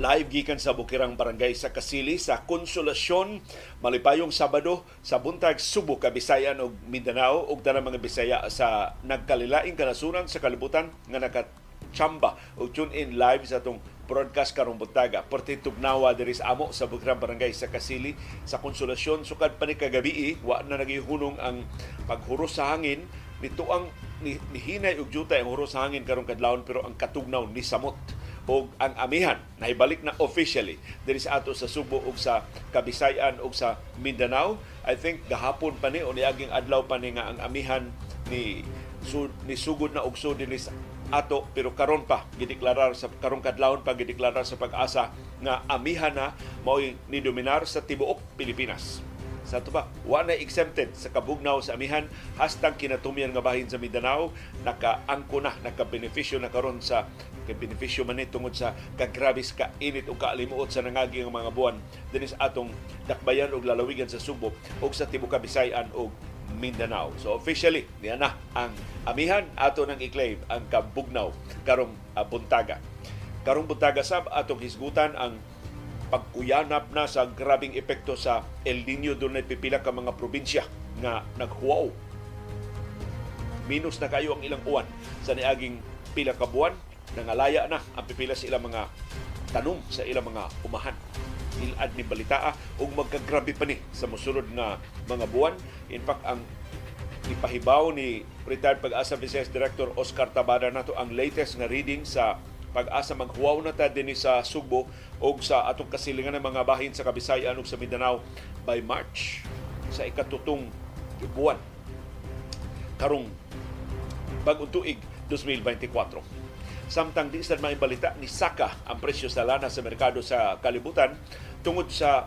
Live gikan sa Bukirang Barangay sa Kasili sa Konsolasyon malipayong Sabado sa buntag Subo, Kabisayan ug Mindanao. Ug tanang mga Bisaya sa nagkalilaing kanasuran sa kalibutan nga nakachamba ug tune in live sa atong broadcast karong buntaga. Perti tugnawa diri sa amo sa Bukirang Barangay sa Kasili sa Konsolasyon sukad pa ni kagabi wa na nagihunong ang paghuros sa hangin. Nito ang ni, ni hinay ug jutay ang huros sa hangin karong kadlawon pero ang katugnaw ni samot o ang amihan. Nahibalik na officially diri sa ato sa Subo ug sa Kabisayan ug sa Mindanao. I think gahapon pa ni o niaging adlaw pa ni nga ang amihan ni su, ni sugod na og dinhi sa ato. Pero karon pa gideklarar sa karong kadlawon pa gideklarar sa pag-asa nga amihan na mao ni dominar sa tibuok Pilipinas sa ito ba, wa na exempted sa kabugnaw sa amihan hastang kinatumyan nga bahin sa Mindanao nakaangko na nakabenepisyo na karon sa kay man ni tungod sa kagrabis ka init o kaalimuot sa nangagi nga mga buwan dinis atong dakbayan og lalawigan sa Subo ug sa tibuok Bisayan ug Mindanao. So officially, niya na ang amihan ato nang i-claim ang kabugnaw karong uh, buntaga. Karong buntaga sab atong hisgutan ang pagkuyanap na sa grabing epekto sa El Nino doon na pipila ka mga probinsya nga naghuaw. Minus na kayo ang ilang uwan sa niaging pila ka buwan, nangalaya na ang pipila sa ilang mga tanong sa ilang mga umahan. Ilad ni balitaa ug magkagrabe pa ni sa musulod nga mga buwan. In fact, ang ipahibaw ni retired pag-asa Vice Director Oscar Tabada nato ang latest nga reading sa pag-asa maghuwaw na ta dinhi sa Subo o sa atong kasilingan ng mga bahin sa Kabisayan ug sa Mindanao by March sa ikatutong buwan karong bagong tuig 2024. Samtang di sa may balita ni Saka ang presyo sa lana sa merkado sa kalibutan tungod sa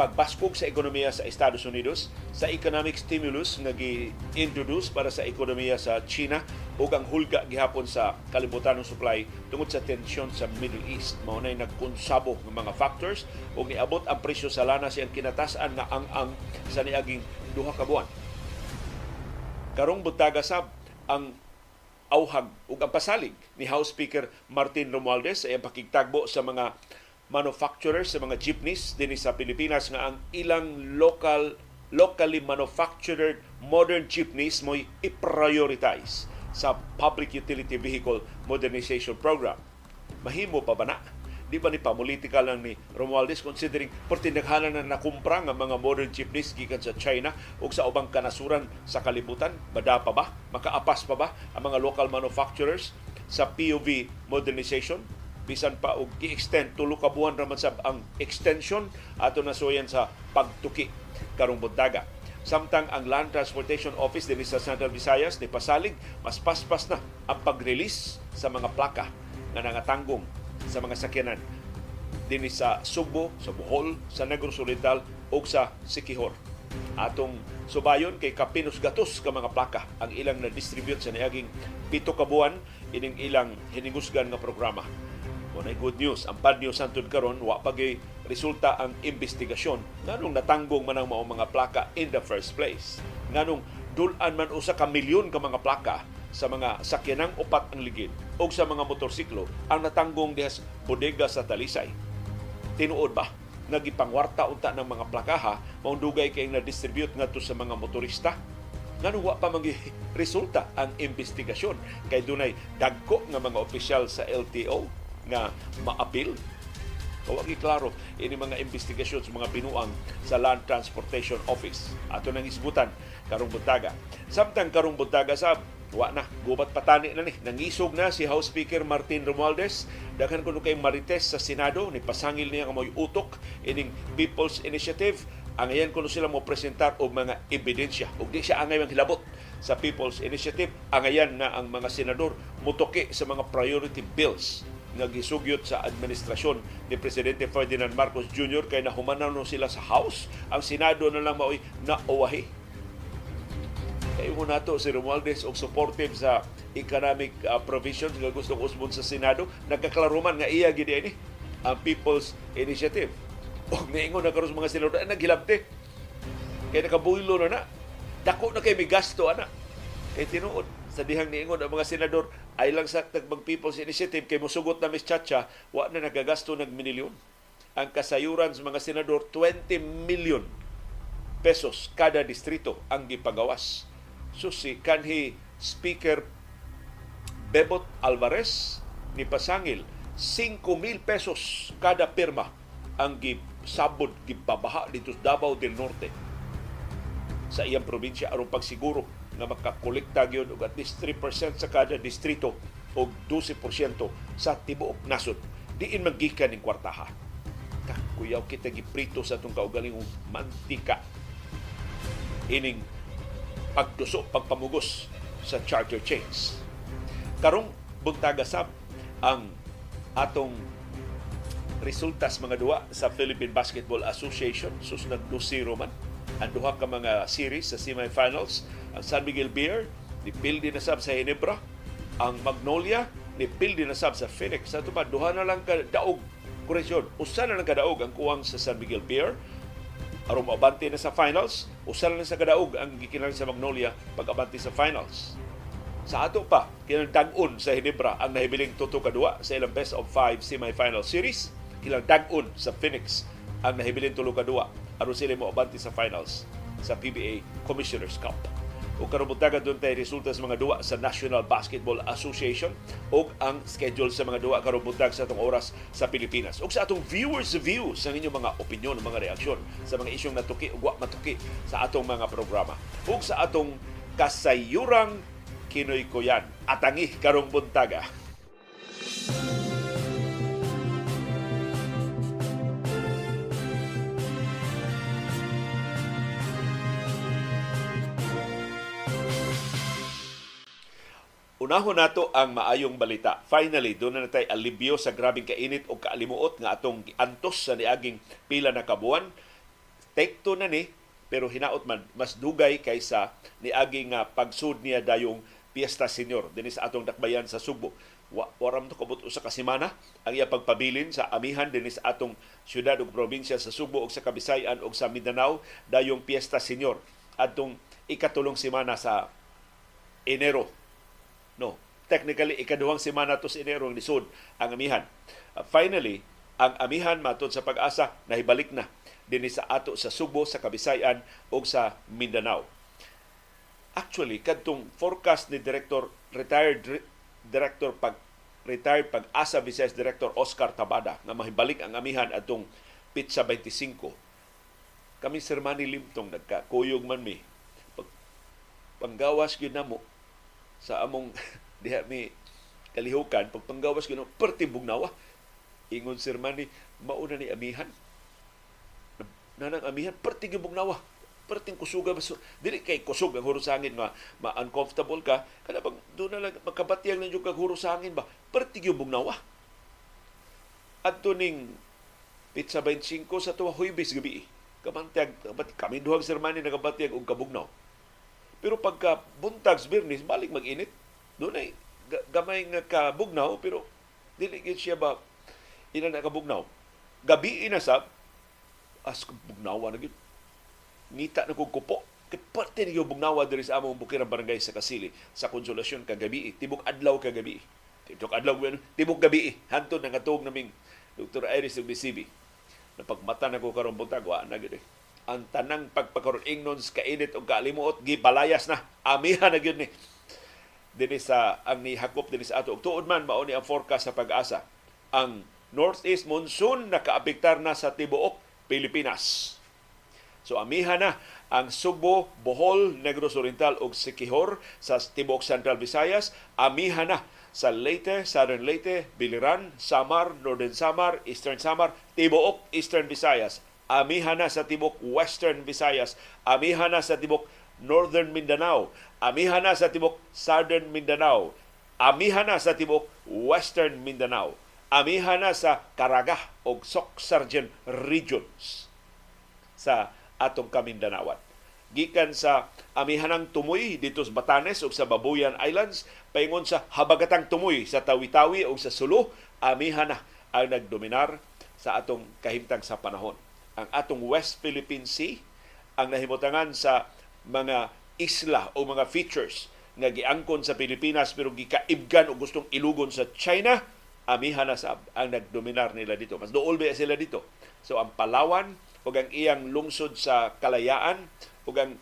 pagbaskog sa ekonomiya sa Estados Unidos, sa economic stimulus nga gi-introduce para sa ekonomiya sa China ug ang hulga gihapon sa kalibutan ng supply tungod sa tensyon sa Middle East. Mao nay nagkonsabo ng mga factors ug niabot ang presyo sa lana siyang kinatasan nga ang-ang sa niaging duha ka buwan. Karong butaga sab ang auhag ug ang pasalig ni House Speaker Martin Romualdez sa iyang pakigtagbo sa mga manufacturers sa mga jeepneys din sa Pilipinas nga ang ilang local locally manufactured modern jeepneys mo i-prioritize sa Public Utility Vehicle Modernization Program. Mahimo pa ba na? Di ba ni pamulitika lang ni Romualdez considering pertindaghanan na nakumpra nga mga modern jeepneys gikan sa China o sa ubang kanasuran sa kalibutan? Bada pa ba? Makaapas pa ba ang mga local manufacturers sa POV modernization? Bisan pa og gi-extend tulo ka buwan ra sab ang extension ato nasuyan sa pagtuki karong buntaga. Samtang ang Land Transportation Office din sa Central Visayas ni pasalig mas paspas na ang pag-release sa mga plaka nga nangatanggong sa mga sakyanan din sa Subo, sa Bohol, sa Negros Oriental o sa Sikihor. Atong subayon kay kapinos gatos ka mga plaka ang ilang na-distribute sa niaging pito ka buwan ining ilang hiningusgan nga programa Muna good news. Ang bad news antod karon wa pa resulta ang investigasyon nganong natanggong man ang mga plaka in the first place. Nganong dulan man usa ka milyon ka mga plaka sa mga sakyanang upat ang ligid o sa mga motorsiklo ang natanggong dihas bodega sa Talisay. Tinuod ba? Nagipangwarta unta ng mga plakaha mao dugay kay na-distribute ngadto sa mga motorista nganong wa pa magi resulta ang investigasyon kay dunay dagko nga mga opisyal sa LTO nga maapil Kawag klaro ini mga investigasyon sa mga binuang sa Land Transportation Office. Ato nang isgutan karong buntaga. Samtang karong buntaga sa wa na gubat patani na ni. Nangisog na si House Speaker Martin Romualdez. Daghan kuno kay Marites sa Senado ni pasangil niya nga moy utok ining People's Initiative. Angayan kuno sila mo presentar og mga ebidensya. Ug di siya angay mang hilabot sa People's Initiative. Angayan na ang mga senador mutoki sa mga priority bills nga sa administrasyon ni Presidente Ferdinand Marcos Jr. kay nahumanan no sila sa House. Ang Senado na lang maoy nauwahi. Kaya mo nato si Romualdez og supportive sa economic uh, provisions nga gusto usbon sa Senado. Nagkaklaruman nga iya gidi ini ang People's Initiative. O niingon na karon mga senador ay naghilabte. Kaya nakabuylo na na. Dako na kay may gasto ana. Kay tinuod sa dihang niingon ang mga senador ay lang sa tagbang People's Initiative kay musugot na Miss Chacha wa na nagagasto ng minilyon. Ang kasayuran sa mga senador 20 million pesos kada distrito ang gipagawas. So si kanhi Speaker Bebot Alvarez ni Pasangil 5 mil pesos kada pirma ang gisabod gipabaha dito sa Davao del Norte sa iyang probinsya aron pagsiguro nga makakolekta gyud og at least 3% sa kada distrito o 12% sa tibuok nasod. Diin magikan ning kwartaha. Ka kuyaw kita giprito sa atong kaugalingong mantika. Ining pagduso pagpamugos sa charter chains karong buntaga sab ang atong resultas mga duwa sa Philippine Basketball Association sus nag 2-0 man ang duha ka mga series sa semifinals ang San Miguel Beer ni Pildi na sab sa Hinebra. Ang Magnolia ni Pildi na sab sa Phoenix. Sa tupad duha na lang ka daog koreksyon usa na lang ka daog ang kuwang sa San Miguel Beer. Aron maabante na sa finals usa na lang sa kadaog ang gikinahanglan sa Magnolia pag-abante sa finals. Sa ato pa, kilang dag-on sa Hinebra ang nahibiling tuto kadua sa ilang best of five semifinal series. Kilang dag-on sa Phoenix ang nahibiling tulo kadua. Aron sila mo abanti sa finals sa PBA Commissioner's Cup. O karubutagan doon tayo resulta sa mga duwa sa National Basketball Association o ang schedule sa mga duwa karubutag sa atong oras sa Pilipinas. O sa atong viewers views sa inyong mga opinion, mga reaksyon sa mga isyong natuki o matuki sa atong mga programa. O sa atong kasayurang Kinoy ko yan. Atangi karong buntaga. Unahon nato ang maayong balita. Finally, doon na natay alibyo sa grabing kainit o kaalimuot nga atong antos sa niaging pila na kabuan. Take two na ni, pero hinaot man mas dugay kaysa niaging uh, pagsud niya dayong Piesta Senior dinis atong dakbayan sa Subo. Wa, waram to kabut usa ka semana ang iya pagpabilin sa amihan dinis atong syudad ug probinsya sa Subo ug sa Kabisayan ug sa Mindanao dayong Piesta Senior atong ikatulong semana sa Enero No, technically ikaduhang semana to sa Enero ang lisod ang amihan. Uh, finally, ang amihan matod sa pag-asa nahibalik na dinhi sa ato sa Subo, sa Kabisayan ug sa Mindanao. Actually, kadtong forecast ni Director retired Director pag retired pag-asa Vice Director Oscar Tabada nga mahibalik ang amihan atong Pizza 25. Kami Sir Manny Limtong nagkakuyog man mi. Pag, panggawas gyud namo sa among diha mi kalihukan pagpanggawas gino perti bugnawa. Ingon sir Manny mauna ni amihan. Nanang amihan perti bugnawa. Perting kusuga baso dili kay kusog ang hurusangin nga ma-uncomfortable ka? Kada pag do na lang magkabatyang lang yung kag hurusangin ba? Perti bugnawa. Adto ning pizza 25 sa tuwa huybis gabi kamantag kami duhag sir Manny nagabatyag og kabugnaw pero pagka buntags birnis, balik mag-init. Doon ay gamay nga kabugnaw, pero dili siya ba ina na kabugnaw. Gabi inasab, as bugnawa na gid. Ngita na kog kupo. Kay parte ni bugnawa diri sa among bukirang barangay sa Kasili sa konsolasyon kagabi. Tibok adlaw kagabi. Tibok adlaw tibok gabi. Hanto na ngatog naming Dr. Iris ug BCB. Napagmata na ko karon buntag wa na gid. Eh ang tanang pagpakaroon ingnon sa kainit o kalimuot gibalayas na. Amiha na gyud ni. Dinhi sa ang ni hakop dinhi sa ato. Tuod man mao ni ang forecast sa pag-asa. Ang northeast monsoon nakaapektar na sa tibuok Pilipinas. So amiha na ang Subo, Bohol, Negros Oriental ug Siquijor sa tibuok Central Visayas. Amiha na sa Leyte, Southern Leyte, Biliran, Samar, Northern Samar, Eastern Samar, tibuok Eastern Visayas amihan na sa tibok Western Visayas, amihan na sa tibok Northern Mindanao, amihan na sa tibok Southern Mindanao, amihan na sa tibok Western Mindanao, amihan na sa Caraga o Sok Sargent regions sa atong Kamindanawan. Gikan sa amihanang tumoy dito sa Batanes o sa Babuyan Islands, paingon sa habagatang tumoy sa Tawi-Tawi o sa Sulu, amihan na ang nagdominar sa atong kahimtang sa panahon ang atong West Philippine Sea ang nahimutangan sa mga isla o mga features nga giangkon sa Pilipinas pero gikaibgan o gustong ilugon sa China, amihan na sab ang nagdominar nila dito. Mas dool ba sila dito. So ang Palawan ug ang iyang lungsod sa Kalayaan ug ang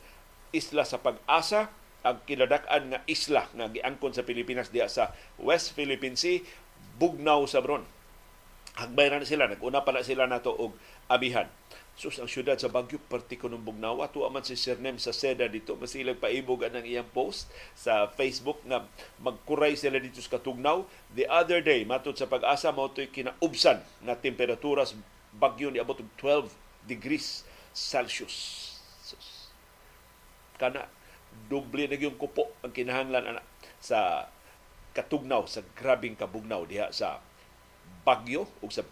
isla sa Pag-asa ang kinadak-an nga isla nga giangkon sa Pilipinas diya sa West Philippine Sea bugnaw sa bron. Hagbay na sila, naguna pa na sila nato og amihan. Sus, ang syudad sa Baguio, partiko ng Bugnaw. Ato man si Sir Nem sa seda dito. Masilag paibog ang iyang post sa Facebook na magkuray sila dito sa Katugnaw. The other day, matod sa pag-asa, mo ito'y kinaubsan na temperatura sa Baguio ni abot 12 degrees Celsius. Sus. Kana, doble na yung kupo ang kinahanglan ana sa Katugnaw, sa grabing kabugnaw diha sa Bagyo ug sa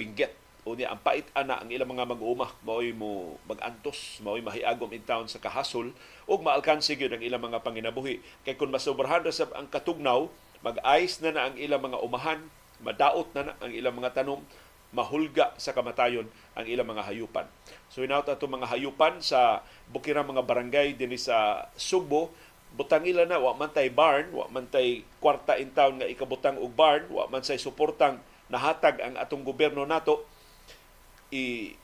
Unya ang pait ana ang ilang mga mag-uuma mao'y mo mag-antos mao'y mahiagom in town sa kahasol ug maalkansi gyud ang ilang mga panginabuhi. Kay kun masobrahan ra sab ang katugnaw mag-ice na na ang ilang mga umahan madaot na na ang ilang mga tanom mahulga sa kamatayon ang ilang mga hayupan. So inaut ato mga hayupan sa bukirang mga barangay dinhi sa Sugbo. Butang ila na wa man tay barn, wa man tay kwarta in town nga ikabutang og barn, wa man say suportang nahatag ang atong gobyerno nato i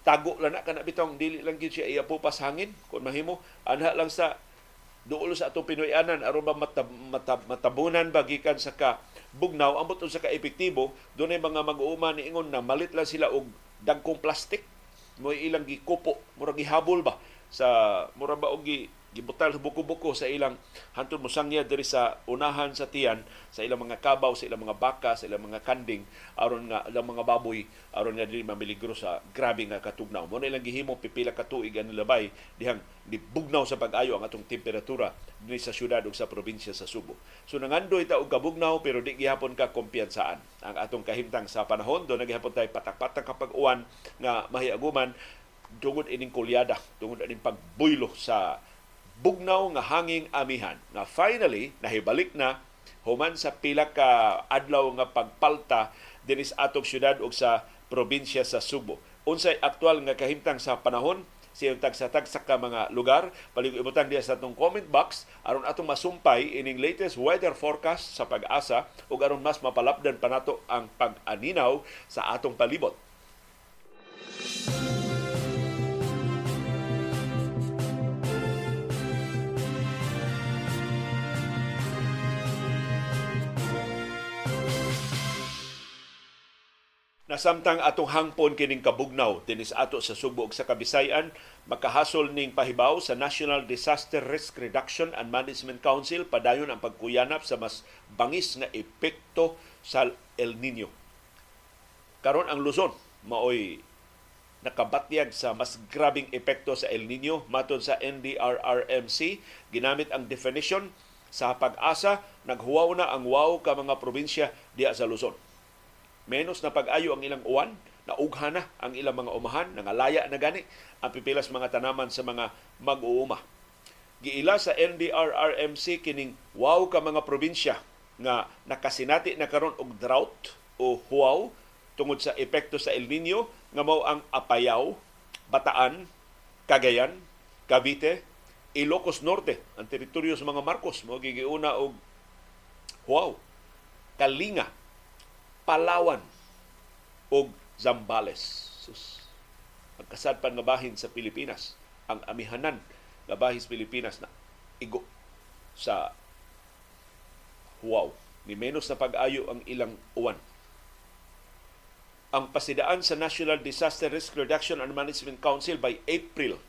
tago lang na kana bitong dili lang gyud siya iapupas hangin kun mahimo anha lang sa duol sa atong Pinoyanan aron ba matab, matab, matabunan ba gikan sa ka bugnaw ambot sa ka epektibo dunay mga mag-uuma ni ingon na malit lang sila og dagkong plastic mo ilang gikupo murag gihabol ba sa mura ba og gibutal buko-buko sa ilang hantod mosangya diri sa unahan sa tiyan sa ilang mga kabaw sa ilang mga baka sa ilang mga kanding aron nga ilang mga baboy aron nga dili mamiligro sa grabe nga katugnaw. Mo na ilang gihimo pipila ka tuig ang labay dihang dibugnaw sa pag-ayo ang atong temperatura dinhi sa syudad ug sa probinsya sa Subo. So nangandoy ta og kabugnaw pero di gihapon ka kumpiyansaan. Ang atong kahimtang sa panahon do nagihapon tay patak-patak kapag uwan nga mahiaguman tungod ining kulyada tungod ining pagbuylo sa bugnaw nga hanging amihan nga finally nahibalik na human sa pila ka adlaw nga pagpalta dinhi sa atong syudad ug sa probinsya sa Subo. Unsay aktual nga kahimtang sa panahon siyang tagsa-tagsa ka mga lugar. Palig ibutan diya sa atong comment box aron atong masumpay ining latest weather forecast sa pag-asa ug aron mas mapalapdan pa nato ang pag-aninaw sa atong palibot. Nasamtang atong hangpon kining kabugnaw dinis ato sa Subo sa Kabisayan makahasol ning pahibaw sa National Disaster Risk Reduction and Management Council padayon ang pagkuyanap sa mas bangis nga epekto sa El Nino. Karon ang Luzon maoy nakabatyag sa mas grabing epekto sa El Nino matod sa NDRRMC ginamit ang definition sa pag-asa naghuwaw na ang wow ka mga probinsya diya sa Luzon menos na pag-ayo ang ilang uwan, naugha na ang ilang mga umahan, nangalaya na gani ang pipilas mga tanaman sa mga mag-uuma. Giila sa NDRRMC kining wow ka mga probinsya nga nakasinati na karon og drought o huaw tungod sa epekto sa El Nino nga mao ang Apayao, Bataan, Cagayan, Cavite, Ilocos Norte, ang teritoryo sa mga Marcos mo gigiuna og huaw, Kalinga, Palawan o Zambales. Sus. Magkasadpan nga bahin sa Pilipinas. Ang amihanan nga bahis Pilipinas na igo sa Huaw. Ni menos na pag-ayo ang ilang uwan. Ang pasidaan sa National Disaster Risk Reduction and Management Council by April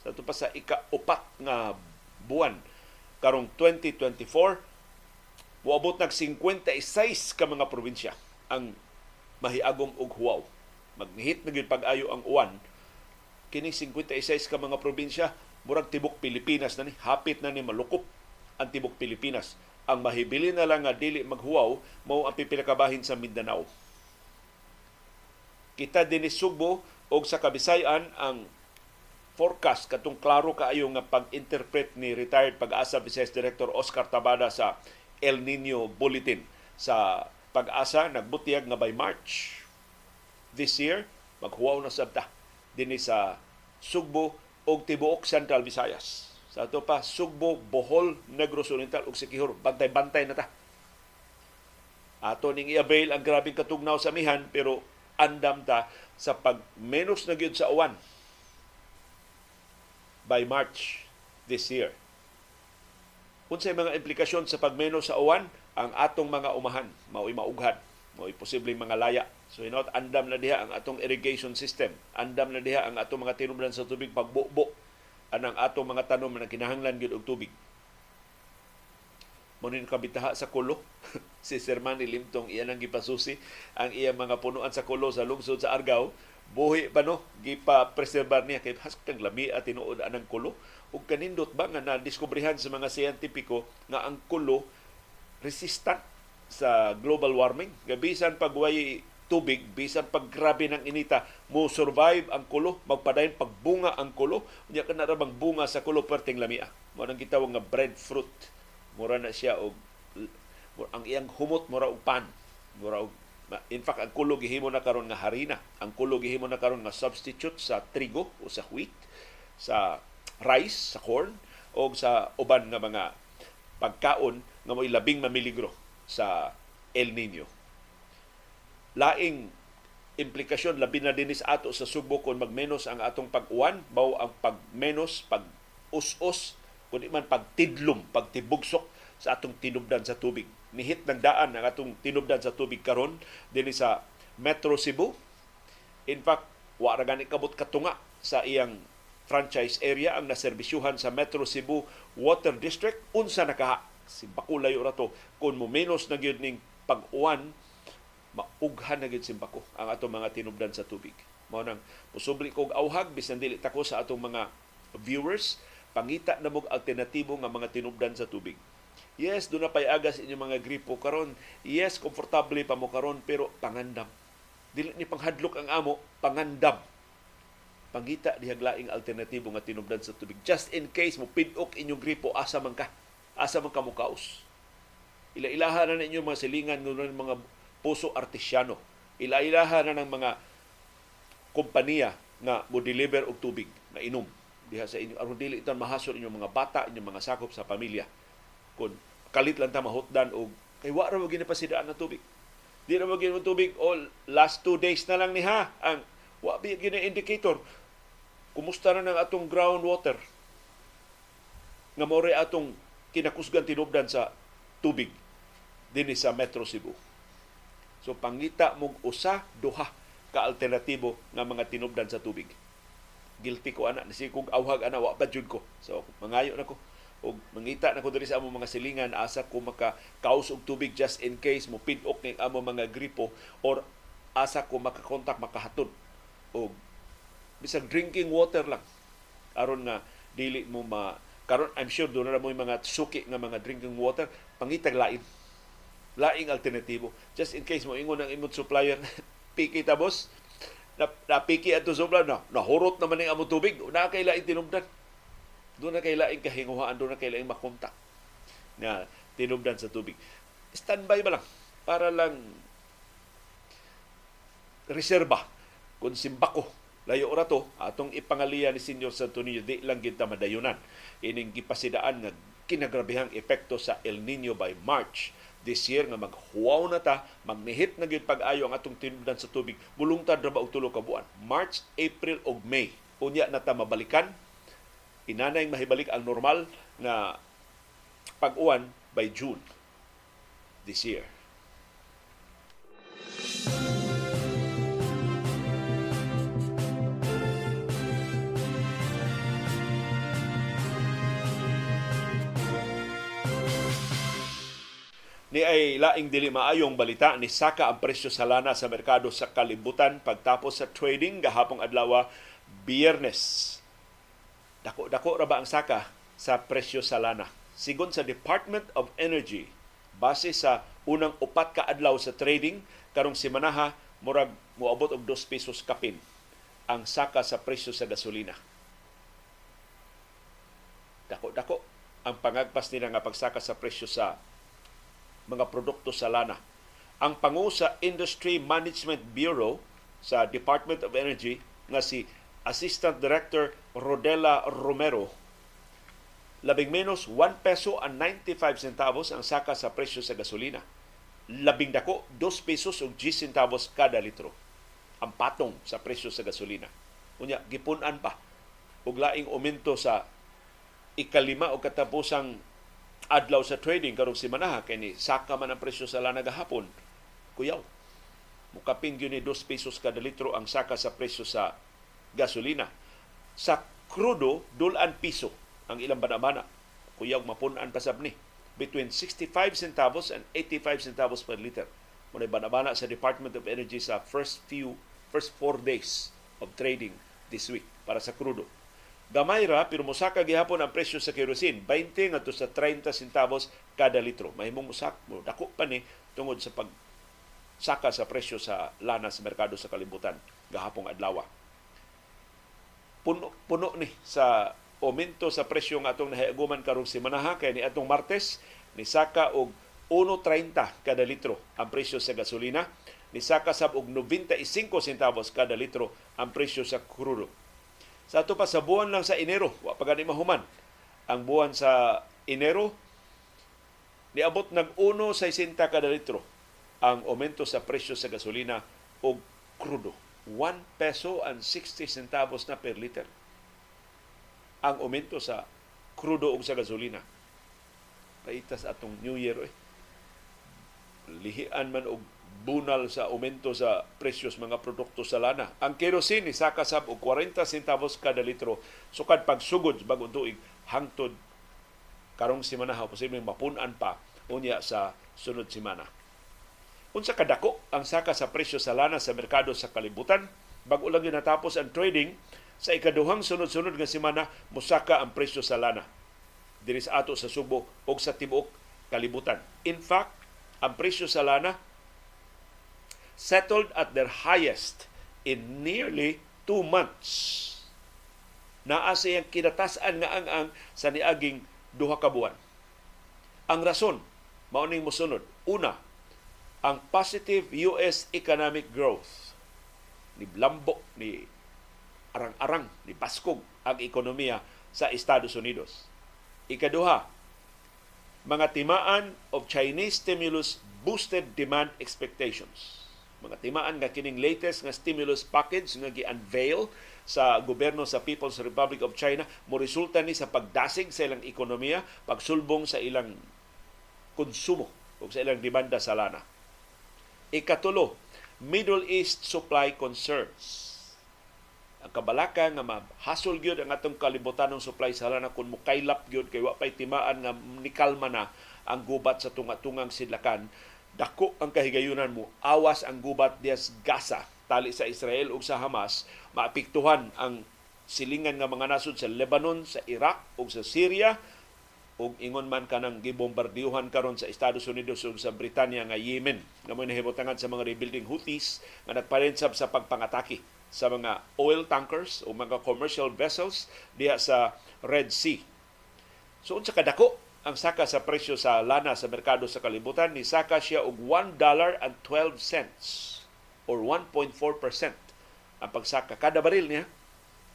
sa ito pa sa ika-upat nga buwan karong 2024 Muabot nag 56 ka mga probinsya ang mahiagom og huwaw. Magnihit na pag-ayo ang uwan. Kini 56 ka mga probinsya, murag tibok Pilipinas na ni, hapit na ni malukop ang tibok Pilipinas. Ang mahibili na lang nga dili maghuwaw mao ang pipila ka bahin sa Mindanao. Kita din ni Sugbo og sa Kabisayan ang forecast katong klaro kaayo nga pag-interpret ni retired pag-asa Vice Director Oscar Tabada sa El Nino Bulletin sa pag-asa nagbutiyag nga by March this year maghuwaw na sabta dinhi sa Sugbo og tibuok Central Visayas. Sa ato pa, Sugbo, Bohol, Negros Oriental ug Sikihor. Bantay-bantay na ta. Ato ning i-avail ang grabing katugnaw sa mihan pero andam ta sa pag menos na gyud sa uwan by March this year. Unsay mga implikasyon sa pagmenos sa uwan ang atong mga umahan mao'y maughan, mao'y posibleng mga laya. So know, andam na diha ang atong irrigation system, andam na diha ang atong mga tinubdan sa tubig pagbubo anang atong mga tanom na kinahanglan gyud og tubig Munin kabitaha sa kulo. si Sir Manny Limtong iyan ang gipasusi ang iyang mga punuan sa kulo sa lungsod sa Argao. Buhi pa no, gipa preserbar niya kay haskang lami at tinuod anang kulo. Ug kanindot ba nga na-diskubrihan sa mga siyentipiko nga ang kulo resistant sa global warming. Gabisan pagway tubig, bisan pag grabe ng inita, mo survive ang kulo, magpadayon pagbunga ang kulo, unya ka na bunga sa kulo perting lamia. Mo nang gitawag nga breadfruit mura na siya og ang iyang humot mura og pan mura og in fact ang kulo gihimo na karon nga harina ang kulo gihimo na karon nga substitute sa trigo o sa wheat sa rice sa corn o sa uban nga mga pagkaon nga mo'y labing mamiligro sa El Nino. Laing implikasyon labi na dinis ato sa Subo kung magmenos ang atong pag-uwan, mao ang pagmenos, pag-us-us kundi man pagtidlom, pagtibugsok sa atong tinubdan sa tubig. Nihit ng daan ang atong tinubdan sa tubig karon dinhi sa Metro Cebu. In fact, wa ra gani kabot katunga sa iyang franchise area ang naserbisyuhan sa Metro Cebu Water District unsa nakaha si Bakulayo ra to kun mo menos na gyud ning pag-uwan maughan na gyud simbako ang atong mga tinubdan sa tubig. Mao nang posubli kog awhag bisan dili tako sa atong mga viewers pangita na mog alternatibo nga mga tinubdan sa tubig. Yes, doon na pay agas inyong mga gripo karon. Yes, komportable pa mo karon pero pangandam. Dili ni panghadlok ang amo, pangandam. Pangita dihaglaing alternatibo nga tinubdan sa tubig. Just in case mo pidok inyong gripo asa man ka. Asa man ka mo kaos. Ila-ilaha na ninyo mga silingan ng mga puso artisyano. Ila-ilaha na ng mga kompanya nga mo deliver og tubig na inom diha sa inyo aron dili itan mahasol inyong mga bata inyong mga sakop sa pamilya kun kalit lang ta mahutdan og kay wa ra mo ginapasidaan na tubig di ra mo gina tubig all last two days na lang ni ha ang wa bi gina indicator kumusta na ng atong groundwater? Nga more atong kinakusgan tinubdan sa tubig dinhi sa Metro Cebu. So pangita mong usa duha ka alternatibo nga mga tinubdan sa tubig. Guilty ko ana nasi kog awhag ana wa jud ko. So mangayo na ko. Og mangita na ko diri sa among mga silingan. Asa ko maka kaus og tubig just in case mo pidok ning among mga gripo or asa ko makakontak makahatod og bisag drinking water lang. Aron nga dili mo ma karon I'm sure do na mo mga suki nga mga drinking water pangitag lain. Laing alternatibo. Just in case mo ingon ang imong supplier piki ta boss. Na, napiki ato sublan na nahurot naman ng amo tubig. Na kay lain tinubdan. Doon na kay lain kahinguhaan doon na kay lain makontak na tinubdan sa tubig. Standby ba lang para lang reserba kung simbako layo ra to atong ipangaliya ni Senior Santo Niño di lang kita madayunan ining gipasidaan nga kinagrabihang epekto sa El Nino by March this year nga maghuwaw na ta, magnihit na gyud pag-ayo ang atong tinubdan sa tubig. Bulungtad ra ba og tulo ka buwan? March, April ug May. Unya na ta mabalikan. Inanay mahibalik ang normal na pag-uwan by June this year. Ni ay laing dili maayong balita ni saka ang presyo sa lana sa merkado sa kalibutan pagtapos sa trading gahapong adlaw Biyernes. Dako-dako ra ba ang saka sa presyo sa lana? Sigon sa Department of Energy, base sa unang upat ka adlaw sa trading karong simanaha murag moabot og 2 pesos kapin ang saka sa presyo sa gasolina. Dako-dako ang pangagpas nila nga pagsaka sa presyo sa mga produkto sa lana. Ang pangu sa Industry Management Bureau sa Department of Energy nga si Assistant Director Rodela Romero labing menos 1 peso and 95 centavos ang saka sa presyo sa gasolina. Labing dako 2 pesos ug 10 centavos kada litro ang patong sa presyo sa gasolina. Unya gipunan pa og laing aumento sa ikalima o katapusang adlaw sa trading karong simana kay ni saka man ang presyo sa lana gahapon. Kuyaw. Mukaping gyud ni 2 pesos kada litro ang saka sa presyo sa gasolina. Sa krudo, dulan piso ang ilang banabana. Kuyaw mapunan pasab ni between 65 centavos and 85 centavos per liter. Muna banabana sa Department of Energy sa first few first four days of trading this week para sa krudo. Gamay ra pero mosaka gihapon ang presyo sa kerosene 20 ngadto sa 30 centavos kada litro. Mahimong mosak mo dako pa ni tungod sa pag saka sa presyo sa lana sa merkado sa kalibutan gahapong adlaw. Puno, puno ni sa aumento sa presyo nga atong nahiaguman karong semana kay ni atong Martes ni saka og 1.30 kada litro ang presyo sa gasolina ni saka sab og 95 centavos kada litro ang presyo sa krudo. Sa ato pa sa buwan lang sa Enero, wa pa gani mahuman. Ang buwan sa Enero niabot nag 1.60 kada litro ang aumento sa presyo sa gasolina o krudo. 1 peso and 60 centavos na per liter ang aumento sa krudo ug sa gasolina. Paitas atong New Year eh. Lihian man og bunal sa aumento sa presyos mga produkto sa lana. Ang kerosene ni saka sab og 40 centavos kada litro sukad pagsugod bagong tuig hangtod karong semana ha posibleng mapunan pa unya sa sunod semana. Unsa kadako ang saka sa presyo sa lana sa merkado sa kalibutan bag-o lang natapos ang trading sa ikaduhang sunod-sunod nga semana musaka ang presyo sa lana diri sa ato sa Subo o sa tibuok kalibutan. In fact, ang presyo sa lana settled at their highest in nearly two months. Naa siyang kinatasan nga ang ang sa niaging duha ka buwan. Ang rason mao ning mosunod. Una, ang positive US economic growth ni Blambok ni arang-arang ni Paskog ang ekonomiya sa Estados Unidos. Ikaduha, mga timaan of Chinese stimulus boosted demand expectations. Mga timaan nga kining latest nga stimulus package nga gi-unveil sa gobyerno sa People's Republic of China mo resulta ni sa pagdasig sa ilang ekonomiya, pagsulbong sa ilang konsumo o sa ilang demanda sa lana. Ikatulo, Middle East supply concerns ang kabalaka nga mahasol gyud ang atong kalibutan ng supply sa lana kun mukaylap gyud kay wa pay timaan nga nikalma na ang gubat sa tunga-tungang sidlakan dako ang kahigayunan mo. Awas ang gubat dias Gaza tali sa Israel ug sa Hamas. Maapektuhan ang silingan nga mga nasod sa Lebanon, sa Iraq ug sa Syria. Ug ingon man kanang gibombardiyuhan karon sa Estados Unidos ug sa Britanya nga Yemen. Nga mo nahibutangan sa mga rebuilding Houthis nga nagparensab sa pagpangatake sa mga oil tankers o mga commercial vessels diha sa Red Sea. So unsa kadako ang saka sa presyo sa lana sa merkado sa kalibutan ni saka siya og 1 dollar and 12 cents or 1.4% ang pagsaka kada baril niya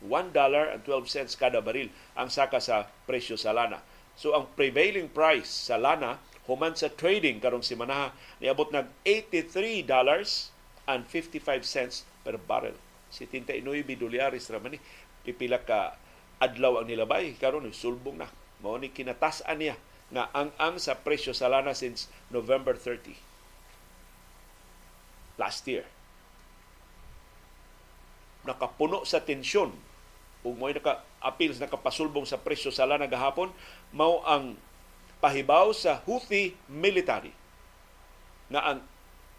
1 dollar and 12 cents kada baril ang saka sa presyo sa lana. So ang prevailing price sa lana human sa trading karong simana niabot nag 83 dollars and 55 cents per barrel. 79 dolyares ra man ni pipila ka adlaw ang nilabay karon sulbong na mao ni kinatasan niya nga ang ang sa presyo sa lana since November 30 last year. Nakapuno sa tensyon. Ug mo naka appeals nakapasulbong sa presyo sa lana gahapon mao ang pahibaw sa Houthi military. Nga ang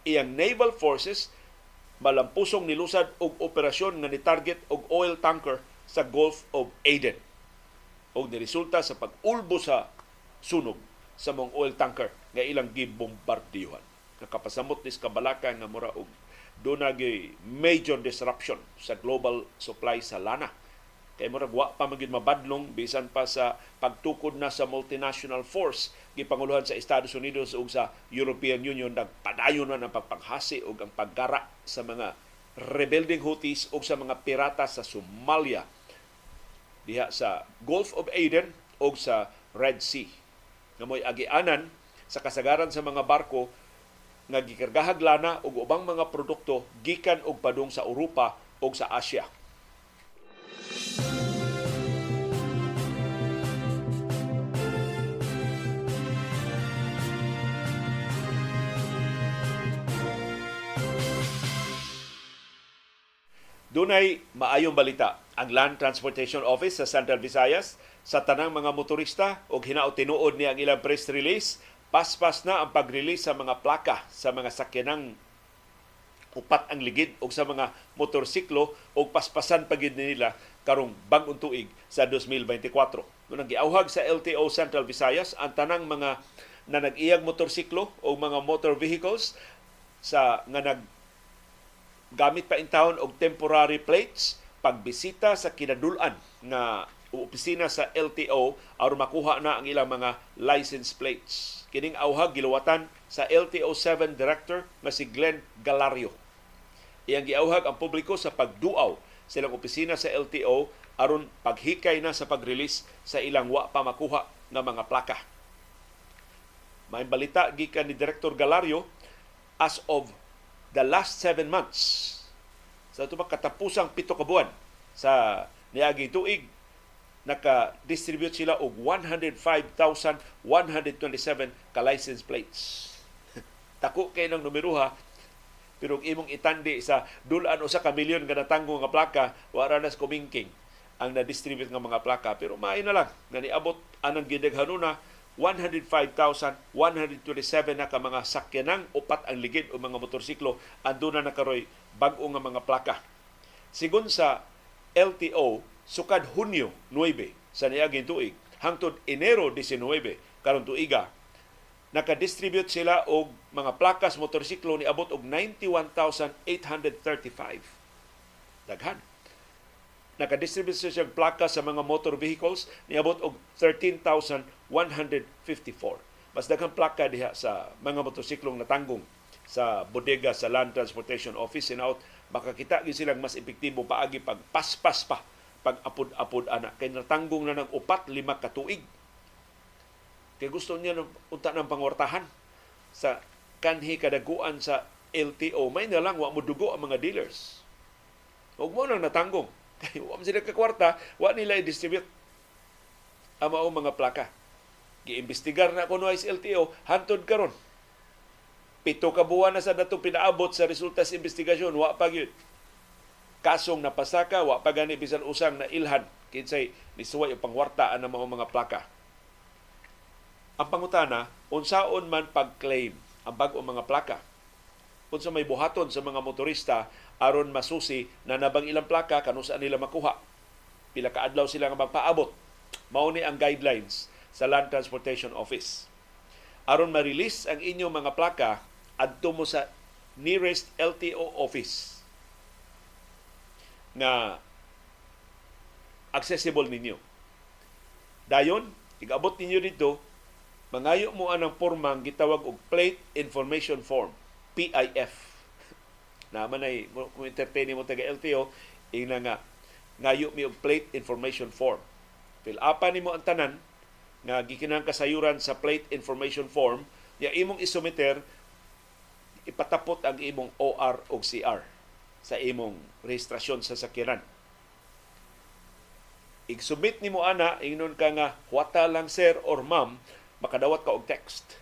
iyang naval forces malampusong nilusad og operasyon nga ni-target og oil tanker sa Gulf of Aden. O niresulta sa pag-ulbo sa sunog sa mong oil tanker nga ilang gibombardiyuhan. Nakapasamot nis kabalaka nga mura og doon major disruption sa global supply sa lana Kay murag wa pa magid mabadlong bisan pa sa pagtukod na sa multinational force gipanguluhan sa Estados Unidos ug sa European Union nagpadayon na ang pagpanghasi ug ang paggara sa mga rebuilding Houthis ug sa mga pirata sa Somalia diha sa Gulf of Aden ug sa Red Sea. Nga mo'y agianan sa kasagaran sa mga barko nga gikargahag lana ug ubang mga produkto gikan og padung sa Europa ug sa Asia. Dunay maayong balita ang Land Transportation Office sa Central Visayas sa tanang mga motorista ug hinaot tinuod ni ang ilang press release paspas na ang pag-release sa mga plaka sa mga sakyanang upat ang ligid o sa mga motorsiklo o paspasan pagid nila karong bagong tuig sa 2024. Nung giauhag sa LTO Central Visayas ang tanang mga na nag-iyag motorsiklo o mga motor vehicles sa nga nag gamit pa in town og temporary plates pagbisita sa kinadulan nga opisina sa LTO aron makuha na ang ilang mga license plates. Kining auhag giluwatan sa LTO 7 director nga si Glenn Galario. Iyang giauhag ang publiko sa pagduaw sa ilang opisina sa LTO aron paghikay na sa pag-release sa ilang wa pa makuha nga mga plaka. May balita gikan ni Director Galario as of the last seven months sa ito katapusang pito ka buwan sa niaging tuig naka-distribute sila og 105,127 ka license plates. Tako kay ng numeroha pero imong itandi sa dulan usa ka milyon nga natanggo nga plaka wala na kumingking ang na-distribute nga mga plaka pero maay na lang nga niabot anang gidaghanuna 105,127 na ka mga sakyanang upat ang ligid o mga motorsiklo ando na nakaroy bag-o nga mga plaka. Sigun sa LTO, sukad Hunyo 9 sa niaging tuig hangtod Enero 19 karon tuiga nakadistribute sila og mga plakas motorsiklo ni abot og 91,835. Daghan nakadistribute siya siyang plaka sa mga motor vehicles niabot og 13,154. Mas daghang plaka diha sa mga motorsiklong natanggong sa bodega sa Land Transportation Office and out makakita gyud silang mas epektibo paagi pag paspas pa pag apod-apod ana kay natanggong na ng upat lima ka tuig. Kay gusto niya unta ng pangwartahan sa kanhi kadaguan sa LTO may na lang wa mo dugo ang mga dealers. Huwag mo nang natanggong kay wa sila ka kwarta, wa nila i-distribute ang mao mga plaka. Giimbestigar na kuno is LTO hantod karon. Pito ka buwan na sa datong pinaabot sa resulta sa investigasyon, wa pa gyud. Kasong napasaka, wa pa gani bisan usang na ilhan kinsay nisuway ang pangwarta ang mga mga plaka. Ang pangutana, unsaon man pag-claim ang bag-o mga plaka unsa may buhaton sa mga motorista aron masusi na nabang ilang plaka kanusaan nila makuha. Pila ka adlaw sila nga magpaabot. Mao ni ang guidelines sa Land Transportation Office. Aron ma-release ang inyong mga plaka adto mo sa nearest LTO office nga accessible ninyo. Dayon, igabot ninyo dito, mangayo mo anang formang gitawag og Plate Information Form PIF. Naman ay kung entertain mo taga LTO, ina nga ngayo mi og plate information form. Fill apa nimo ang tanan nga gikinang kasayuran sa plate information form, ya imong isumiter ipatapot ang imong OR o CR sa imong registrasyon sa sakyanan. Igsubmit nimo ana ingnon ka nga wata lang sir or ma'am makadawat ka og text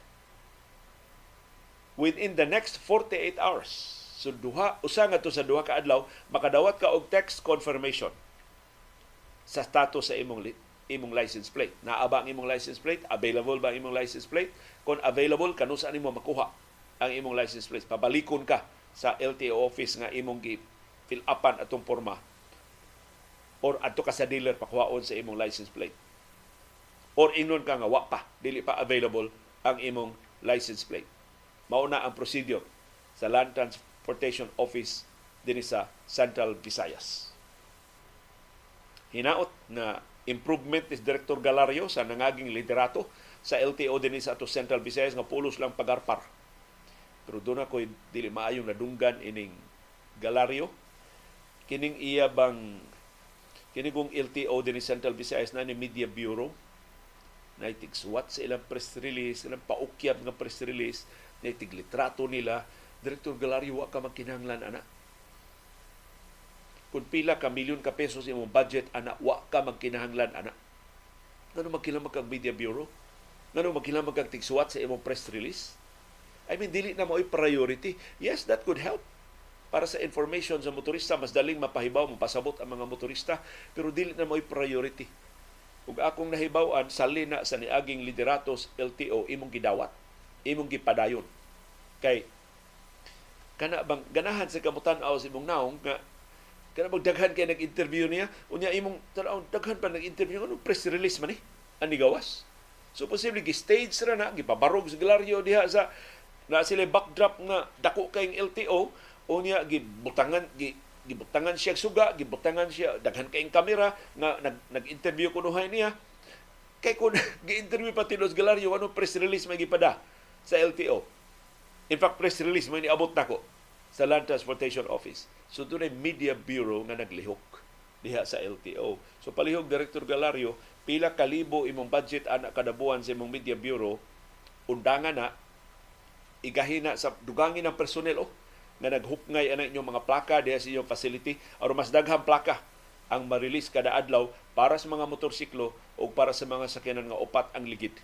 within the next 48 hours. So duha usa nga to sa duha ka adlaw makadawat ka og text confirmation sa status sa imong imong license plate. Naa ba ang imong license plate? Available ba ang imong license plate? Kung available, kanu sa nimo makuha ang imong license plate. Pabalikon ka sa LTO office nga imong gi fill upan atong porma or adto ka sa dealer pakuhaon sa imong license plate. Or ingnon ka nga wa pa, dili pa available ang imong license plate mauna ang procedure sa Land Transportation Office din sa Central Visayas. Hinaot na improvement ni Director Galario sa nangaging liderato sa LTO din sa ato Central Visayas nga pulos lang pagarpar. Pero doon ako dili maayong nadunggan ining Galario. Kining iya bang kining kong LTO din Central Visayas na ni Media Bureau na itigsuwat sa ilang press release, ilang paukyab nga press release, na itiglitrato nila, Direktor Galario, wa ka magkinahanglan, ana. Kung pila ka milyon ka pesos imong budget, ana, wa ka magkinahanglan, ana. Ngano magkilamag kag media bureau? Ngano magkilamag kag tigsuwat sa imong press release? I mean, dili na mo priority. Yes, that could help para sa information sa motorista, mas daling mapahibaw, mapasabot ang mga motorista, pero dili na mo priority. Ug akong nahibawan, sali na sa niaging lideratos LTO, imong gidawat, imong gipadayon. Kay, kana bang ganahan sa kamutan-aw sa imong naong nga kana magdaghan kay nag-interview niya? Unya imong tanaw daghan pa nag-interview ano press release man ni ani gawas. So posible gi stage ra na gipabarog sa galaryo diha sa na sila backdrop nga dako kay LTO unya gibutangan gi gibutangan siya suga gibutangan siya daghan kay kamera nga nag nag-interview kunuhay niya. Kay kun gi-interview pa tinos galaryo ano press release may gipada sa LTO in fact press release may niabot nako sa Land Transportation Office So doon ay Media Bureau nga naglihok diha sa LTO. So palihog Director Galario, pila kalibo imong budget ana kada buwan sa imong Media Bureau, undangan na igahina sa dugangin ng personnel oh, nga naghupngay ana inyong mga plaka diha sa inyong facility aron mas daghang plaka ang ma-release kada adlaw para sa mga motorsiklo o para sa mga sakyanan nga upat ang ligid.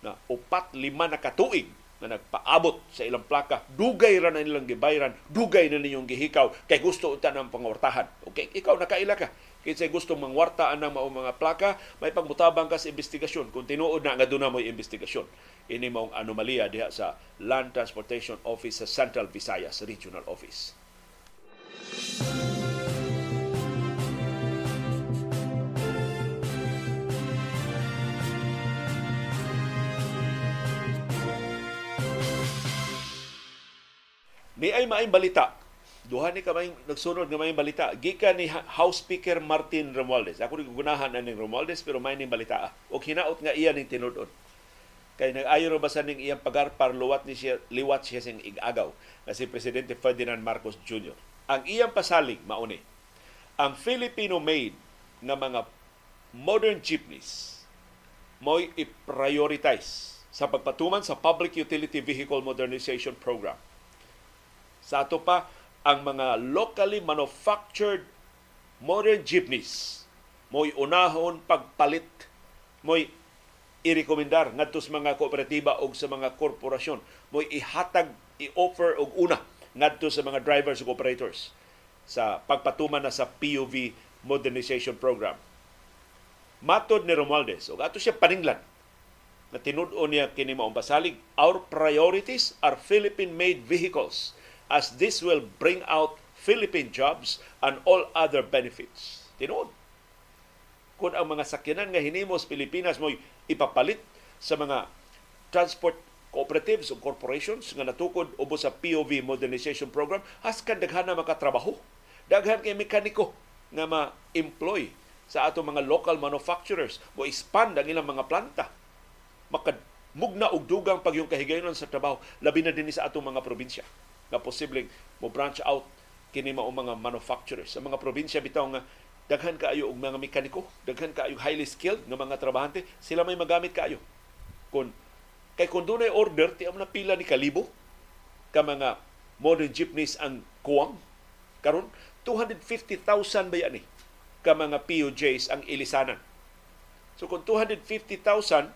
Na upat lima na katuig na nagpaabot sa ilang plaka, dugay ra na nilang gibayran, dugay na ninyong gihikaw, kay gusto utan ng pangwartahan. Okay, ikaw nakaila ka. Kaya gusto mangwartaan ng mao mga plaka, may pagmutabang ka sa investigasyon. Kung tinuod na nga doon na mo investigasyon. Ini mong anomalya diha sa Land Transportation Office sa Central Visayas Regional Office. Ni ay maayong balita. Duha ni kamay nagsunod nga may balita. Gikan ni House Speaker Martin Romualdez. Ako rin gunahan na Romualdez pero may ning balita. O hinaot nga iya ning tinudon. Kay nag-ayo ba sa ning iyang pagarpar luwat ni siya liwat siya sing igagaw na si Presidente Ferdinand Marcos Jr. Ang iyang pasalig mauni. Ang Filipino-made na mga modern jeepneys mo'y i-prioritize sa pagpatuman sa Public Utility Vehicle Modernization Program sa ato pa, ang mga locally manufactured modern jeepneys. Mo'y unahon pagpalit. Mo'y irekomendar ngadto sa mga kooperatiba o sa mga korporasyon. Mo'y ihatag i-offer og una ngadto sa mga drivers ug operators sa pagpatuman na sa PUV modernization program. Matod ni Romualdez, ug ato siya paninglan na tinud-o niya kini maong pasalig, our priorities are Philippine-made vehicles as this will bring out Philippine jobs and all other benefits. Tinuod. Kung ang mga sakyanan nga hinimos Pilipinas mo ipapalit sa mga transport cooperatives o corporations nga natukod ubos sa POV modernization program, haskan daghan na makatrabaho. Daghan kay mekaniko nga ma-employ sa ato mga local manufacturers mo expand ang ilang mga planta. Makadmugna og dugang pagyong kahigayonon sa trabaho labi na din sa atong mga probinsya nga posibleng mo branch out kini mao mga manufacturers sa mga probinsya bitaw nga daghan kaayo og mga mekaniko, daghan kaayo highly skilled nga mga trabahante, sila may magamit kaayo. Kun kay kun dunay order ti na pila ni kalibo ka mga modern jeepneys ang kuwang karon 250,000 ba yan eh, ka mga POJs ang ilisanan. So kung 250,000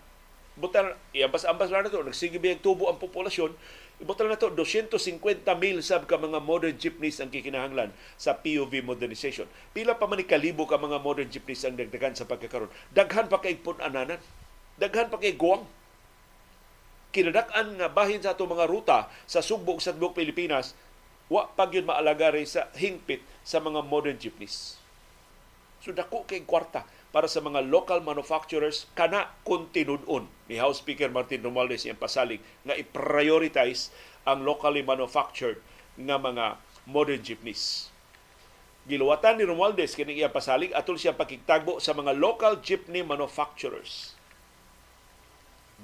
butan iambas-ambas lang na to nagsige biyang tubo ang populasyon Ibutang na to, 250 mil sab ka mga modern jeepneys ang kikinahanglan sa POV modernization. Pila pa man kalibo ka mga modern jeepneys ang dagdagan sa pagkakaroon. Daghan pa kay punananan. Daghan pa kay guwang. Kinadak-an nga bahin sa ato mga ruta sa Subo sa Tibok Pilipinas, wa pag yun maalagari sa hingpit sa mga modern jeepneys. So dako kay kwarta para sa mga local manufacturers kana kontinudon ni House Speaker Martin Romualdez iyang pasalig nga i-prioritize ang locally manufactured nga mga modern jeepneys. Giluwatan ni Romualdez kini iyang pasalig atol siya pakigtagbo sa mga local jeepney manufacturers.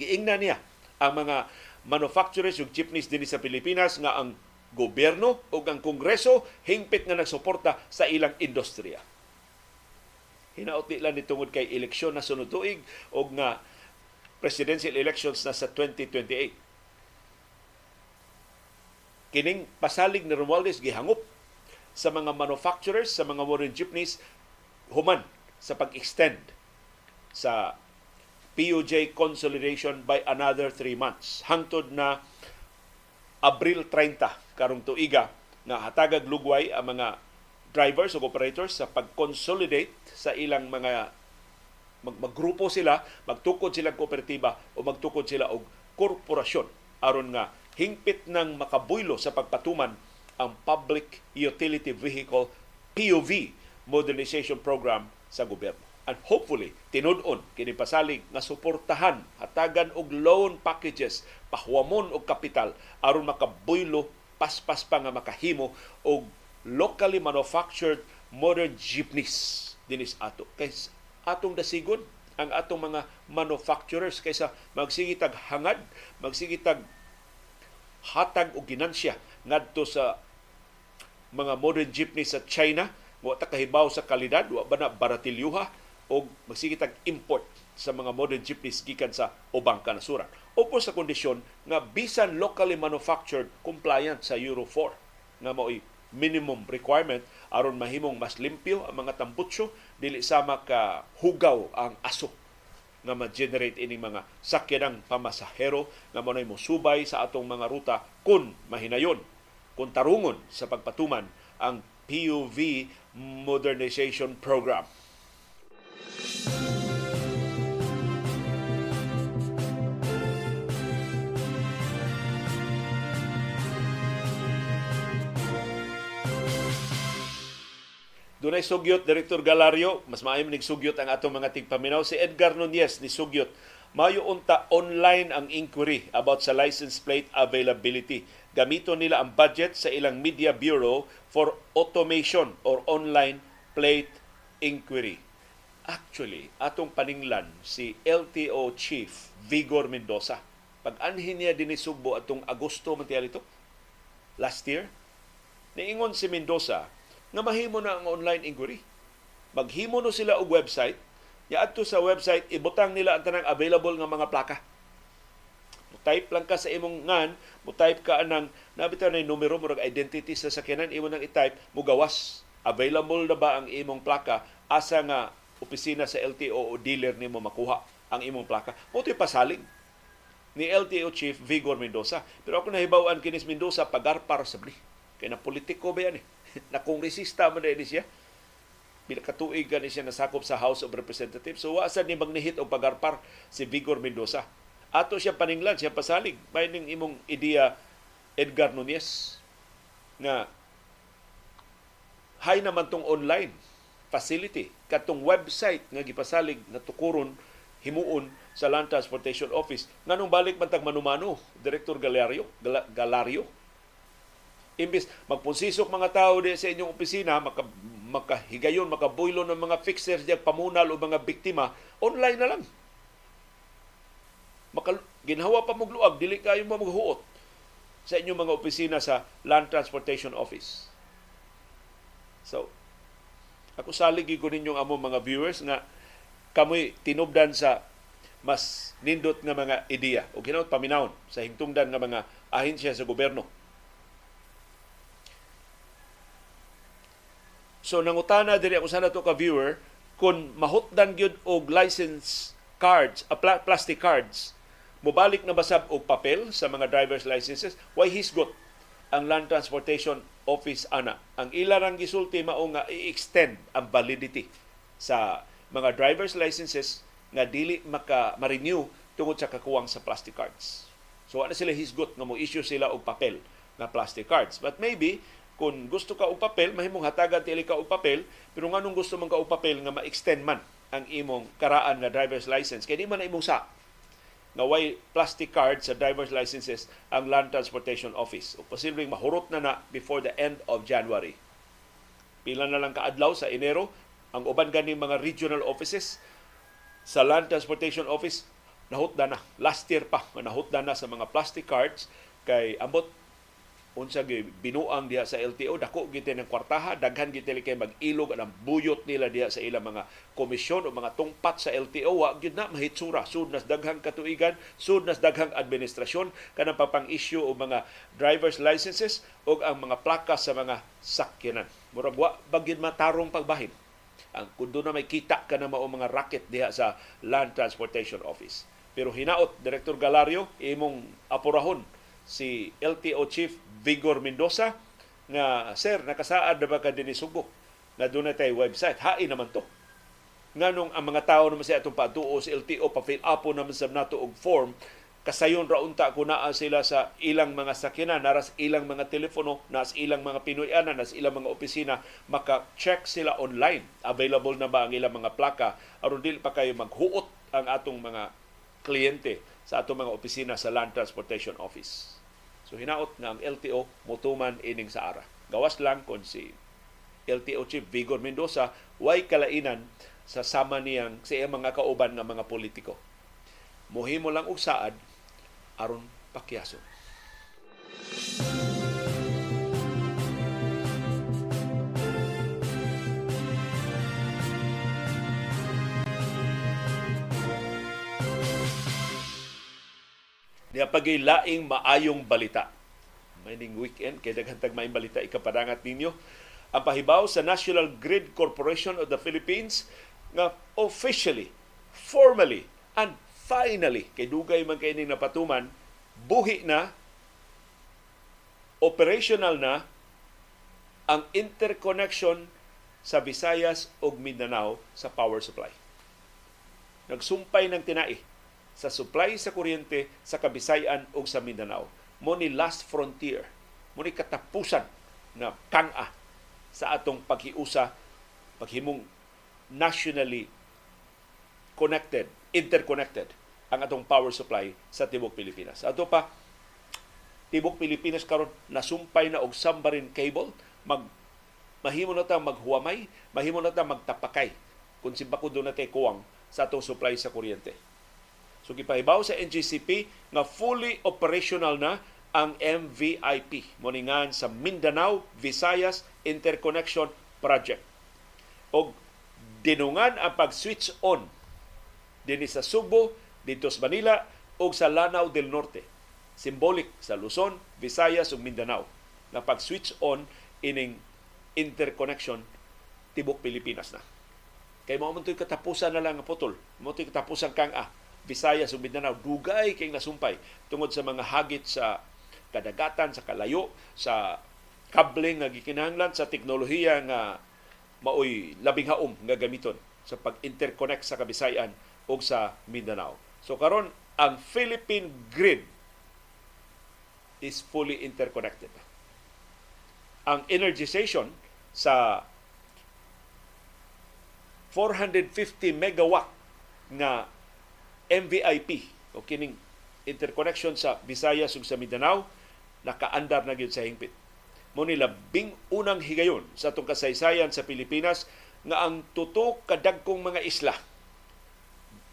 Giingna niya ang mga manufacturers ug jeepneys dinhi sa Pilipinas nga ang gobyerno ug ang kongreso hingpit nga nagsuporta sa ilang industriya hinaot di lang nitungod kay eleksyon na sunod tuig o nga presidential elections na sa 2028. Kining pasalig ni Romualdez gihangup sa mga manufacturers, sa mga modern jeepneys, human sa pag-extend sa POJ consolidation by another three months. Hangtod na Abril 30 karong tuiga na hatagag lugway ang mga drivers o operators sa pag-consolidate sa ilang mga mag maggrupo sila, magtukod sila kooperatiba o magtukod sila og korporasyon aron nga hingpit ng makabuylo sa pagpatuman ang Public Utility Vehicle PUV modernization program sa gobyerno. And hopefully, tinud-on kini pasalig nga suportahan, hatagan og loan packages, pahuamon og kapital aron makabuylo paspas pa nga makahimo og locally manufactured modern jeepneys dinis ato. Kay atong dasigon ang atong mga manufacturers kaysa magsigitag hangad, magsigitag hatag og ginansya ngadto sa mga modern jeepney sa China wa ta kahibaw sa kalidad wa ba na baratilyuha o magsigitag import sa mga modern jeepneys gikan sa ubang kanasuran. Opo sa kondisyon nga bisan locally manufactured compliant sa Euro 4 nga mao'y minimum requirement aron mahimong mas limpyo ang mga tamputsyo dili sama ka hugaw ang aso nga ma-generate ini mga sakyanang pamasahero nga mo musubay sa atong mga ruta kun mahinayon kung tarungon sa pagpatuman ang PUV Modernization Program. Dunay sugyot Direktor Galario, mas maayo nig sugyot ang atong mga tigpaminaw si Edgar Nunez ni sugyot. Mayo unta online ang inquiry about sa license plate availability. Gamito nila ang budget sa ilang media bureau for automation or online plate inquiry. Actually, atong paninglan si LTO Chief Vigor Mendoza. Pag-anhin niya din Sugbo atong Agosto man ito, last year, niingon si Mendoza nga mahimo na ang online inquiry. Maghimo no sila og website, ya adto sa website ibutang nila ang tanang available nga mga plaka. Mo-type lang ka sa imong ngan, mo-type ka anang nabitaw na numero mo identity sa sakyanan imo nang i-type mo gawas. Available na ba ang imong plaka asa nga opisina sa LTO o dealer nimo makuha ang imong plaka. Mo pasaling ni LTO Chief Vigor Mendoza. Pero ako nahibawan kinis Mendoza pagarpar sa bli. Kaya na politiko ba yan eh? Na kongresista man din siya. Bila katuig gani siya nasakop sa House of Representatives. So wasa ni magnihit og pagarpar si Vigor Mendoza. Ato siya paninglan, siya pasalig. May ning imong ideya Edgar Nunez nga hay naman tong online facility katong website nga gipasalig na tukuron himuon sa Land Transportation Office nganong balik man tag manumano Director Galario Galario imbis magpunsisok mga tao di sa inyong opisina maka, makahigayon makabuylo ng mga fixers diya pamunal o mga biktima online na lang. Maka, ginhawa pa mong dili kayo maghuot sa inyong mga opisina sa Land Transportation Office. So ako salig ko ninyong amo mga viewers nga kamoy tinubdan sa mas nindot nga mga ideya. O ginaot paminawon sa hingtungdan nga mga ahensya sa gobyerno So nangutana diri ako sana to ka viewer kung mahutdan gyud og license cards, a pla- plastic cards, mobalik na basab og papel sa mga driver's licenses, why hisgot ang Land Transportation Office ana. Ang ilarang gisulti mao nga i-extend ang validity sa mga driver's licenses nga dili maka ma-renew tungod sa kakuwang sa plastic cards. So ano sila hisgot nga mo issue sila og papel na plastic cards. But maybe kung gusto ka og papel, mahimong hatagan tili ka og papel, pero nganong gusto man ka og papel nga ma-extend man ang imong karaan nga driver's license. Kaya di man na imong sa nga way plastic card sa driver's licenses ang Land Transportation Office. O posibleng mahurot na na before the end of January. Pila na lang kaadlaw sa Enero, ang uban ganing mga regional offices sa Land Transportation Office nahutda na. Last year pa, nahutda na sa mga plastic cards kay ambot unsa binuang diha sa LTO dako gite ng kwartaha daghan gite kay mag-ilog ang buyot nila diha sa ilang mga komisyon o mga tungpat sa LTO wa gyud na mahitsura. Sud nas daghang katuigan sud nas daghang administrasyon kanang papang-issue o mga driver's licenses o ang mga plaka sa mga sakyanan. Murag wa bagid matarong pagbahin. Ang kundo na may kita ka na mao mga racket diha sa Land Transportation Office. Pero hinaot Director Galario imong apurahon si LTO Chief Vigor Mendoza nga sir nakasaad na ba ka dinhi Subo? Na doon tay website. Hain naman to. Nganong ang mga tao naman sa atong patuo sa LTO pa fill up naman sa nato og form. Kasayon ra unta ko naa sila sa ilang mga sakyanan naras ilang mga telepono nas ilang mga Pinoyanan nas ilang mga opisina. Maka-check sila online. Available na ba ang ilang mga plaka? Aron dili pa kayo maghuot ang atong mga kliyente sa atong mga opisina sa Land Transportation Office. So hinaot nga ang LTO mutuman ining sa ara. Gawas lang kon si LTO Chief Vigor Mendoza way kalainan sa sama niyang sa iyang mga kauban nga mga politiko. Muhimo lang og saad aron pakyason. Diya pagay laing maayong balita. May weekend kay daghan tag maayong balita ikapadangat ninyo. Ang pahibaw sa National Grid Corporation of the Philippines nga officially, formally, and finally, kay dugay man kay ning napatuman, buhi na, operational na ang interconnection sa Visayas ug Mindanao sa power supply. Nagsumpay ng tinai sa supply sa kuryente sa Kabisayan ug sa Mindanao. Mo ni last frontier, mo ni katapusan na kanga sa atong paghiusa, paghimong nationally connected, interconnected ang atong power supply sa tibok Pilipinas. Ato pa tibok Pilipinas karon nasumpay na og submarine cable mag mahimo na ta maghuamay, mahimo na ta magtapakay kung si bako na kay kuwang sa atong supply sa kuryente. So gipahibaw sa NGCP nga fully operational na ang MVIP moningan sa Mindanao Visayas Interconnection Project. Og dinungan ang pag-switch on dinhi sa Subo, dito sa Manila ug sa Lanao del Norte. Symbolic sa Luzon, Visayas ug Mindanao na pag-switch on ining interconnection tibok Pilipinas na. Kay man katapusan na lang ang putol. Mo katapusan kang ah Visayas ug Mindanao dugay kay nasumpay tungod sa mga hagit sa kadagatan sa kalayo sa kable nga gikinahanglan sa teknolohiya nga maoy labing haom nga gamiton sa pag-interconnect sa Kabisayan ug sa Mindanao. So karon ang Philippine grid is fully interconnected. Ang energization sa 450 megawatt nga MVIP o kining interconnection sa Visayas ug sa Mindanao nakaandar na gyud sa hingpit. Mo ni labing unang higayon sa atong kasaysayan sa Pilipinas nga ang tuto kadagkong mga isla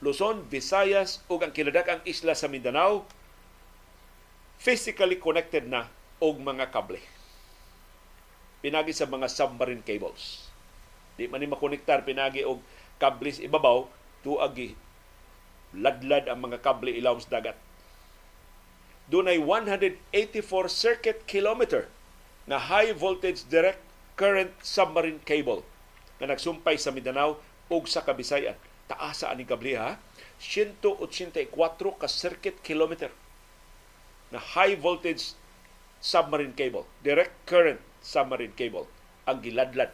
Luzon, Visayas ug ang kinadakang isla sa Mindanao physically connected na og mga kable. Pinagi sa mga submarine cables. Di man ni makonektar pinagi og kables ibabaw tuagi ladlad ang mga kable ilaw sa dagat. Doon ay 184 circuit kilometer na high voltage direct current submarine cable na nagsumpay sa Mindanao ug sa Kabisayan. Taasa aning kable ha. 184 ka circuit kilometer na high voltage submarine cable, direct current submarine cable ang giladlad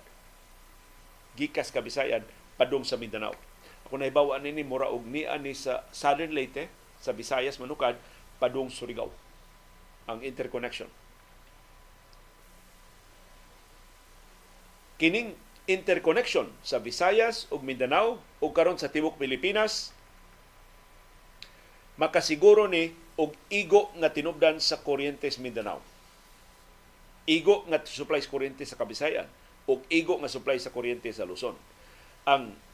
gikas Kabisayan padung sa Mindanao. Ako nahibawa nini mura og niya ni sa Southern Leyte sa Visayas manukad padung Surigao ang interconnection. Kining interconnection sa Visayas ug Mindanao ug karon sa tibok Pilipinas makasiguro ni og igo nga tinubdan sa kuryentes Mindanao. Igo nga supply sa kuryente sa Kabisayan ug igo nga supply sa kuryente sa Luzon. Ang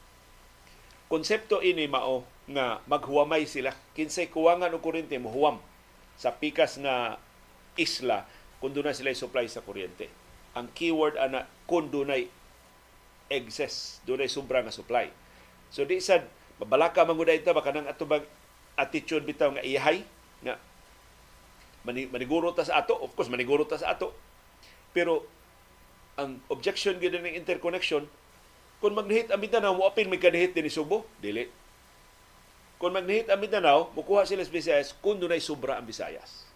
konsepto ini mao nga maghuwamay sila kinsay kuwangan og kuryente mohuwam sa pikas nga isla kung doon na sila supply sa kuryente. Ang keyword ana kung doon excess, doon ay sobra nga supply. So di sad mabalaka man gud ita baka nang atubag attitude bitaw nga iyahay nga maniguro ta sa ato, of course maniguro ta sa ato. Pero ang objection gid ng interconnection kung magnihit ang Mindanao mo apil may kanihit din Subo, dili. Kung magnihit ang Mindanao, mukuha sila sa Visayas kung doon ay sobra ang Visayas.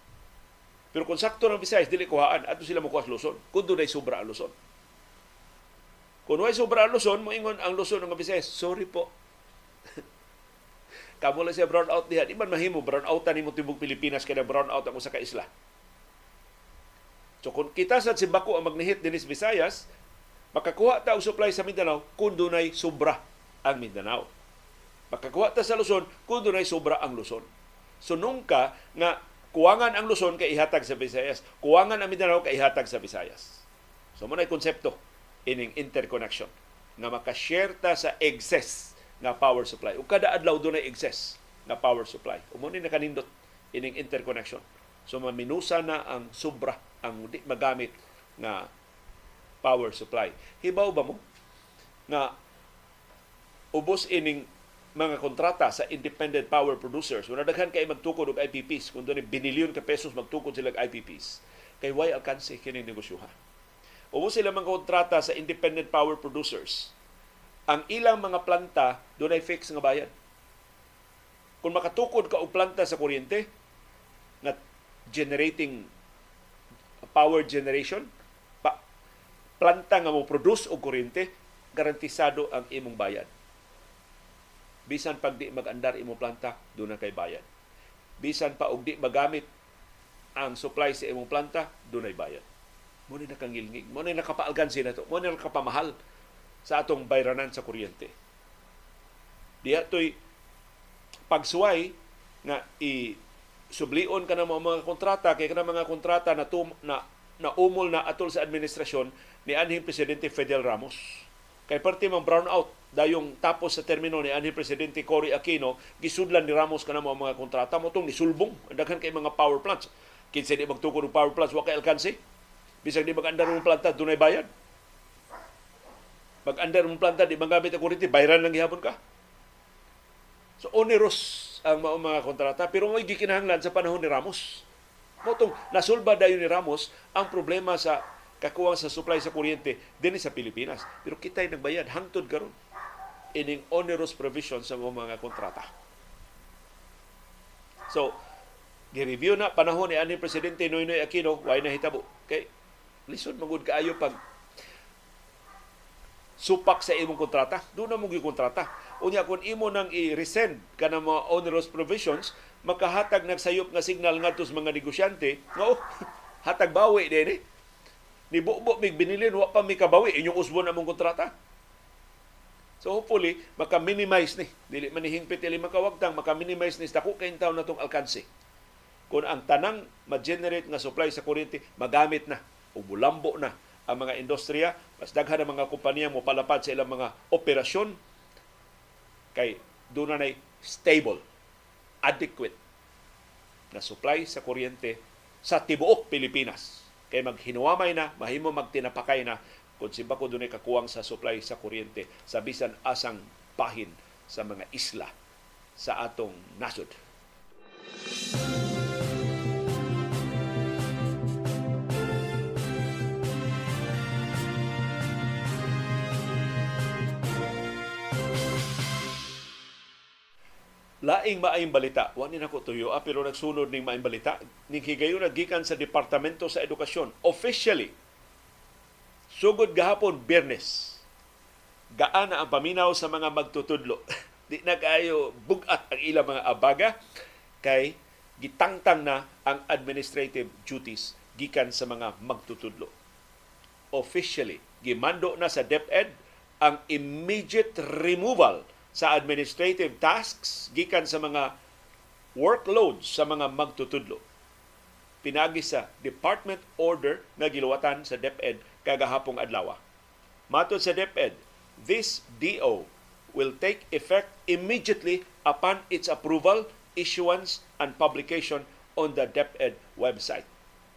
Pero kung sakto ng Visayas, dili kuhaan, ato sila mukuha sa Luzon. Kung doon ay sobra ang Luzon. Kung may sobra ang Luzon, moingon ang Luzon ng Visayas, sorry po. Kamo siya brown out diha. Di mahimo brown out ni mo tibok Pilipinas kaya brown out ang usa ka isla. So kung kita sa Simbako ang magnihit dinis Visayas, makakuha ta og supply sa Mindanao kung dunay sobra ang Mindanao. Makakuha ta sa Luzon kung dunay sobra ang Luzon. So nungka nga kuwangan ang Luzon kay ihatag sa Visayas, kuwangan ang Mindanao kay ihatag sa Visayas. So mo konsepto ining interconnection nga makashare ta sa excess nga power supply. Ug kada adlaw dunay excess nga power supply. Umo ni nakanindot ining interconnection. So maminusa na ang sobra ang di magamit na power supply. Hibaw ba mo na ubos ining mga kontrata sa independent power producers. Wala daghan kay magtukod og IPPs kung doon binilyon ka pesos magtukod sila og IPPs. Kay why alkanse kini negosyoha. Ubos sila mga kontrata sa independent power producers. Ang ilang mga planta doon ay fix nga bayad. Kung makatukod ka og planta sa kuryente na generating power generation, planta nga mo produce og kuryente, garantisado ang imong bayad. Bisan pag di mag-andar imong planta, doon na kay bayad. Bisan pa og di magamit ang supply sa imong planta, doon ay bayad. Mo ni nakangilngig, mo ni nakapaalgan sila to, mo ni nakapamahal sa atong bayranan sa kuryente. Diya to'y pagsuway nga i sublion ka ng mga kontrata kay kana mga kontrata na tum, na na umol na atol sa administrasyon ni anhing presidente Fidel Ramos. Kay parte mang brown out dayong tapos sa termino ni anhing presidente Cory Aquino gisudlan ni Ramos kana mga kontrata mo tong nisulbong daghan kay mga power plants. Kinsa di magtukod og power plants wa kay alkanse. Bisag di mag-andar ng planta dunay bayad. Mag-andar ng planta di magamit ang kuryente bayran lang gihapon ka. So onerous ang mga kontrata pero may gikinahanglan sa panahon ni Ramos. Motong nasulba dayon ni Ramos ang problema sa kakuwang sa supply sa kuryente din sa Pilipinas. Pero kita'y nagbayad hangtod karon ining onerous provision sa mga kontrata. So, gi-review na panahon ni ani presidente Noynoy Aquino way na hitabo. Kay lisod magud kaayo pag supak sa imong kontrata, doon na mong kontrata. Unya kung imo nang i-resend ka ng mga onerous provisions, makahatag nagsayop nga signal nga sa mga negosyante nga oh, hatag bawi din eh. Ni bubo mig binilin wa pa mi kabawi inyong usbon among kontrata. So hopefully maka-minimize ni dili man hingpit dili makawagtang maka-minimize ni dako kay taon natong alkanse. Kung ang tanang ma-generate nga supply sa kuryente magamit na o na ang mga industriya, mas daghan ang mga kompanya mo palapad sa ilang mga operasyon kay doon na stable, adequate na supply sa kuryente sa tibuok Pilipinas. Kay maghinuamay na, mahimo magtinapakay na kung simba ko doon kakuwang sa supply sa kuryente sa bisan asang pahin sa mga isla sa atong nasod. Laing maayong balita. Wa ni nako tuyo ah, pero nagsunod ning maayong balita. Ning higayon gikan sa Departamento sa Edukasyon. Officially, sugod gahapon Biyernes, gaan na ang paminaw sa mga magtutudlo. Di na kayo bugat ang ilang mga abaga kay gitangtang na ang administrative duties gikan sa mga magtutudlo. Officially, gimando na sa DepEd ang immediate removal sa administrative tasks gikan sa mga workloads sa mga magtutudlo. Pinagi sa Department Order nga giluwatan sa DepEd kagahapong adlaw. Matod sa DepEd, this DO will take effect immediately upon its approval, issuance, and publication on the DepEd website.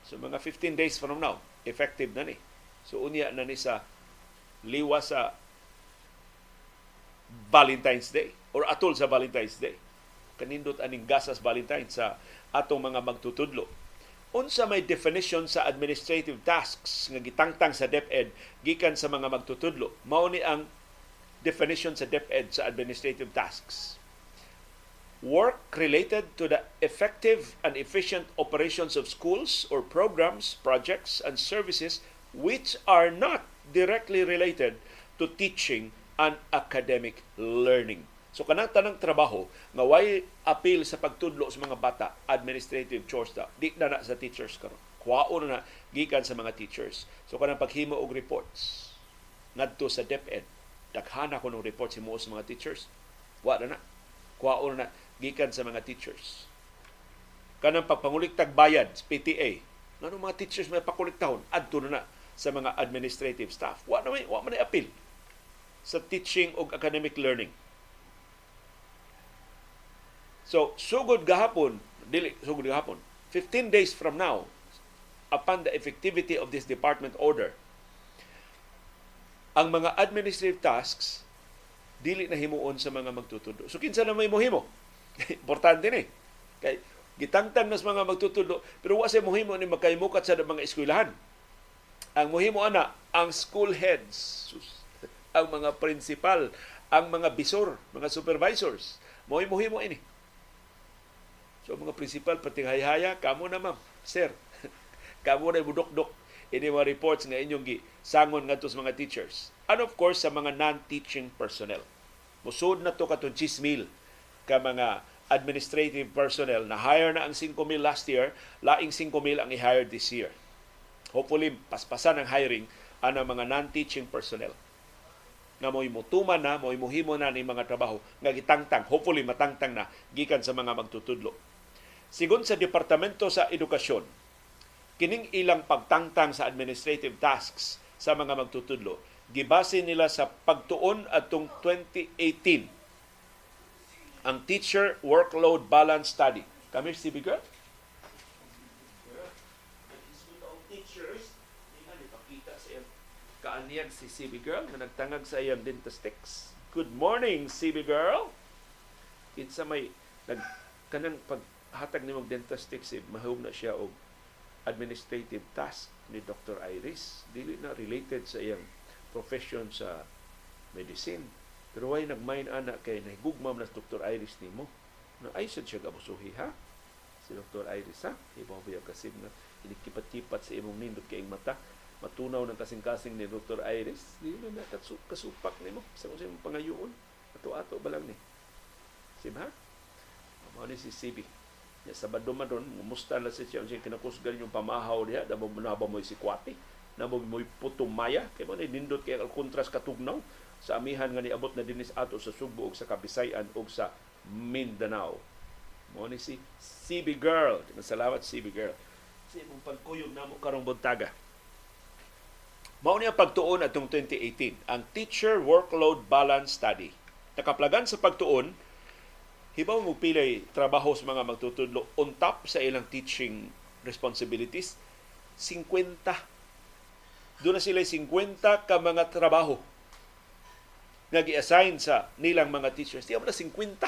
So mga 15 days from now, effective na ni. So unya na ni sa liwa sa Valentine's Day or atol sa Valentine's Day. Kanindot aning gasas Valentine sa atong mga magtutudlo. Unsa may definition sa administrative tasks nga gitangtang sa DepEd gikan sa mga magtutudlo. Mao ni ang definition sa DepEd sa administrative tasks. Work related to the effective and efficient operations of schools or programs, projects, and services which are not directly related to teaching and academic learning. So kanang tanang trabaho nga way appeal sa pagtudlo sa mga bata, administrative chores ta, di na na sa teachers karon. Kuwaon na gikan sa mga teachers. So kanang paghimo og reports ngadto sa DepEd, daghana ko ng reports himo sa mga teachers. Wa na na. Kuwaon na gikan sa mga teachers. Kanang pagpanguliktag bayad, PTA, ngano mga teachers may pakuliktahon adto na na sa mga administrative staff. Wa na may wa man appeal sa teaching ug academic learning. So, sugod gahapon, dili sugod gahapon, 15 days from now, upon the effectivity of this department order, ang mga administrative tasks dili na himuon sa mga magtutudo. So kinsa na may mohimo? Importante ni. Kay gitangtang nas mga magtutudo pero wa say mohimo ni makaimukat sa mga eskwelahan. Ang mohimo ana ang school heads, ang mga principal, ang mga bisor, mga supervisors. Mohimo himo ini So mga principal pati hayhaya kamo na ma'am, sir. kamo na budok-dok ini mga reports nga inyong gi sangon ngadto sa mga teachers. And of course sa mga non-teaching personnel. Musud na to katong chismil ka mga administrative personnel na hire na ang 5,000 last year, laing 5,000 ang i-hire this year. Hopefully, paspasan ang hiring ana mga non-teaching personnel nga mo'y mutuman na, mo'y muhimo na ni mga trabaho nga gitangtang, hopefully matangtang na gikan sa mga magtutudlo Sigon sa Departamento sa Edukasyon, kining ilang pagtangtang sa administrative tasks sa mga magtutudlo, gibase nila sa pagtuon atong 2018 ang Teacher Workload Balance Study. Kami si Bigger? Kaaniyag si CB Girl na nagtangag sa iyang dentistics. Good morning, CB Girl! It's may nag kanang pag hatag ni mong dentist si mahum na siya og administrative task ni Dr. Iris dili na related sa iyang profession sa medicine pero way nagmain ana kay nahigugma na Dr. Iris nimo na ay sad siya gabusuhi ha si Dr. Iris ha ibaw biya kasib na inikipat-kipat sa imong nindot kay mata matunaw ng kasing-kasing ni Dr. Iris dili na kasupak nimo sa unsay pangayoon ato-ato ba lang ni Sibha? Mao ni si CB Ya, Sabado man ron, mumusta na siya siya kinakusgan yung pamahaw niya, na mo naba mo si Kwati, na mo mo putumaya, kay mo ni nindot kay kontras katugnaw sa amihan nga niabot na dinis ato sa Subo ug sa Kabisayan ug sa Mindanao. Mo ni si CB Girl. Salamat CB Girl. Sa imong pagkuyog namo karong buntaga. Mao niya pagtuon atong 2018 ang Teacher Workload Balance Study. Nakaplagan sa pagtuon hibaw mo pilay trabaho sa mga magtutudlo on top sa ilang teaching responsibilities 50 doon na sila 50 ka mga trabaho nga gi-assign sa nilang mga teachers. Di na 50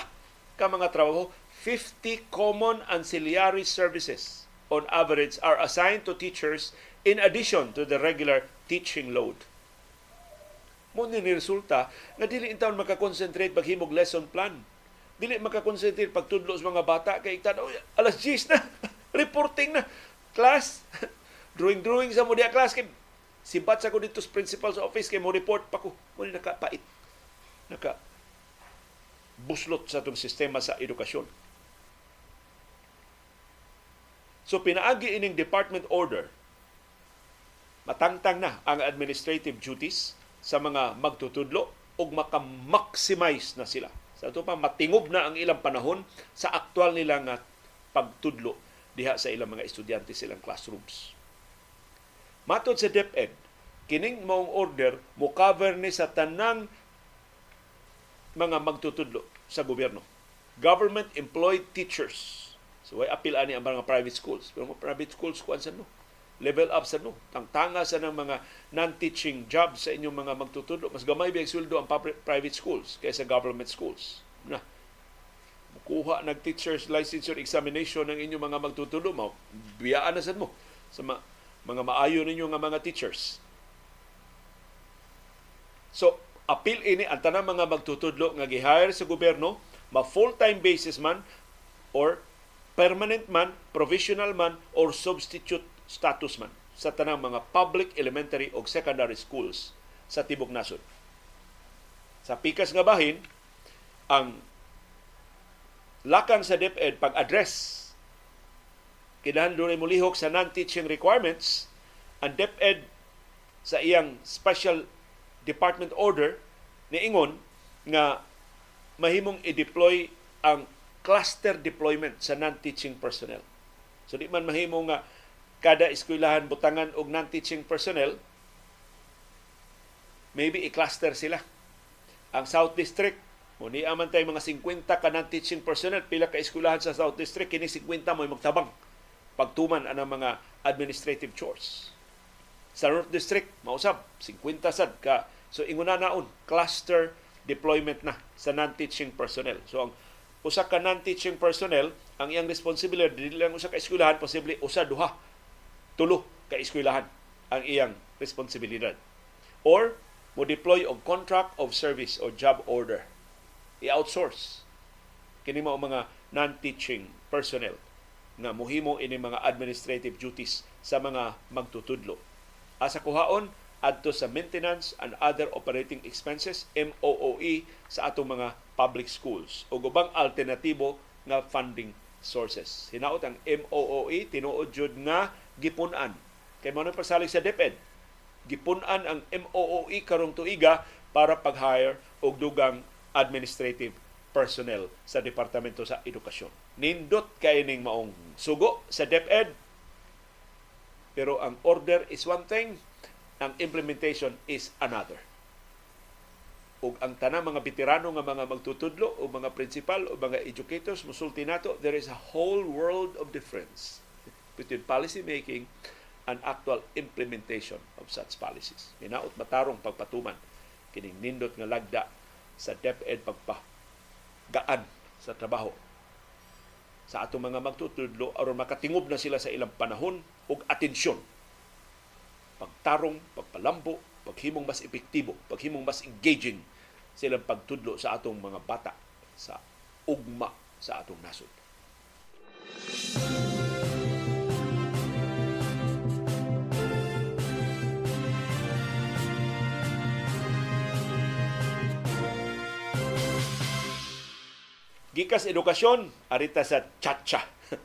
ka mga trabaho. 50 common ancillary services on average are assigned to teachers in addition to the regular teaching load. Mo ni resulta nga dili intawon makakonsentrate paghimog lesson plan. Dili makakonsentrate pagtudlo sa mga bata kay tanaw alas 10 na reporting na class drawing drawing sa mo class kay sibat sa ko dito sa principal sa office kay mo report pa ko mo nakapait. Naka buslot sa itong sistema sa edukasyon. So pinaagi ining department order matangtang na ang administrative duties sa mga magtutudlo ug maka-maximize na sila sa ito pa, matingob na ang ilang panahon sa aktual nila nga pagtudlo diha sa ilang mga estudyante silang classrooms. Matod sa DepEd, kining maong order mo cover ni sa tanang mga magtutudlo sa gobyerno. Government employed teachers. So, way apil ani ang mga private schools. Pero mga private schools, kuan sa no? Level up sa no. Ang tanga sa ng mga non-teaching jobs sa inyong mga magtutudlo. Mas gamay ba sweldo ang private schools kaysa government schools. Na, kuha nag teacher's licensure examination ng inyong mga magtutudlo, mo biyaan na sad mo sa ma- mga maayo ninyo nga mga teachers. So, appeal ini ang tanang mga magtutudlo nga gi-hire sa gobyerno, ma full-time basis man or permanent man, provisional man, or substitute status man sa tanang mga public elementary o secondary schools sa Tibok Nasod. Sa pikas nga bahin, ang lakang sa DepEd pag-address kinahanglan doon mulihok sa non-teaching requirements ang DepEd sa iyang special department order ni ingon nga mahimong i-deploy ang cluster deployment sa non-teaching personnel. So di man mahimo nga kada eskwelahan butangan og non-teaching personnel, maybe i-cluster sila. Ang South District, mo ni aman tay mga 50 ka non-teaching personnel, pila ka eskwelahan sa South District, kini 50 mo magtabang pagtuman ang mga administrative chores. Sa North District, mausab, 50 sad ka. So inguna naon, cluster deployment na sa non-teaching personnel. So ang usa ka non-teaching personnel, ang iyang responsibilidad dili lang usa ka eskwelahan, posible usa duha, tulo ka eskwelahan ang iyang responsibilidad. Or mo deploy og contract of service or job order. I-outsource kini mao mga non-teaching personnel nga muhimo ini mga administrative duties sa mga magtutudlo. Asa kuhaon adto sa maintenance and other operating expenses MOOE sa atong mga public schools o ubang alternatibo nga funding sources. Hinaot ang MOOE tinuod jud nga gipunan kay mo pasalig sa DepEd. Gipunan ang MOOE karong tuiga para pag-hire og dugang administrative personnel sa Departamento sa Edukasyon. Nindot kay ning maong sugo sa DepEd pero ang order is one thing, ang implementation is another ug ang tanang mga veterano nga mga magtutudlo o mga principal o mga educators musulti nato there is a whole world of difference between policy making and actual implementation of such policies. Hinaot matarong pagpatuman kining nindot nga lagda sa DepEd pagpa gaan sa trabaho sa atong mga magtutudlo aron makatingob na sila sa ilang panahon ug atensyon pagtarong, pagpalambo, paghimong mas epektibo, paghimong mas engaging silang pagtudlo sa atong mga bata sa ugma sa atong nasod. Gikas edukasyon, arita sa chacha.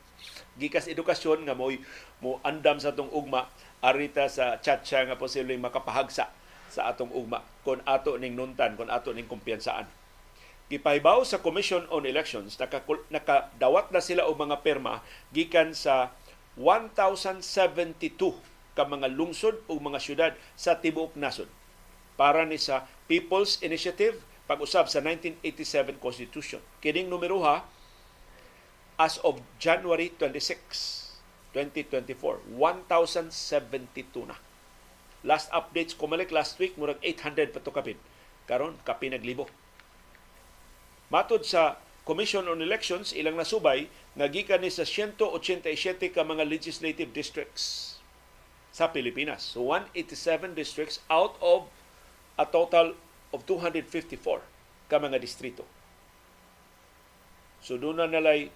Gikas edukasyon nga mo'y mo andam sa atong ugma, arita sa chacha nga posibleng makapahagsa sa atong ugma. Kon ato ning nuntan kon ato ning kumpiyansaan. Gipahibaw sa Commission on Elections naka, nakadawat na sila og mga perma gikan sa 1072 ka mga lungsod o mga syudad sa tibuok nasod. Para ni sa People's Initiative pag-usab sa 1987 Constitution. Kining numero ha as of January 26, 2024, 1,072 na Last updates kumalik last week murag 800 pa to kapin. Karon kapin naglibo. Matod sa Commission on Elections ilang nasubay nga ni sa 187 ka mga legislative districts sa Pilipinas. So 187 districts out of a total of 254 ka mga distrito. So doon na nalay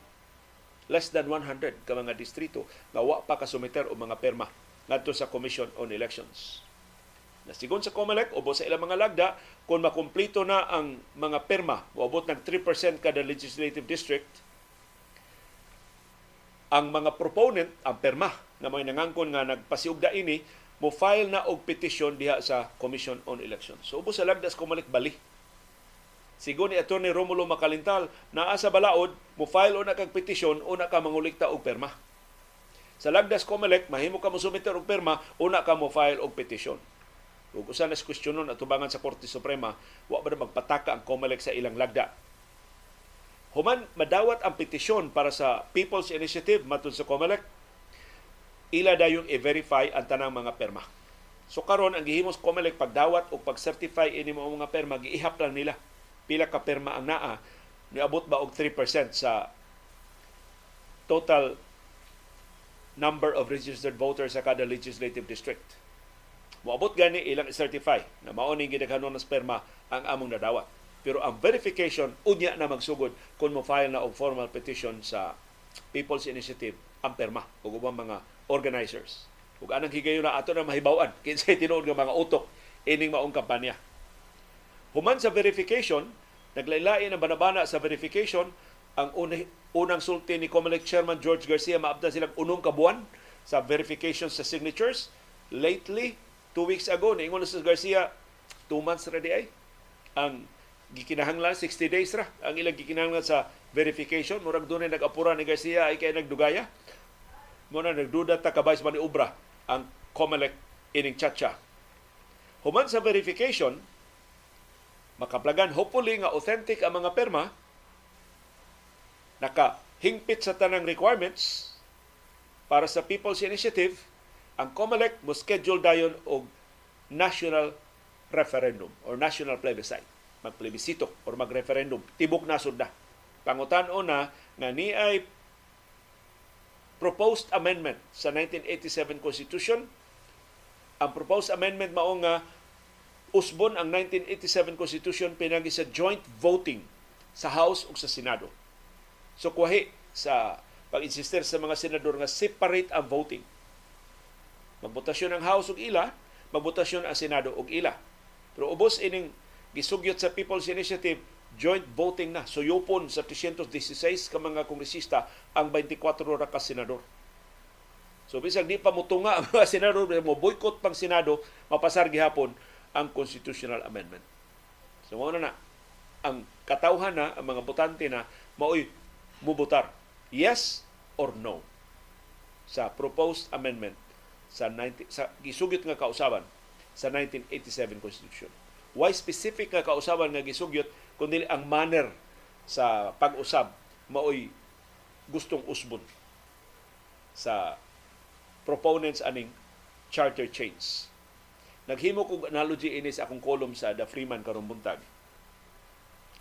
less than 100 ka mga distrito nga wa pa kasumiter o mga perma ngadto sa Commission on Elections. Nasigon sa COMELEC, ubo sa ilang mga lagda, kung makumplito na ang mga perma, uabot ng 3% kada legislative district, ang mga proponent, ang perma, na may nangangkon nga nagpasiugda ini, mo file na og petition diha sa Commission on Elections. So ubo sa lagda sa COMELEC bali. Sigon ni Attorney Romulo Makalintal, naa sa balaod, mo file o na kag petition o na ka mangulikta og perma sa Lagdas Comelec, mahimo ka mo sumiter og perma, una ka mo file og petition. Ug usa nas kwestiyonon atubangan sa Korte Suprema, wa ba magpataka ang Comelec sa ilang lagda. Human madawat ang petisyon para sa People's Initiative matud sa Comelec, ila dayong i-verify ang tanang mga perma. So karon ang gihimos COMELEC pagdawat o pag-certify ini mo mga perma giihap lang nila pila ka perma ang naa niabot ba og 3% sa total number of registered voters sa kada legislative district. Moabot gani ilang certify na mao ning gidaghanon ng sperma ang among nadawat. Pero ang verification unya na magsugod kung mo file na og formal petition sa People's Initiative ang perma ug ubang mga organizers. Ug anang higayon na ato na mahibaw-an kinsay tinuod nga mga utok ining maong kampanya. Human sa verification, naglaylay ang banabana sa verification ang unang, sulti ni COMELEC Chairman George Garcia maabda silang unong kabuan sa verification sa signatures. Lately, two weeks ago, niingon na sa Garcia, two months ready ay. Ang gikinahanglan 60 days ra ang ilang gikinahanglan sa verification murag dunay nag-apura ni Garcia ay kay nagdugaya mo na nagduda ta kabay sa obra ang COMELEC ining chacha human sa verification makaplagan hopefully nga authentic ang mga perma naka hingpit sa tanang requirements para sa People's Initiative ang COMELEC mo schedule dayon og national referendum or national plebiscite magplebisito or magreferendum. Tibok na sud na. Pangutan-o na nga ni ay proposed amendment sa 1987 Constitution. Ang proposed amendment mao nga usbon ang 1987 Constitution pinagi sa joint voting sa House ug sa Senado. So kuwahi sa pag-insister sa mga senador nga separate ang voting. Magbotasyon ang House ug ila, magbotasyon ang Senado ug ila. Pero ubos ining gisugyot sa People's Initiative, joint voting na. Suyupon sa 316 ka mga kongresista ang 24 ra ka senador. So bisag di pa mutunga ang mga senador, mo boycott pang Senado, mapasar gihapon ang constitutional amendment. So na na ang katawhan na ang mga botante na maoy mubutar yes or no sa proposed amendment sa 90, sa gisugyot nga kausaban sa 1987 Constitution. Why specific nga kausaban nga gisugyot kundi ang manner sa pag-usab maoy gustong usbon sa proponents aning charter change. Naghimo kog analogy ini sa akong column sa The Freeman karong buntag.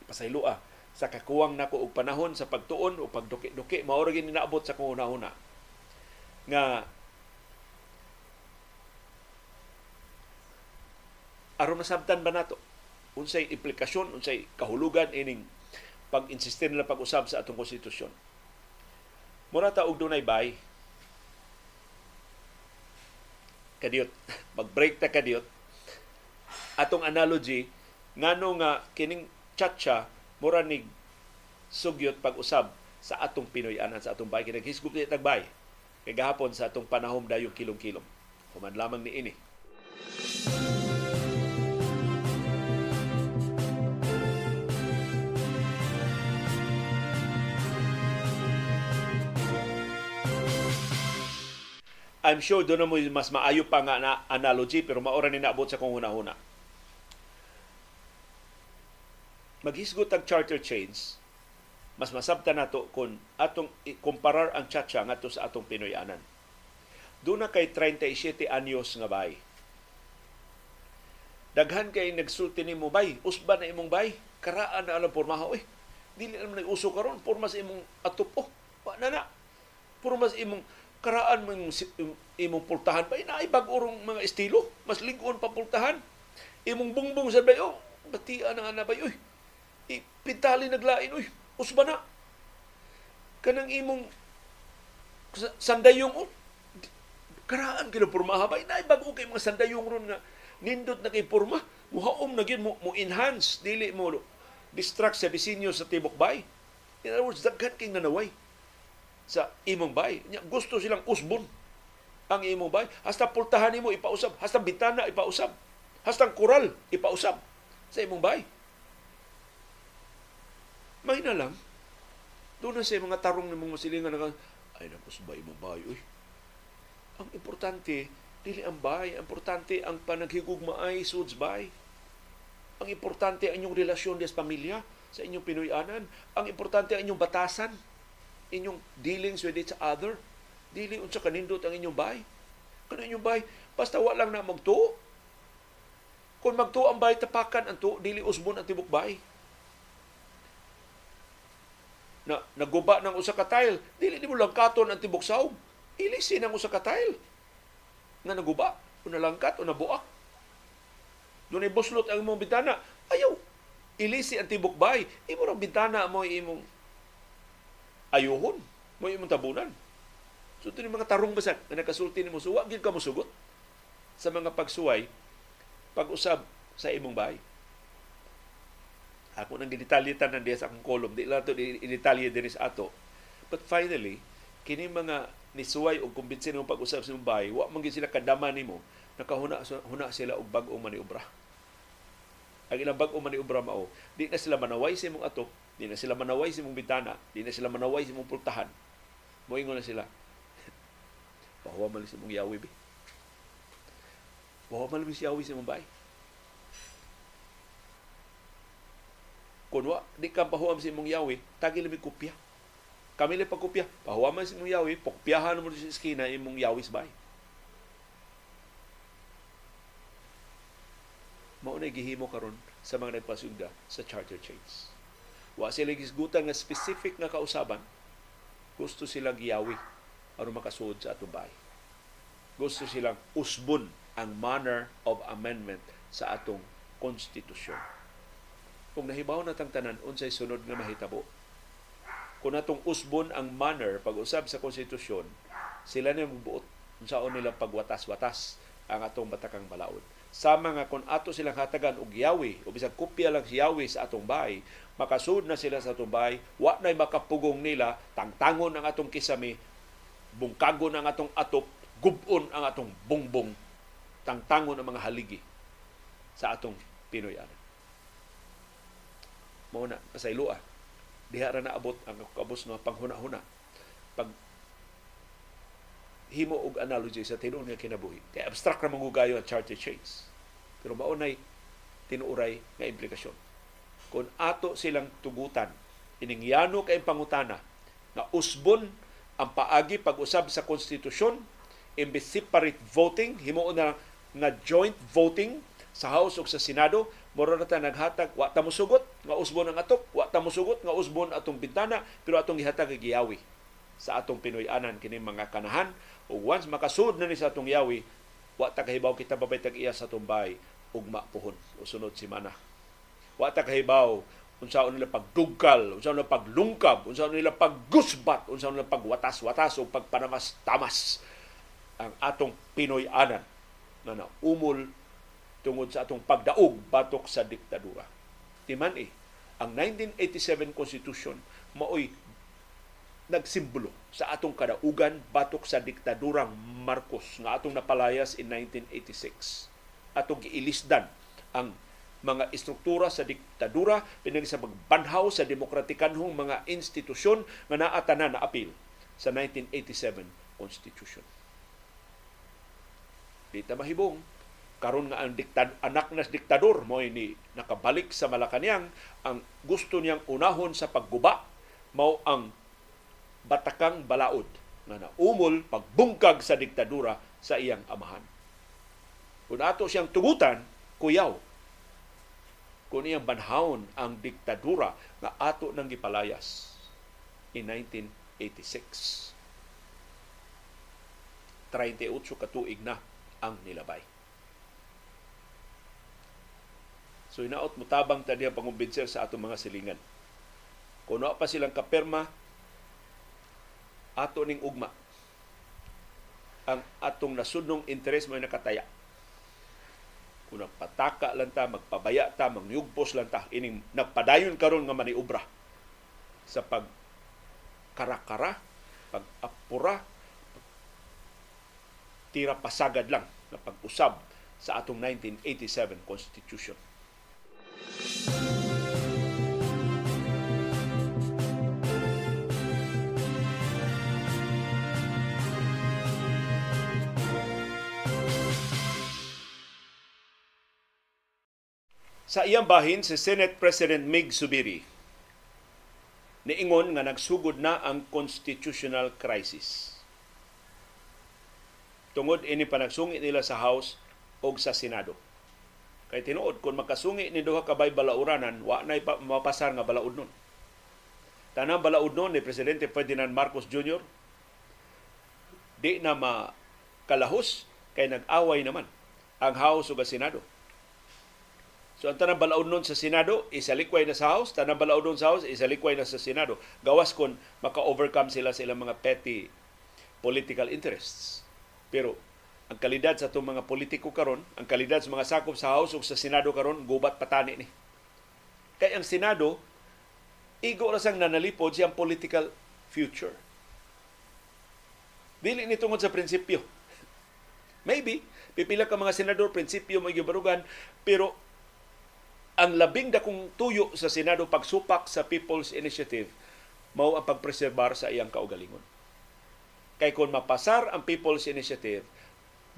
Pasaylua sa kakuwang nako og panahon sa pagtuon o pagduki-duki mao ra naabot sa kung una nga aron masabtan ba nato unsay implikasyon unsay kahulugan ining pag-insistir nila pag-usab sa atong konstitusyon. Mura ta og dunay bay kadiyot mag-break ta kadiyot. Atong analogy ngano nga kining chacha mura ni sugyot pag-usab sa atong Pinoy anan sa atong bay kinaghisgop ni tagbay kay gahapon sa atong panahom dayong kilom-kilom human lamang ni ini I'm sure doon mo mas maayo pa nga na analogy pero maora ni naabot sa kung una-una. Maghisgot ang charter chains, mas masabta nato kung atong kumparar ang chacha ngadto sa atong Pinoyanan. Doon na kay 37 anyos nga bay. Daghan kay nagsulti ni mo bay, usba na imong bay, karaan na alam pormaha oy. Dili naman nag-uso karon, porma sa imong atupo. Wa na na. Porma sa imong karaan mo imong, imong pultahan. Pa inaay bag-urong mga estilo. Mas lingkon pa pultahan. Imong bungbong sa bayo. Batian ang anabay oy ipintali naglain oy usba na kanang imong sandayong oh, karaan kilo pormaha ba inaay bag kay mga sandayong ron nga nindot na kay porma. Muhaom na gyud mo, mo enhance. Dili mo distract sa disenyo sa tibok bay. In other words daghan kay nanaway sa imong bay. Gusto silang usbon ang imong bay. Hasta pultahan nimo ipausab, hasta bitana ipausab, hasta kural ipausab sa imong bay. May na lang, doon na sa mga tarong ng mga silingan na ay nakus ba imong bay, uy. Ang importante, dili ang bay. Ang importante ang panaghigugma ay suds bay. Ang importante ang inyong relasyon des pamilya sa inyong Pinoyanan. Ang importante ang inyong batasan inyong dealings with each other. Dili unsa kanindot ang inyong bahay. Kano inyong bahay, basta wa lang na magtuo. Kung magtuo ang bahay tapakan ang tuo, dili usbon ang tibok bahay. Na naguba ng usa ka tile, dili ni mo lang katon ang tibok sahog. Ilisin ang usa ka tile nga naguba o nalangkat o nabuak. Doon buslot ang imong bintana. Ayaw, ilisi ang tibok bahay. Imo ang bintana mo imong ayuhon. Mo imong tabunan. So ito mga tarong basag na nakasulti ni mo. So wag ka mo sugot sa mga pagsuway pag-usab sa imong bahay. Ako nang gidetalyetan ng diya sa akong kolom. Di lang ito i-detalye din sa ato. But finally, kini mga nisuway o kumbinsin mo pag-usab sa imong bahay, wa man sila kadama nimo nakahuna huna sila og bag-ong maniobra. Ang ilang bag-ong maniobra mao, di na sila manaway sa imong ato, di na sila manaway sa imong bintana, di na sila manaway sa imong pultahan. Moingon na sila. Bahawa man sa imong yawi bi. Bahawa man sa yawi sa imong bahay. Kung wa, di ka pahuam sa imong yawi, tagi lamig kopya. Kami lang pagkopya. Pahuwa man sa imong yawi, pagkopyahan mo sa eskina imong yawi sa bahay. mao na gihimo karon sa mga nagpasugda sa charter chains. Wa sila gisgutan nga specific nga kausaban. Gusto silang giyawi aron makasuod sa atong bahay. Gusto silang usbon ang manner of amendment sa atong konstitusyon. Kung nahibaw na tang tanan unsay sunod nga mahitabo. Kung atong usbon ang manner pag-usab sa konstitusyon, sila na magbuot unsaon nila pagwatas-watas ang atong batakang balaod sama nga kung ato silang hatagan og yawi o bisag kopya lang si yawi sa atong bahay makasud na sila sa atong bahay wa nay makapugong nila tangtangon ang atong kisami bungkagon ang atong atop gubon ang atong bongbong tangtangon ang mga haligi sa atong Pinoy ana mao na kasaylua diha ra naabot ang kabus nga panghuna-huna. Pag himo og analogy sa tinuod nga kinabuhi. Kay abstract ra mangugayo ang charter chains. Pero maunay tinuuray nga implikasyon. Kung ato silang tugutan, iningyano kay pangutana nga usbon ang paagi pag-usab sa konstitusyon imbes separate voting himo na nga joint voting sa House ug sa Senado moro na ta naghatag wa ta mosugot nga usbon ang atok wa ta mosugot nga usbon atong bintana pero atong gihatag giyawi sa atong Pinoy-anan kini mga kanahan ug once makasud na ni sa atong yawi wa ta kahibaw kita babay tag iya sa tumbay ugma puhon o sunod semana wa ta kahibaw unsa nila pagdugkal unsa nila paglungkab unsa nila paggusbat unsa nila pagwatas-watas o pagpanamas-tamas ang atong Pinoy-anan na naumol tungod sa atong pagdaog batok sa diktadura. Timan eh, ang 1987 Constitution maoy nagsimbolo sa atong kadaugan batok sa diktadurang Marcos nga atong napalayas in 1986. Atong giilisdan ang mga istruktura sa diktadura pinag sa magbanhaw sa demokratikanhong mga institusyon nga naatanan na apil sa 1987 Constitution. Di ta mahibong karon nga ang diktad anak nas diktador mo ni nakabalik sa Malacañang ang gusto niyang unahon sa pagguba mao ang batakang balaod na naumol pagbungkag sa diktadura sa iyang amahan. Kung ato siyang tugutan, kuyaw. Kung iyang banhawon ang diktadura na ato nang gipalayas in 1986. 38 katuig na ang nilabay. So inaot mutabang tadi ang pangumbinser sa atong mga silingan. Kung pa silang kaperma, ato ning ugma ang atong nasudnong interes mo nakataya. Kung nagpataka lang ta, magpabaya ta, mangyugpos lang ta, ining nagpadayon karon nga maniubra sa pag karakara, pag-apura, tira pasagad lang na pag-usab sa atong 1987 Constitution. Sa iyang bahin, si Senate President Mig Subiri niingon nga nagsugod na ang constitutional crisis. tungod ini panagsungi nila sa House o sa Senado. Kay tinuod kung makasungi ni duha ka bay balauranan, wa pa mapasar nga balaod nun. Tanang balaod nun ni Presidente Ferdinand Marcos Jr. di na makalahos kay nag-away naman ang House ug Senado. So ang tanang balaod nun sa Senado, isalikway na sa House, tanang balaod nun sa House, isalikway na sa Senado. Gawas kon maka-overcome sila sa ilang mga petty political interests. Pero ang kalidad sa itong mga politiko karon, ang kalidad sa mga sakop sa House ug sa Senado karon, gubat patani ni. Kay ang Senado, igo ra sang nanalipod siyang political future. Dili ni tungod sa prinsipyo. Maybe, pipila ka mga senador, prinsipyo mo gibarugan, pero ang labing dakong tuyo sa Senado pagsupak sa People's Initiative mao ang pagpreserbar sa iyang kaugalingon. Kay kung mapasar ang People's Initiative,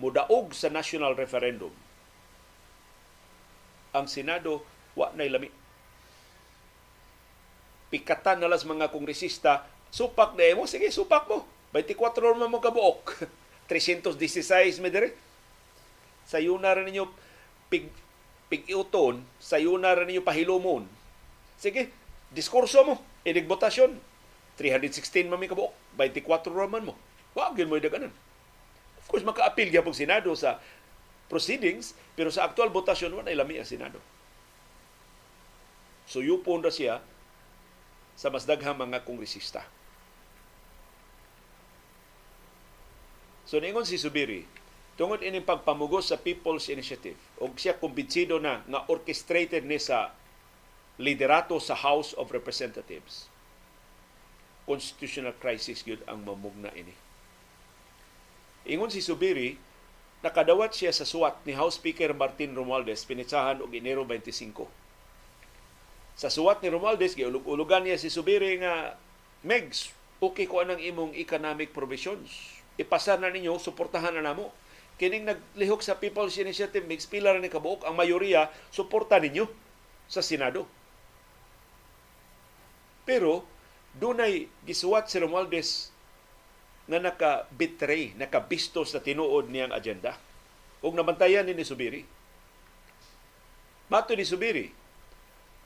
mudaog sa national referendum, ang Senado wa nay lami. Pikatan na las mga kongresista, supak na mo, sige, supak mo. 24 man mo kabuok. 316 me dire. Sayo na rin ninyo pig pig-iuton, sayo na rin ninyo pahilumon. Sige, diskurso mo, inigbotasyon. 316 man may kabuok, 24 raman mo. Wag yun mo daganan. Of course, maka-appeal gyapon Senado sa proceedings, pero sa aktual botasyon, wala ilami ang Senado. So, yupon na siya sa mas daghang mga kongresista. So, ningon si Subiri, tungod ining pagpamugos sa People's Initiative og siya kumbinsido na nga orchestrated ni sa liderato sa House of Representatives. Constitutional crisis gyud ang mamugna ini. Ingon si Subiri nakadawat siya sa suwat ni House Speaker Martin Romualdez pinitsahan og Enero 25 sa suwat ni Romualdez giulog-ulugan niya si Subiri nga Megs okay ko anang imong economic provisions. Ipasa na ninyo suportahan na namo kining naglihok sa People's Initiative mix pila ni kabuok ang mayoriya suporta ninyo sa Senado. Pero dunay gisuwat si Romualdez nga naka-betray, nakabisto sa tinuod niyang agenda. Ug nabantayan ni, ni Subiri. Mato ni Subiri,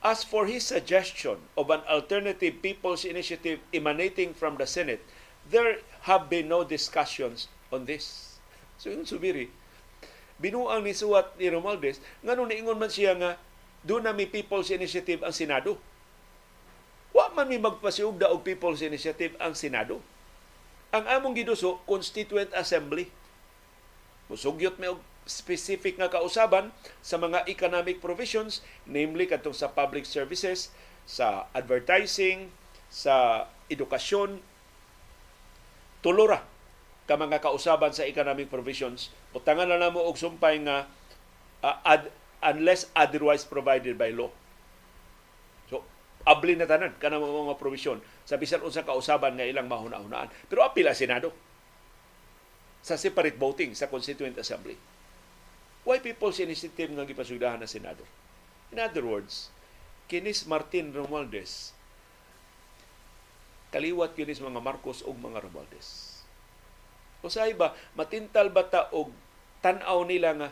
as for his suggestion of an alternative people's initiative emanating from the Senate, there have been no discussions on this So yung subiri, binuang ni suwat ni Romualdez, nga nung niingon man siya nga, doon na may People's Initiative ang Senado. Wa man mi magpasiugda og People's Initiative ang Senado. Ang among giduso, Constituent Assembly. Musugyot may og specific nga kausaban sa mga economic provisions, namely katong sa public services, sa advertising, sa edukasyon, tulura ka mga kausaban sa economic provisions butangan na namo og sumpay nga uh, ad, unless otherwise provided by law. So abli na tanan kana mga provision. Sa bisan unsa kausaban nga ilang mahuna-hunaan. Pero apila senado sa separate voting sa constituent assembly. Why people's initiative nga gipasugdahan na senado? In other words kinis Martin Romualdez kaliwat kinis mga Marcos ug mga Romualdez Usahay ba, matintal ba ta og tan-aw nila nga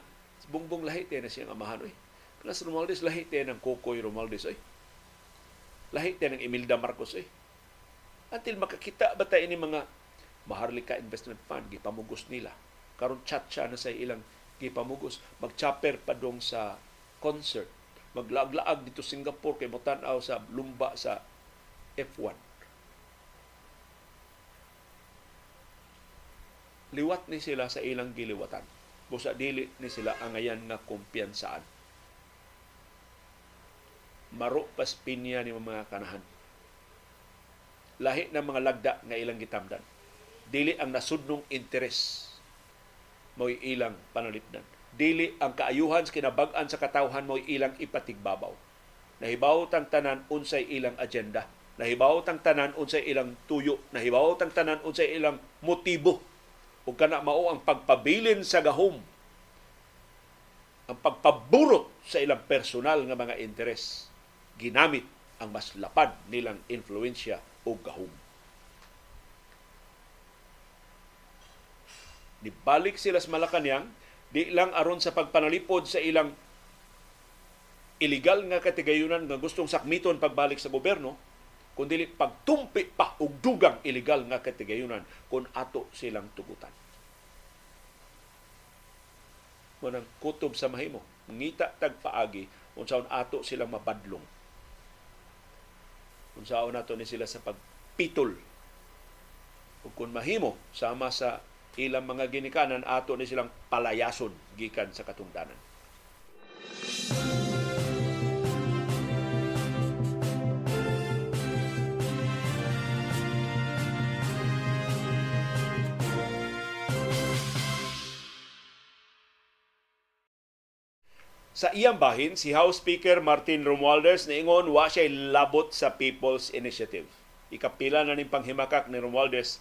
bungbong lahi tayo na siyang amahan. Oy. Plus Romualdez, lahi tayo ng Kokoy Romualdez. Oy. Lahi tayo ng Emilda Marcos. Oy. Until makakita ba tayo ni mga Maharlika Investment Fund, gipamugos nila. Karon chat siya na sa ilang gipamugos. Mag-chopper pa dong sa concert. Maglaag-laag dito Singapore kay motanaw sa lumba sa F1 liwat ni sila sa ilang giliwatan. Busa dili ni sila angayan nga kumpiyansaan. Maro pas pinya ni mga kanahan. Lahi ng mga lagda nga ilang gitamdan. Dili ang nasudnong interes mo'y ilang panalipdan. Dili ang kaayuhan sa kinabag-an sa katawhan mo'y ilang ipatigbabaw. Nahibaw tang tanan unsay ilang agenda. Nahibaw tang tanan unsay ilang tuyo. Nahibaw tang tanan unsay ilang motibo ug kana mao ang pagpabilin sa gahom ang pagpaburot sa ilang personal nga mga interes ginamit ang mas lapad nilang influensya o gahom. Nibalik sila sa Malacanang, di lang aron sa pagpanalipod sa ilang illegal nga katigayunan nga gustong sakmiton pagbalik sa gobyerno, kundi pagtumpi pa og dugang illegal nga katigayunan kung ato silang tugutan. Munang kutob sa mahimo, ngita tagpaagi unsaon ato silang mabadlong. Unsaon nato ni sila sa pagpitol. Ug kung mahimo sama sa ilang mga ginikanan ato ni silang palayason gikan sa katungdanan. Sa iyang bahin, si House Speaker Martin Romualdez niingon wa siya labot sa People's Initiative. Ikapila na ning panghimakak ni Romualdez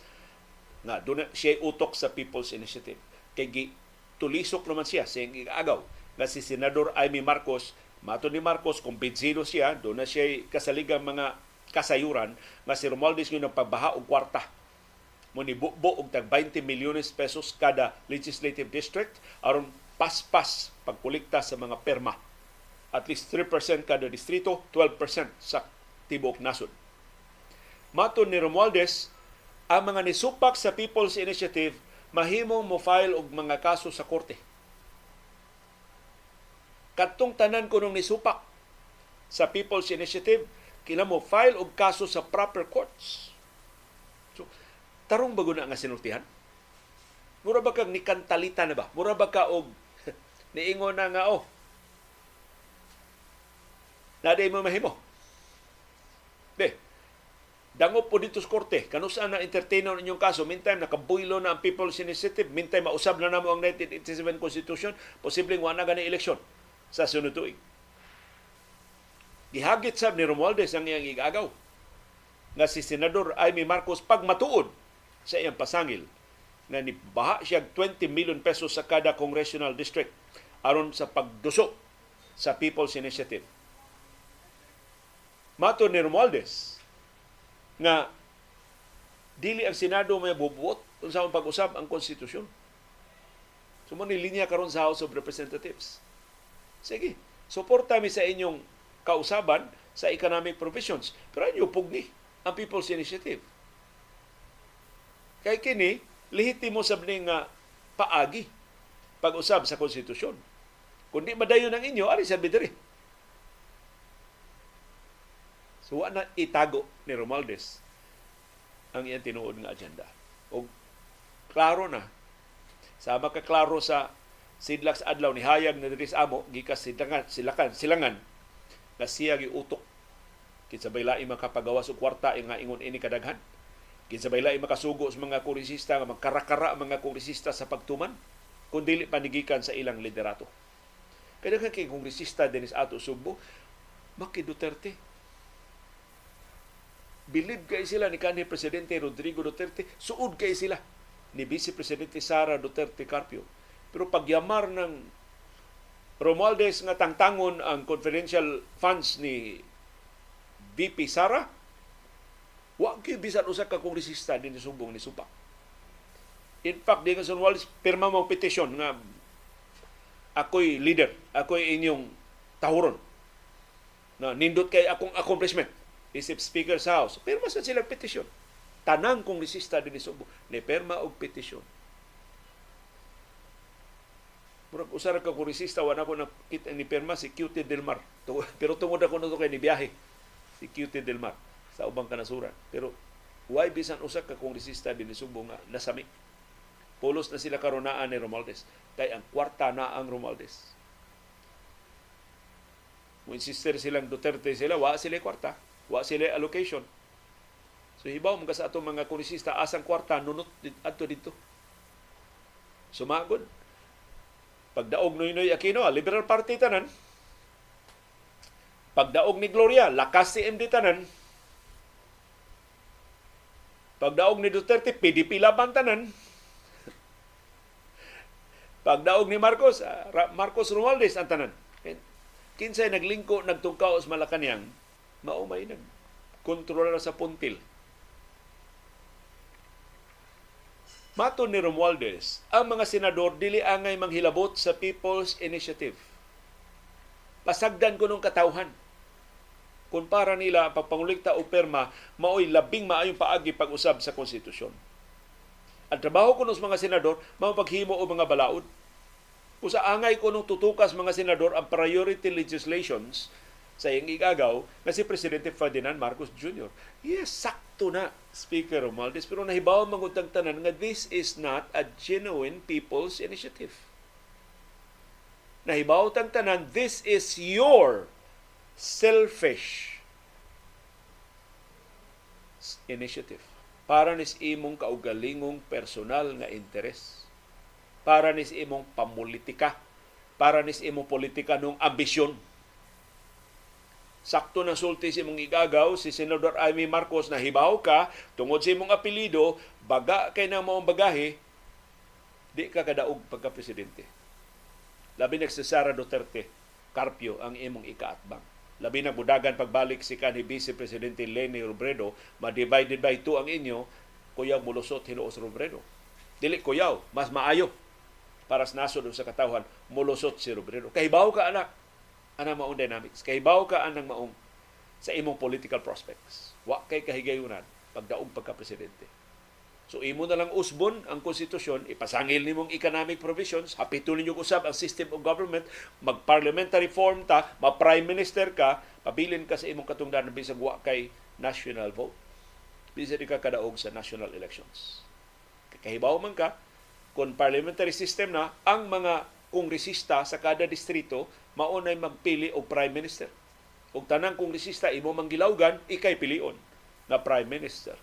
nga doon siya utok sa People's Initiative. Kay tulisok naman siya sa agaw nga si Senador Amy Marcos Mato ni Marcos, kung binsido siya, doon na siya kasaligang mga kasayuran nga si Romualdez ngayon pagbaha og kwarta mo ni bubo og tag 20 milyones pesos kada legislative district aron paspas pagkolekta sa mga perma. At least 3% kada distrito, 12% sa tibuok nasod. Maton ni Romualdez, ang mga nisupak sa People's Initiative mahimong mo file og mga kaso sa korte. Katong tanan ko nung nisupak sa People's Initiative, kila mo file og kaso sa proper courts. So, tarong bago na nga sinultihan? Mura ba kag nikantalita na ba? Mura ba ka og niingon na nga, oh, naday mo mahimo. De, dangop po dito sa korte, kanusaan na entertainer inyong kaso, meantime nakabuylo na ang People's Initiative, meantime mausab na namo ang 1987 Constitution, posibleng wala gani eleksyon sa sunod tuig. Gihagit sab ni Romualdez ang iyang igagaw nga si Senador Amy Marcos pagmatuod sa iyang pasangil na nibaha siya 20 million pesos sa kada congressional district aron sa pagduso sa People's Initiative. Mato ni Romualdez nga dili ang Senado may bubuot kung sa pag-usab ang konstitusyon. Sumo ni linya karon sa House of Representatives. Sige, suporta mi sa inyong kausaban sa economic provisions. Pero inyo pugni ang People's Initiative. Kay kini, lehitimo sa nga paagi pag-usab sa konstitusyon. Kung di madayon ang inyo, ari sabi diri. So, na itago ni Romualdez ang iyang tinuod nga agenda. O klaro na, sama ka klaro sa sidlak sa adlaw ni hayag na diri sa amo gikas silangan silakan silangan nga siya giutok kinsabay lain makapagawa sa kwarta nga ingon ini kadaghan kinsabay lain makasugo sa mga kongresista nga magkarakara mga kongresista sa pagtuman kun dili panigikan sa ilang liderato. Kadaghan kay kongresista Dennis Ato Sugbo Maki Duterte? Bilib kay sila ni kanhi presidente Rodrigo Duterte suod kay sila ni Vice Presidente Sara Duterte Carpio. Pero pagyamar ng Romualdez nga tangtangon ang confidential funds ni VP Sara, wa kay bisan usa ka kongresista din subong ni Supak. In fact, di nga sa Romualdez, pirma mo petisyon nga ako'y leader, ako'y inyong tahuron. Na nindot kay akong accomplishment isip speaker sa House. Pirma sa sila petisyon. Tanang kongresista din ni Subo, ni perma og petisyon Murag usar ka kurisista wala ko nakita ni perma si Cutie Del Mar. Pero tungod ako na to kay ni biyahe si Cutie Del Mar sa ubang kanasuran. Pero why bisan usa ka kongresista din Subo nga nasami. Pulos na sila karonaan ni Romualdez. Kay ang kwarta na ang Romualdez. Mo insister silang Duterte sila, wa sila kwarta, wa sila allocation. So hibaw mga sa atong mga kongresista asang kwarta nunot adto dito. Sumagod Pagdaog ni Noy Aquino, Liberal Party tanan. Pagdaog ni Gloria, lakas si MD tanan. Pagdaog ni Duterte, PDP laban tanan. Pagdaog ni Marcos, uh, Marcos Romualdez ang tanan. Kinsay naglingko, nagtungkaw sa Malacanang, maumay nag kontrola sa puntil. Mato ni Romualdez, ang mga senador dili angay manghilabot sa People's Initiative. Pasagdan ko nung katawhan. Kung para nila ang pagpangulikta o perma, maoy labing maayong paagi pag-usab sa konstitusyon. Ang trabaho ko ng mga senador, mao paghimo o mga balaod. Kung sa angay ko nung tutukas mga senador ang priority legislations sa iyang igagaw na si Presidente Ferdinand Marcos Jr. Yes, sakto na, Speaker Romualdez. Pero nahibaw mangutang tanan nga this is not a genuine people's initiative. Nahibaw tang tanan, this is your selfish initiative para nis imong kaugalingong personal nga interes para nis imong pamulitika. Para nis imong politika nung ambisyon. Sakto na sulti si mong igagaw si Senador Amy Marcos na hibaw ka tungod sa imong apelido baga kay na maong bagahe di ka kadaog pagka presidente labi na si Sara Duterte Carpio ang imong ikaatbang. Labi na budagan pagbalik si kanhi Vice Presidente Leni Robredo, ma-divided by two ang inyo, kuyaw mulusot hinuos Robredo. Dili kuyaw, mas maayo para sa nasod sa katawhan, mulusot si Robredo. Kahibaw ka anak, anang maong dynamics. Kahibaw ka anang maong sa imong political prospects. Wa kay kahigayunan pagdaog pagka-presidente. So imo na lang usbon ang konstitusyon, ipasangil nimong economic provisions, hapitulin niyo usab ang system of government, mag-parliamentary form ta, ma-prime minister ka, pabilin ka sa imong katungdanan bisag wa kay national vote. Bisag ka kadaog sa national elections. Kahibaw man ka, kung parliamentary system na, ang mga kongresista sa kada distrito maunay magpili og prime minister. Ug tanang kongresista imo manggilawgan, ikay pilion na prime minister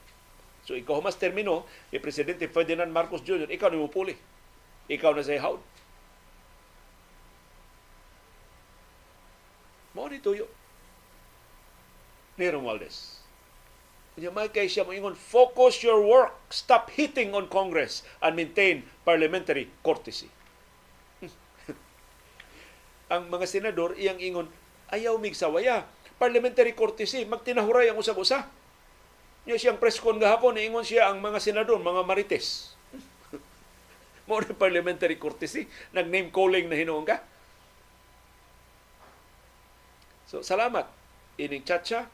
So ikaw mas termino ni Presidente Ferdinand Marcos Jr., ikaw na puli. Ikaw na sa haud. Mao ni tuyo. Ni Romualdez. Kanya may kay siya moingon, focus your work, stop hitting on Congress, and maintain parliamentary courtesy. ang mga senador iyang ingon, ayaw mig sawaya. Parliamentary courtesy, magtinahuray ang usag-usa niya siyang preskon gahapon, ingon siya ang mga senador, mga marites. Mo parliamentary courtesy, nag-name calling na hinuong ka. So, salamat. Ining chacha,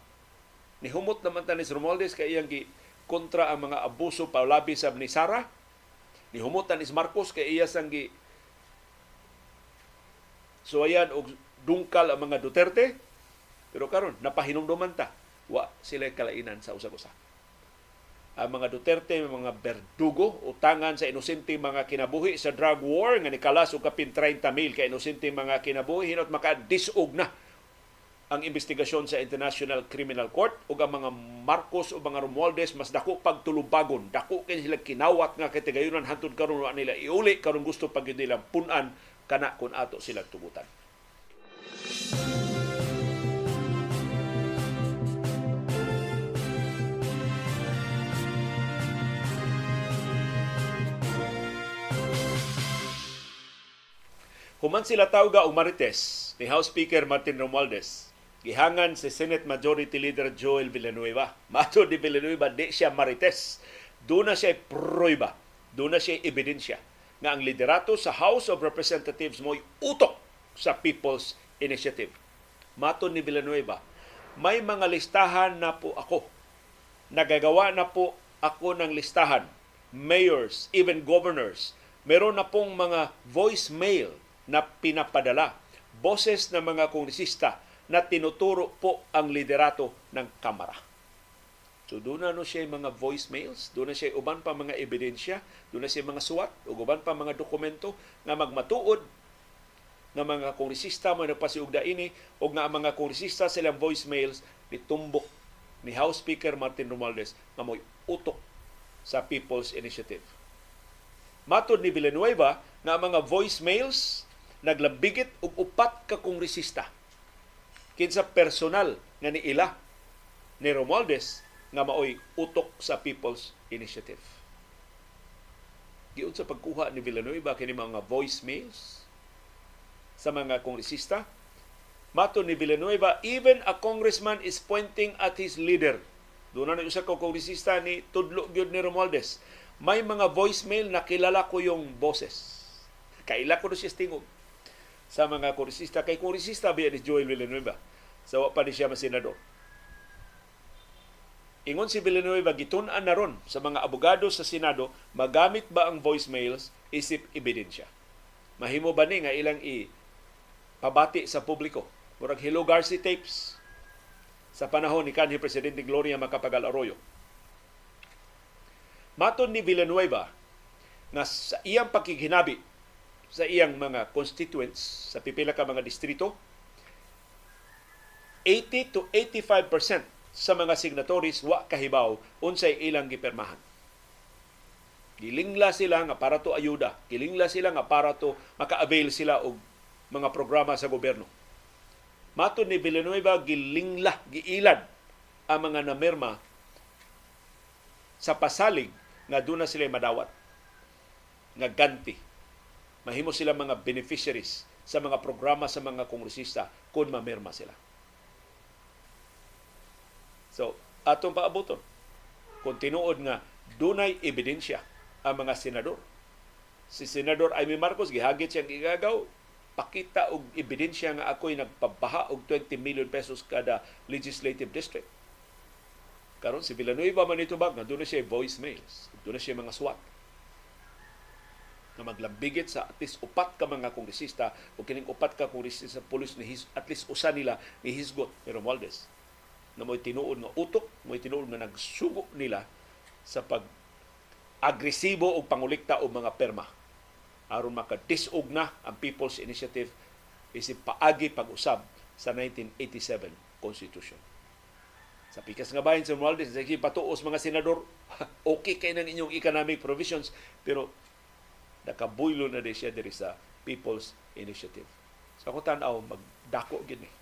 ni humot naman ta ni Romualdez kay iyang gi kontra ang mga abuso paulabi sa ni Sara. Ni humot ni Marcos kay iya sang gi suwayan og dungkal ang mga Duterte. Pero karon napahinumduman ta wa sila kalainan sa usag-usa. Ang mga Duterte, mga berdugo, utangan sa inosente mga kinabuhi sa drug war nga nikalas og kapin 30 mil ka inosente mga kinabuhi hinot maka-disog na ang investigasyon sa International Criminal Court ug ang mga Marcos o mga Romualdez mas dako pagtulubagon dako kay sila kinawat nga katigayunan hantud karon wa nila iuli karon gusto pag nila punan kana kun ato sila tugutan. Human sila tawga og Marites ni House Speaker Martin Romualdez. Gihangan si Senate Majority Leader Joel Villanueva. Mato di Villanueva, di siya Marites. Doon na siya prueba. Doon na siya ebidensya nga ang liderato sa House of Representatives mo'y utok sa People's Initiative. Mato ni Villanueva, may mga listahan na po ako. Nagagawa na po ako ng listahan. Mayors, even governors. Meron na pong mga voicemail na pinapadala. Boses ng mga kongresista na tinuturo po ang liderato ng Kamara. So doon na no siya mga voicemails, doon na siya uban pa mga ebidensya, doon na siya mga suwat, o uban pa mga dokumento nga magmatuod nga mga kongresista mo nagpasiugda ini o nga mga kongresista silang voicemails nitumbok ni House Speaker Martin Romualdez nga mo'y utok sa People's Initiative. Matod ni Villanueva nga mga voicemails naglabigit og upat ka kongresista kinsa personal nga ni ila ni Romualdez nga maoy utok sa People's Initiative. Giun sa pagkuha ni Villanueva kini mga voicemails sa mga kongresista, mato ni Villanueva, even a congressman is pointing at his leader. Doon na usa ka kongresista ni tudlo gyud ni Romualdez. may mga voicemail na kilala ko yung boses. Kaila ko na siya tingog sa mga kongresista. Kay kongresista ba ni Joel Villanueva? Sa so, pa ni siya masenador. Ingon si Villanueva, gitunan na ron sa mga abogado sa Senado, magamit ba ang voicemails isip ebidensya? Mahimo ba ni nga ilang i pabati sa publiko? Murag Hello Garci tapes sa panahon ni kanhi Presidente Gloria Macapagal Arroyo. Maton ni Villanueva na sa iyang pakikinabi sa iyang mga constituents sa pipila ka mga distrito, 80 to 85% sa mga signatories wa kahibaw unsay ilang gipermahan. Gilingla sila nga para to ayuda, gilingla sila nga para to maka-avail sila og mga programa sa gobyerno. Mato ni Villanueva gilingla, giilad ang mga namirma sa pasalig nga doon na sila madawat nga ganti. Mahimo sila mga beneficiaries sa mga programa sa mga kongresista kung mamirma sila. So, atong paabuton. Kung tinuod nga dunay ebidensya ang mga senador. Si Senador Amy Marcos, gihagit siyang igagaw, pakita og ebidensya nga ako'y nagpabaha og 20 million pesos kada legislative district. Karon si Villanueva man ito bag, nga doon na siya voicemails, doon na siya mga SWAT na maglambigit sa at least upat ka mga kongresista o kining upat ka kongresista sa pulis ni his, at least usa nila ni Hisgot ni Romualdez. Na mo'y tinuod nga utok, mo'y tinuod nga nagsugo nila sa pag agresibo og pangulikta og mga perma. Aron makadisog na ang People's Initiative isip paagi pag-usab sa 1987 Constitution. Sa pikas nga bahin sa Romualdez, sa patuos mga senador, okay kay ng inyong economic provisions, pero nakabuylo na di siya diri sa People's Initiative. Sa so, ako tanaw, magdako gini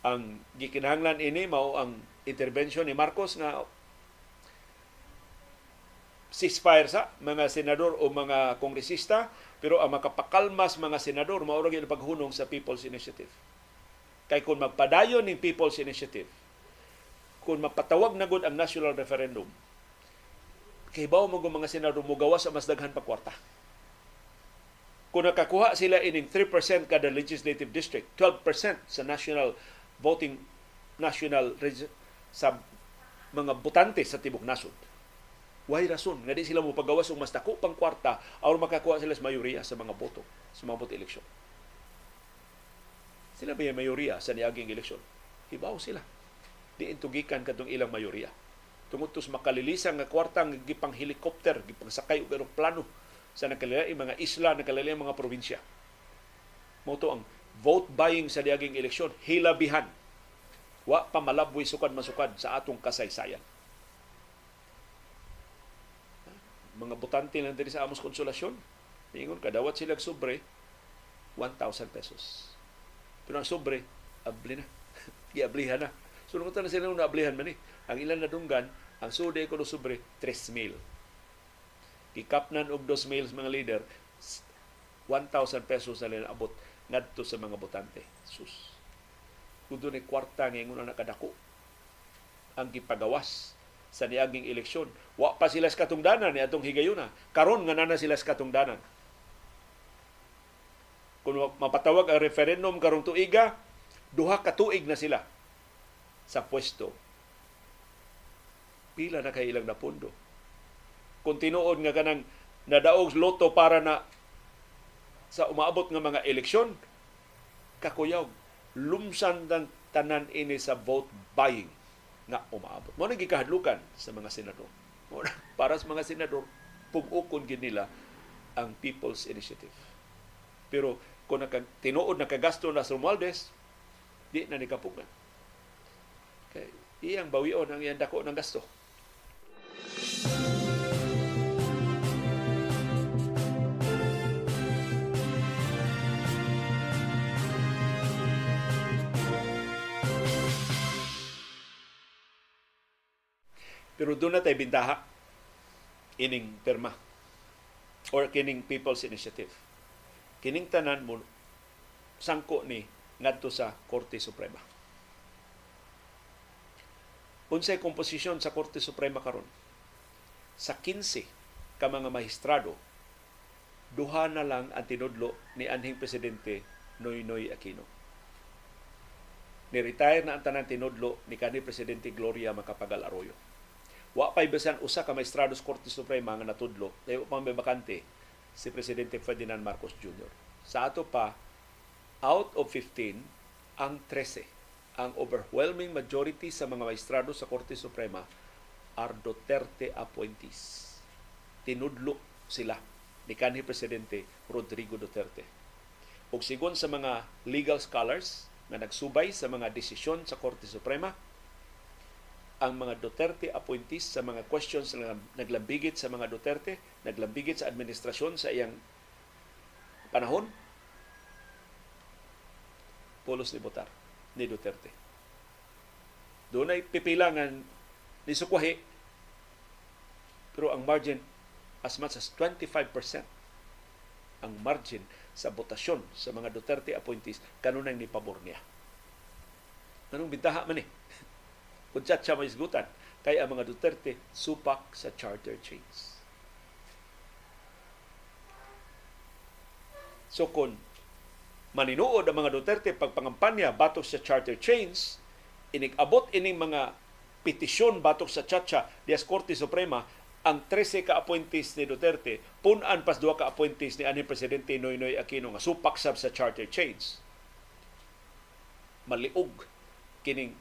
ang gikinahanglan ini mao ang intervention ni Marcos nga ceasefire sa mga senador o mga kongresista pero ang makapakalmas mga senador mao ra paghunong sa People's Initiative. Kay kung magpadayon ning People's Initiative, kung mapatawag na gud ang national referendum, kay bawo mo mga senador mo gawas sa mas daghan pa kwarta. Kung nakakuha sila ining 3% kada legislative district, 12% sa national voting national sa mga botante sa tibok nasod. Why rason nga di sila mo pagawas og mas dako pang kwarta aron makakuha sila sa mayoriya sa mga boto sa mga boto eleksyon. Sila ba yung mayoriya sa niaging eleksyon? Hibaw sila. Di intugikan kadtong ilang mayoriya. Tungod tos makalilisan nga kwartang gipang helicopter, gipang sakay og eroplano sa nakalilaing mga isla, nakalilaing mga probinsya. Moto ang vote buying sa diaging eleksyon, hilabihan. Wa pa malabwi sukad masukad sa atong kasaysayan. Mga butante lang diri sa Amos Konsolasyon, ingon kadawat sila sobre 1,000 pesos. Pero ang sobre, abli na. Giablihan na. So, nung na sila nung naablihan man eh. Ang ilan na dunggan, ang sude ko sobre 3,000. Gikapnan og 2,000 mga leader, 1,000 pesos na nila abot ngadto sa mga botante. Sus. Kung doon kwarta nga na nakadako ang gipagawas sa niaging eleksyon. Wa pa sila sa katungdanan ni atong higayuna. Karon nga nana sila sa katungdanan. Kung mapatawag ang referendum karong tuiga, duha ka tuig na sila sa pwesto. Pila na kay ilang napundo. Kung nga kanang nadaog loto para na sa umaabot nga mga eleksyon, kakuyaw, lumsan ng tanan ini sa vote buying nga umaabot. Mo nang gikahadlukan sa mga senador. Para sa mga senador, pugukon gid nila ang People's Initiative. Pero kung naka, tinuod nakagasto na sa Romualdez, di na ni kapugan. Kay iyang bawion ang iyang dako ng gasto. Pero doon na tayo bintaha ining perma or kining People's Initiative. Kining tanan mo sangko ni ngadto sa Korte Suprema. Unsay komposisyon sa Korte Suprema karon? Sa 15 ka mga maestrado, duha na lang ang tinudlo ni anhing presidente Noynoy Aquino. Ni-retire na ang tanan tinudlo ni kanhi presidente Gloria Macapagal Arroyo. Wa pay bisan usa ka maestrado sa Korte Suprema nga natudlo, dayo pa may bakante si presidente Ferdinand Marcos Jr. Sa ato pa out of 15 ang 13 ang overwhelming majority sa mga maestrado sa Korte Suprema are Duterte appointees. Tinudlo sila ni kanhi presidente Rodrigo Duterte. Ug sigon sa mga legal scholars nga nagsubay sa mga desisyon sa Korte Suprema, ang mga Duterte appointees sa mga questions na naglambigit sa mga Duterte, naglambigit sa administrasyon sa iyang panahon, pulos ni Botar ni Duterte. Doon ay pipila nga ni Sukwahi, pero ang margin as much as 25% ang margin sa botasyon sa mga Duterte appointees kanunay ni pabor niya. Anong bintaha man eh? Kung chat siya maisgutan, kay ang mga Duterte supak sa charter chains. So kung maninuod ang mga Duterte pagpangampanya batok sa charter chains, inig-abot ining mga petisyon batok sa Chacha dias Korte Suprema ang 13 ka appointees ni Duterte punan pas duha ka appointees ni ani presidente Noynoy Aquino nga supak sab sa charter chains maliog kining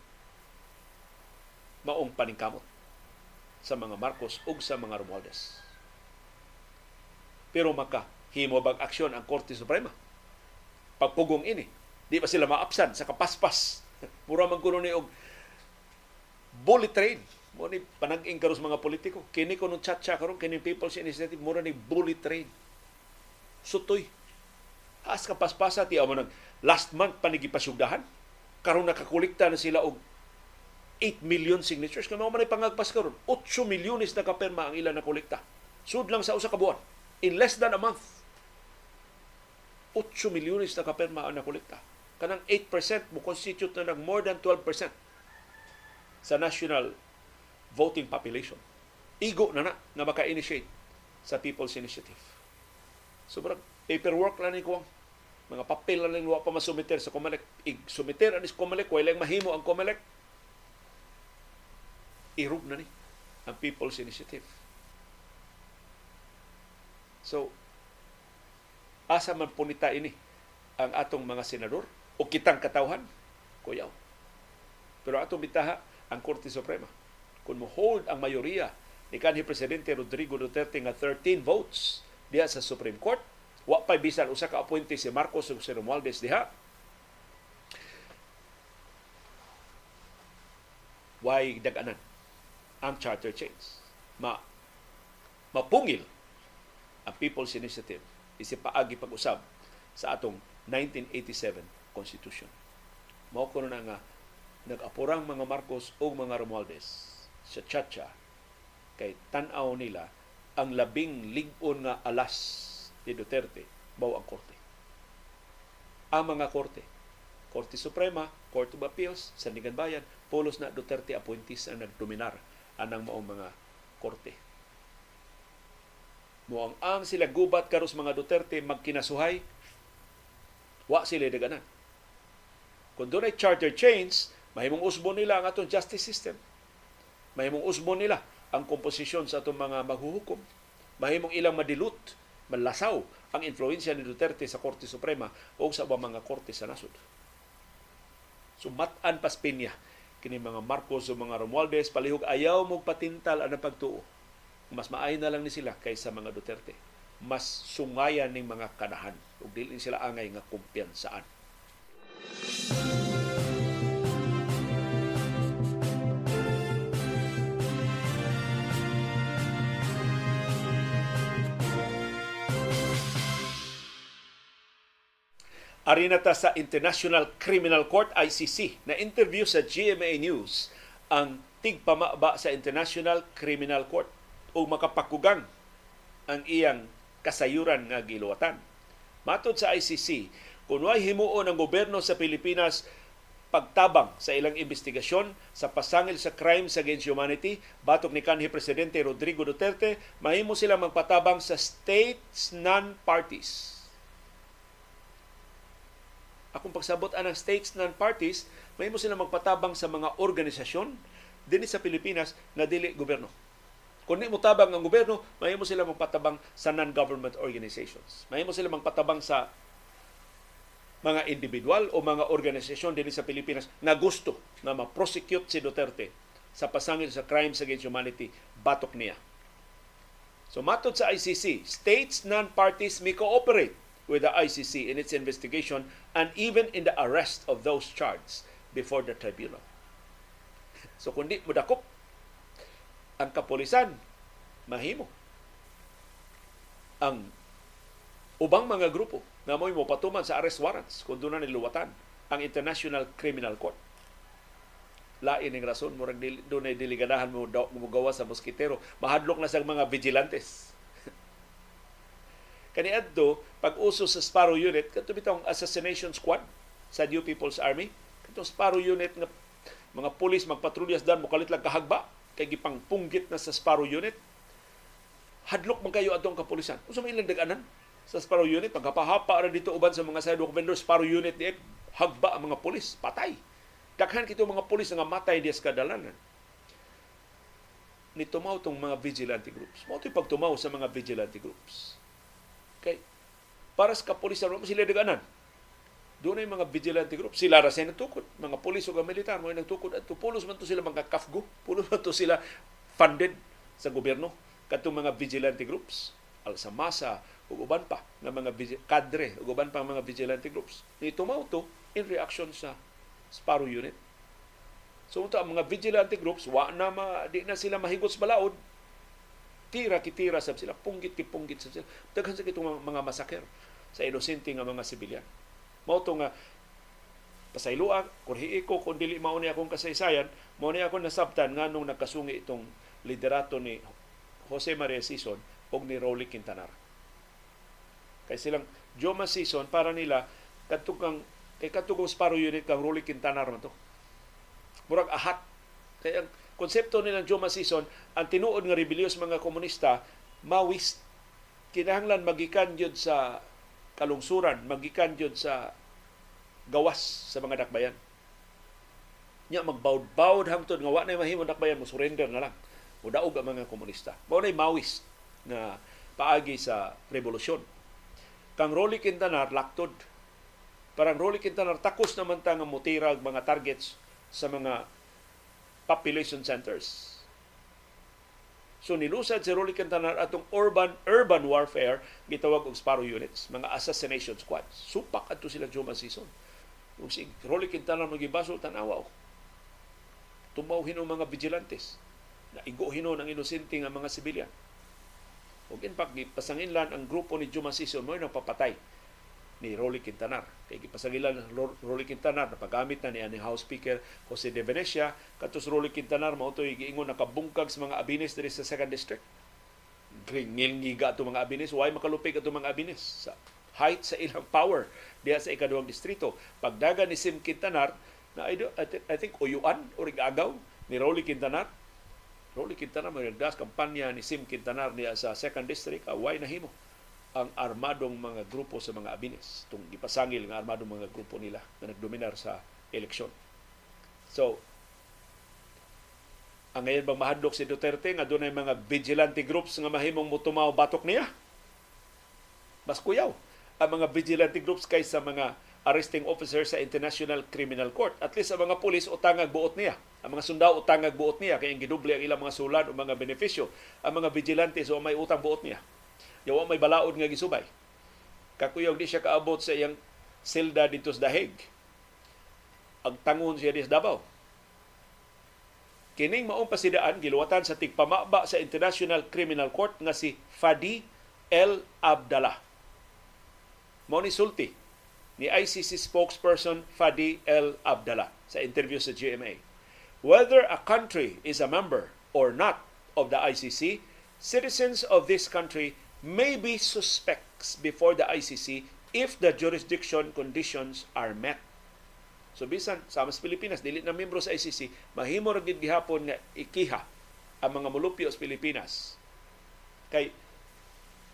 maong paningkamot sa mga Marcos ug sa mga Romualdez. Pero maka himo bag aksyon ang Korte Suprema. Pagpugong ini, di ba sila maapsan sa kapaspas? Mura man kuno ni og bullet train. Mo ni panag-ing mga politiko. Kini ko nung chat karon kini People's Initiative mura ni bullet train. Sutoy. Has kapaspasa ti amo nag last month panigipasugdahan. Karon nakakolekta na sila og 8 million signatures. Kaya man pangagpas karon 8 milyones na kapirma ang ilan na kolekta. Sud lang sa usa ka buwan. In less than a month. 8 milyones na kapirma ang nakolekta. Kanang 8% mo constitute na ng more than 12% sa national voting population. Igo na na na maka-initiate sa People's Initiative. Sobrang paperwork lang ni Kuwang. Mga papel lang wa pa masumiter sa Comelec. I-sumiter anis Comelec, wala mahimo ang Comelec irog na ni ang People's Initiative. So, asa man punita ini ang atong mga senador o kitang katawhan, kuyaw. Pero atong bitaha ang Korte Suprema. Kung mo hold ang mayoriya ni kanhi Presidente Rodrigo Duterte nga 13 votes diha sa Supreme Court, wa pa bisan usa ka appointee si Marcos ug si Romualdez diha. Why daganan ang charter chains. Ma mapungil ang People's Initiative isip paagi pag-usab sa atong 1987 Constitution. Mao ko na nga nag-apurang mga Marcos o mga Romualdez sa Chacha kay tan-aw nila ang labing ligon nga alas ni Duterte mao ang korte. Ang mga korte, Korte Suprema, Court of Appeals, Sandigan Bayan, polos na Duterte appointees ang nagdominar anang maong mga korte. Mo ang sila gubat karos mga Duterte magkinasuhay, wa sila daganan. Kung doon ay charter change, mahimong usbon nila ang atong justice system. Mahimong usbon nila ang komposisyon sa atong mga maghuhukom. Mahimong ilang madilut, malasaw ang influensya ni Duterte sa Korte Suprema o sa mga korte sa nasod. Sumatan so, pas pinya kini mga Marcos o mga Romualdez palihog ayaw mo patintal ang pagtuo. Mas maay na lang ni sila kaysa mga Duterte. Mas sungayan ning mga kanahan ug dili sila angay nga kumpiyansaan. Arina ta sa International Criminal Court ICC na interview sa GMA News ang tigpamaba sa International Criminal Court o makapakugang ang iyang kasayuran nga giluwatan. Matod sa ICC, kung way himuon ang gobyerno sa Pilipinas pagtabang sa ilang investigasyon sa pasangil sa crimes against humanity batok ni kanhi presidente Rodrigo Duterte mahimo sila magpatabang sa states non-parties akong pagsabot anang states non-parties mahimo sila magpatabang sa mga organisasyon dinhi sa Pilipinas na dili gobyerno kung di mo tabang ang gobyerno, mahimo sila magpatabang sa non-government organizations. Mahimo sila magpatabang sa mga individual o mga organisasyon din sa Pilipinas na gusto na ma-prosecute si Duterte sa pasangil sa crimes against humanity, batok niya. So matod sa ICC, states non-parties may cooperate with the ICC in its investigation and even in the arrest of those charged before the tribunal. So kundi mo dakop ang kapulisan, mahimo. Ang ubang mga grupo na mo'y mo patuman sa arrest warrants kung doon na niluwatan ang International Criminal Court. Lain ng rason, murag doon ay deligadahan mo, mo gawa sa moskitero. Mahadlok na sa mga vigilantes. Kaniadto, pag-uso sa Sparrow Unit, kato bitong assassination squad sa New People's Army, katong Sparrow Unit nga mga pulis magpatrulyas dan mukalit lang kahagba kay gipang punggit na sa Sparrow Unit. Hadlok man kayo atong kapulisan. Unsa may ilang daganan? sa Sparrow Unit. Pagkapahapa ra dito uban sa mga sidewalk vendors, Sparrow Unit di hagba ang mga pulis, patay. Daghan kito mga pulis nga matay di sa kadalanan. Ni tumaw tong mga vigilante groups. Mao pagtumaw sa mga vigilante groups. Okay? Para sa kapulisan, mo sila daganan. Doon ay mga vigilante groups. Sila ra sa nagtukod. Mga pulis o militar mo nagtukod. At pulos man to sila mga kafgo. Pulos man to sila funded sa gobyerno. Katong mga vigilante groups. Al-Samasa, ug uban pa nga mga kadre ug uban pa mga vigilante groups ni tumauto in reaction sa Sparrow Unit. So ito ang mga vigilante groups wa na ma, di na sila mahigos balaod tira kitira sab sila punggit ki punggit sab sila daghan sa kitong mga masaker sa inosente nga mga sibilyan. Mao nga pasayloan kun ko kun dili mao ni akong kasaysayan mao ni ako nasabtan nganong nagkasungi itong liderato ni Jose Maria Sison og ni Rolly Quintanar Kay silang Joma season para nila kadtong kay kadtong Sparrow unit kang Rolly Quintana man to. Murag ahat. Kay ang konsepto nilang Joma season ang tinuod nga rebellious mga komunista mawis kinahanglan magikan jud sa kalungsuran, magikan jud sa gawas sa mga dakbayan. Nya magbawd-bawd hangtod nga wa na mahimo dakbayan mo surrender na lang. Mudaog ang mga komunista. Mao mawis na paagi sa revolusyon kang Rolly Quintanar laktod. Parang Rolly Quintanar takos naman ta nga mutira mga targets sa mga population centers. So nilusad si Rolly Quintanar atong urban urban warfare gitawag og Sparrow units, mga assassination squads. Supak adto sila Juma season. Ug si Rolly Quintanar magibasol tanawa tumaw hino mga vigilantes na igo hino ng inosente nga mga sibilyan ug in fact gipasanginlan ang grupo ni Juma Sison mo nang papatay ni Rolly Quintanar. Kay gipasangilan ni Rolly Quintanar na paggamit na ni ani House Speaker Jose de Venecia katus Rolly Quintanar mao to giingon nakabungkag sa mga abines diri sa second district. Gringil ngiga to mga abines, why makalupig ato mga abines sa height sa ilang power diha sa ikaduhang distrito. Pagdaga ni Sim Quintanar na I think uyuan o agaw ni Rolly Quintanar Rolly Quintana magagdas kampanya ni Sim Quintanar niya sa second district away na himo ang armadong mga grupo sa mga abines tung ipasangil nga armadong mga grupo nila na nagdominar sa eleksyon. So, ang ngayon bang mahadlok si Duterte nga doon ay mga vigilante groups nga mahimong mutumaw batok niya? Mas kuyaw ang mga vigilante groups kaysa mga arresting officer sa International Criminal Court. At least ang mga pulis utangag buot niya. Ang mga sundao utangag buot niya kay giduble ang ilang mga sulad o mga benepisyo. Ang mga vigilante so may utang buot niya. Yawa may balaod nga gisubay. Kakuyog di siya kaabot sa iyang silda dito sa Dahig. Ang tangon siya di sa Davao. Kining maong pasidaan giluwatan sa tigpamaba sa International Criminal Court nga si Fadi El Abdallah. Mo ni sulti ni ICC spokesperson Fadi El Abdallah sa interview sa GMA. Whether a country is a member or not of the ICC, citizens of this country may be suspects before the ICC if the jurisdiction conditions are met. So bisan sama sa Pilipinas dili na miyembro sa ICC, mahimo ra gid gihapon nga ikiha ang mga mulupyo sa Pilipinas. Kay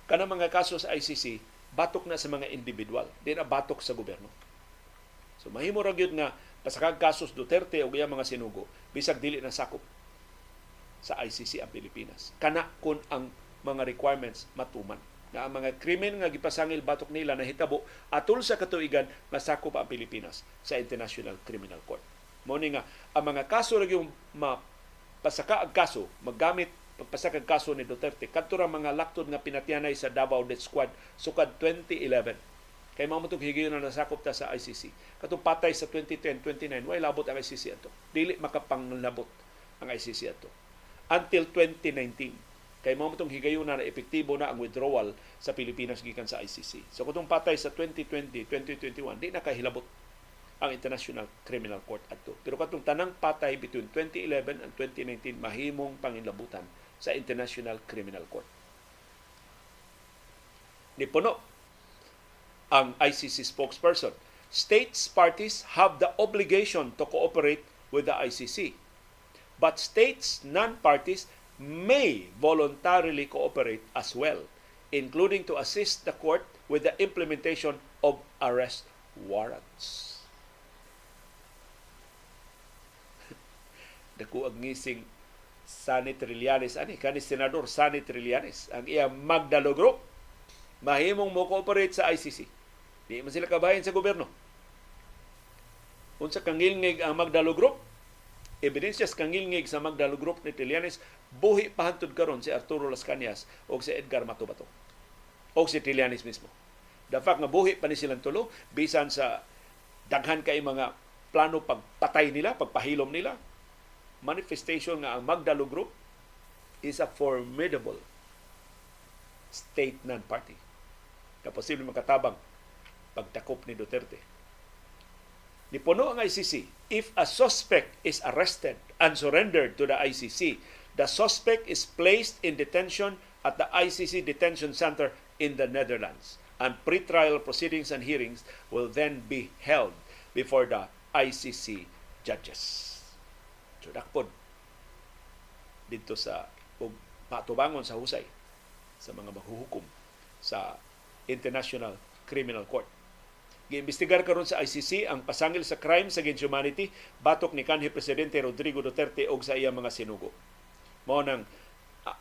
kana mga kaso sa ICC batok na sa mga individual, di na batok sa gobyerno. So mahimo ra gyud nga pasakag kasos Duterte o mga sinugo bisag dili na sakop sa ICC ang Pilipinas. Kana kun ang mga requirements matuman na ang mga krimen nga gipasangil batok nila na hitabo atol sa katuigan masakop ang Pilipinas sa International Criminal Court. Mao nga ang mga kaso ra yung mapasaka ang kaso maggamit pagpasaka ang kaso ni Duterte kadto ra mga laktod nga pinatyanay sa Davao Death Squad sukad 2011 kay mao matong higayon na nasakop ta sa ICC. Katong patay sa 2010, 29, way labot ang ICC ato. Dili makapanglabot ang ICC ato. Until 2019 kay mao matong higayon na epektibo na ang withdrawal sa Pilipinas gikan sa ICC. So kung patay sa 2020, 2021, di na kahilabot ang International Criminal Court adto. Pero katong tanang patay between 2011 and 2019 mahimong panginlabutan sa International Criminal Court. Ni puno ang ICC spokesperson. States parties have the obligation to cooperate with the ICC. But states non-parties may voluntarily cooperate as well, including to assist the court with the implementation of arrest warrants. Dako ang ngising Sani Trillanes ani kani senador Sani Trillanes ang iya Magdalo Group mahimong mo cooperate sa ICC. Di man sila kabayan sa gobyerno. Unsa kangilngig ang Magdalo Group? Ebidensya sa kangilngig sa Magdalo Group ni Trillanes buhi pahantod karon si Arturo Las Cañas o si Edgar Matubato o si Trillanes mismo. The fact nga buhi pa ni silang tulo bisan sa daghan kay mga plano pagpatay nila, pagpahilom nila, manifestation nga ang Magdalo Group is a formidable state non-party na posible makatabang pagtakop ni Duterte. Nipuno ang ICC, if a suspect is arrested and surrendered to the ICC, The suspect is placed in detention at the ICC Detention Center in the Netherlands. And pretrial proceedings and hearings will then be held before the ICC judges. So dakpod dito sa patubangon sa husay sa mga maghuhukom sa International Criminal Court. Giimbestigar karon sa ICC ang pasangil sa crimes against humanity batok ni kanhi presidente Rodrigo Duterte og sa iyang mga sinugo. Mao nang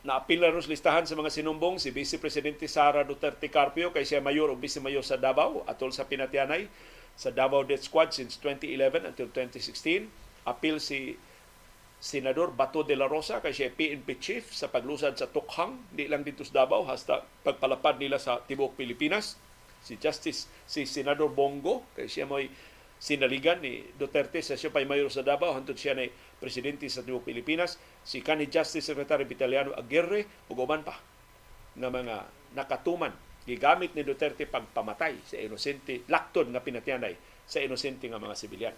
naapil na listahan sa mga sinumbong si Vice Presidente Sara Duterte Carpio kay siya mayor o vice mayor sa Davao atol sa pinatyanay sa Davao Death Squad since 2011 until 2016. Apil si Senador Bato de la Rosa kay siya PNP chief sa paglusad sa Tukhang, di lang dito sa Davao, hasta pagpalapad nila sa Tibok Pilipinas. Si Justice, si Senador Bongo, kay siya mo'y sinaligan ni Duterte sa siya pa'y mayor sa Davao hantod siya na presidente sa Tibok Pilipinas. Si kanhi Justice Secretary Vitaliano Aguirre ug uban pa nga mga nakatuman gigamit ni Duterte pagpamatay sa inosente laktod nga pinatyanay sa inosente nga mga sibilyan.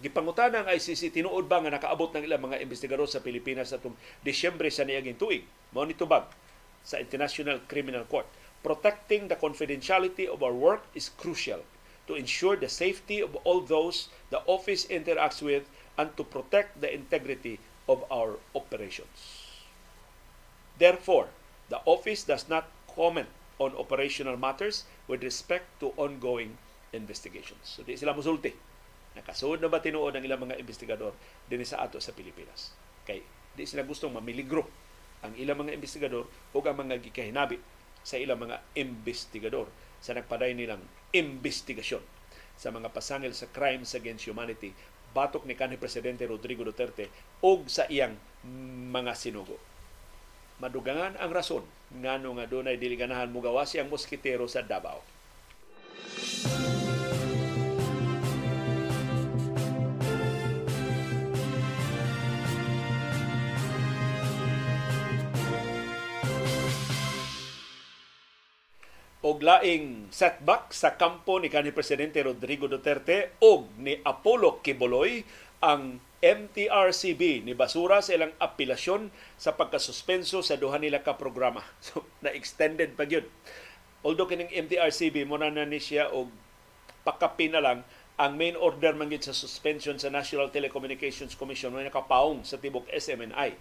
Gipangutana ang ICC tinuod ba nga nakaabot ng ilang mga investigador sa Pilipinas sa tum Disyembre sa niaging tuig? Mao ni sa International Criminal Court protecting the confidentiality of our work is crucial to ensure the safety of all those the office interacts with and to protect the integrity of our operations. Therefore, the office does not comment on operational matters with respect to ongoing investigations. So di sila musulti. Nakasuod na ba tinuod ang ilang mga investigador din sa ato sa Pilipinas? Kay di sila gustong mamiligro ang ilang mga investigador o ang mga gikahinabi sa ilang mga investigador sa nagpaday nilang investigasyon sa mga pasangil sa crimes against humanity batok ni kanhi presidente Rodrigo Duterte ug sa iyang mga sinugo. Madugangan ang rason ngano nga dunay dili ganahan mo gawa siyang moskitero sa Davao. Og laing setback sa kampo ni kanhi presidente Rodrigo Duterte og ni Apollo Kibuloy ang MTRCB ni basura sa ilang apelasyon sa pagkasuspenso sa duha nila ka programa. So na extended pa gyud. Although kining MTRCB mo na, ni siya og pakapi na lang ang main order man sa suspension sa National Telecommunications Commission may nakapaong sa tibok SMNI.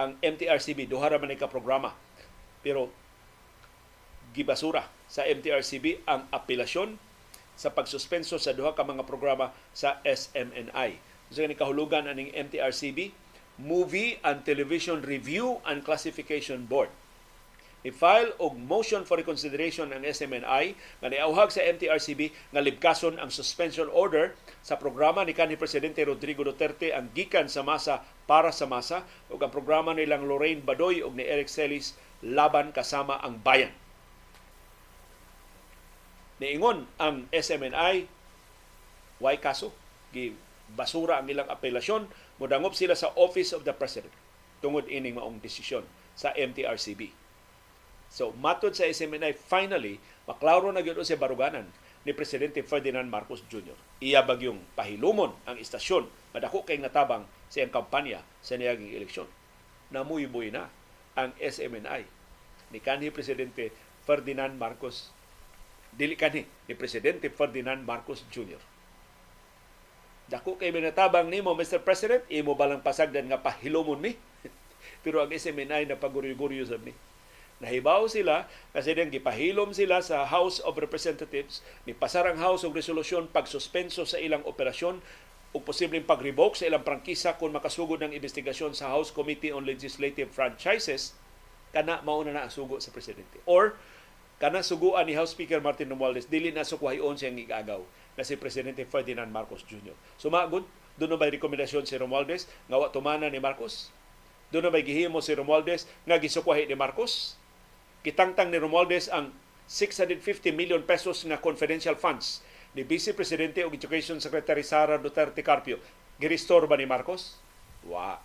Ang MTRCB duha ra man ka programa. Pero gibasura sa MTRCB ang apelasyon sa pagsuspenso sa duha ka mga programa sa SMNI. So ni kahulugan aning MTRCB, Movie and Television Review and Classification Board i-file og motion for reconsideration ang SMNI nga niauhag sa MTRCB nga libkason ang suspension order sa programa ni kanhi presidente Rodrigo Duterte ang gikan sa masa para sa masa ug ang programa nilang Lorraine Badoy ug ni Eric Celis laban kasama ang bayan. Niingon ang SMNI why kaso gi basura ang ilang apelasyon modangop sila sa Office of the President tungod ining maong desisyon sa MTRCB So, matod sa SMNI, finally, maklaro na gyud sa baruganan ni Presidente Ferdinand Marcos Jr. Iya bagyong pahilumon ang istasyon madako kay natabang sa iyang kampanya sa niyaging eleksyon. Namuy-buy na ang SMNI ni kanhi Presidente Ferdinand Marcos dili kanhi ni Presidente Ferdinand Marcos Jr. Dako kay minatabang nimo Mr. President, imo balang pasagdan nga pahilumon mi. Pero ang SMNI na paguryo-guryo sa mi Nahibaw sila kasi din gipahilom sila sa House of Representatives ni pasarang House of Resolution pagsuspenso sa ilang operasyon o posibleng pag-revoke sa ilang prangkisa kung makasugod ng investigasyon sa House Committee on Legislative Franchises kana mauna na ang sugo sa presidente. Or kana suguan ni House Speaker Martin Romualdez dili na sukwahion siyang igagaw na si Presidente Ferdinand Marcos Jr. Sumagod, doon may rekomendasyon si Romualdez nga wa tumana ni Marcos? Doon may gihimo si Romualdez nga gisukwahi ni Marcos? Kitangtang ni Romualdez ang 650 million pesos na confidential funds ni Vice Presidente o Education Secretary Sara Duterte Carpio. Girestore ba ni Marcos? Wa.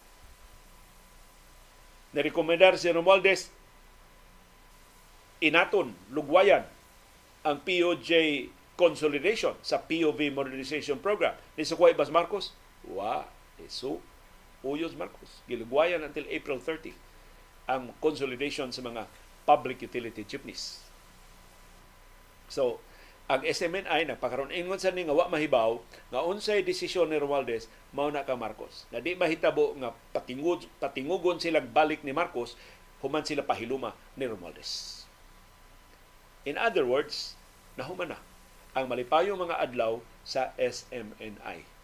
Narekomendar si Romualdez inaton, lugwayan ang POJ consolidation sa POV modernization program. Ni Sukway Bas Marcos? Wa. Isu. Uyos Marcos. Gilugwayan until April 30 ang consolidation sa mga public utility jeepneys. So, ang SMNI na pagkaroon ingon sa nga wa mahibaw nga unsay desisyon ni Romualdez mao na ka Marcos na di mahitabo nga patingud patingugon silang balik ni Marcos human sila pahiluma ni Romualdez. In other words, nahuman na ang malipayong mga adlaw sa SMNI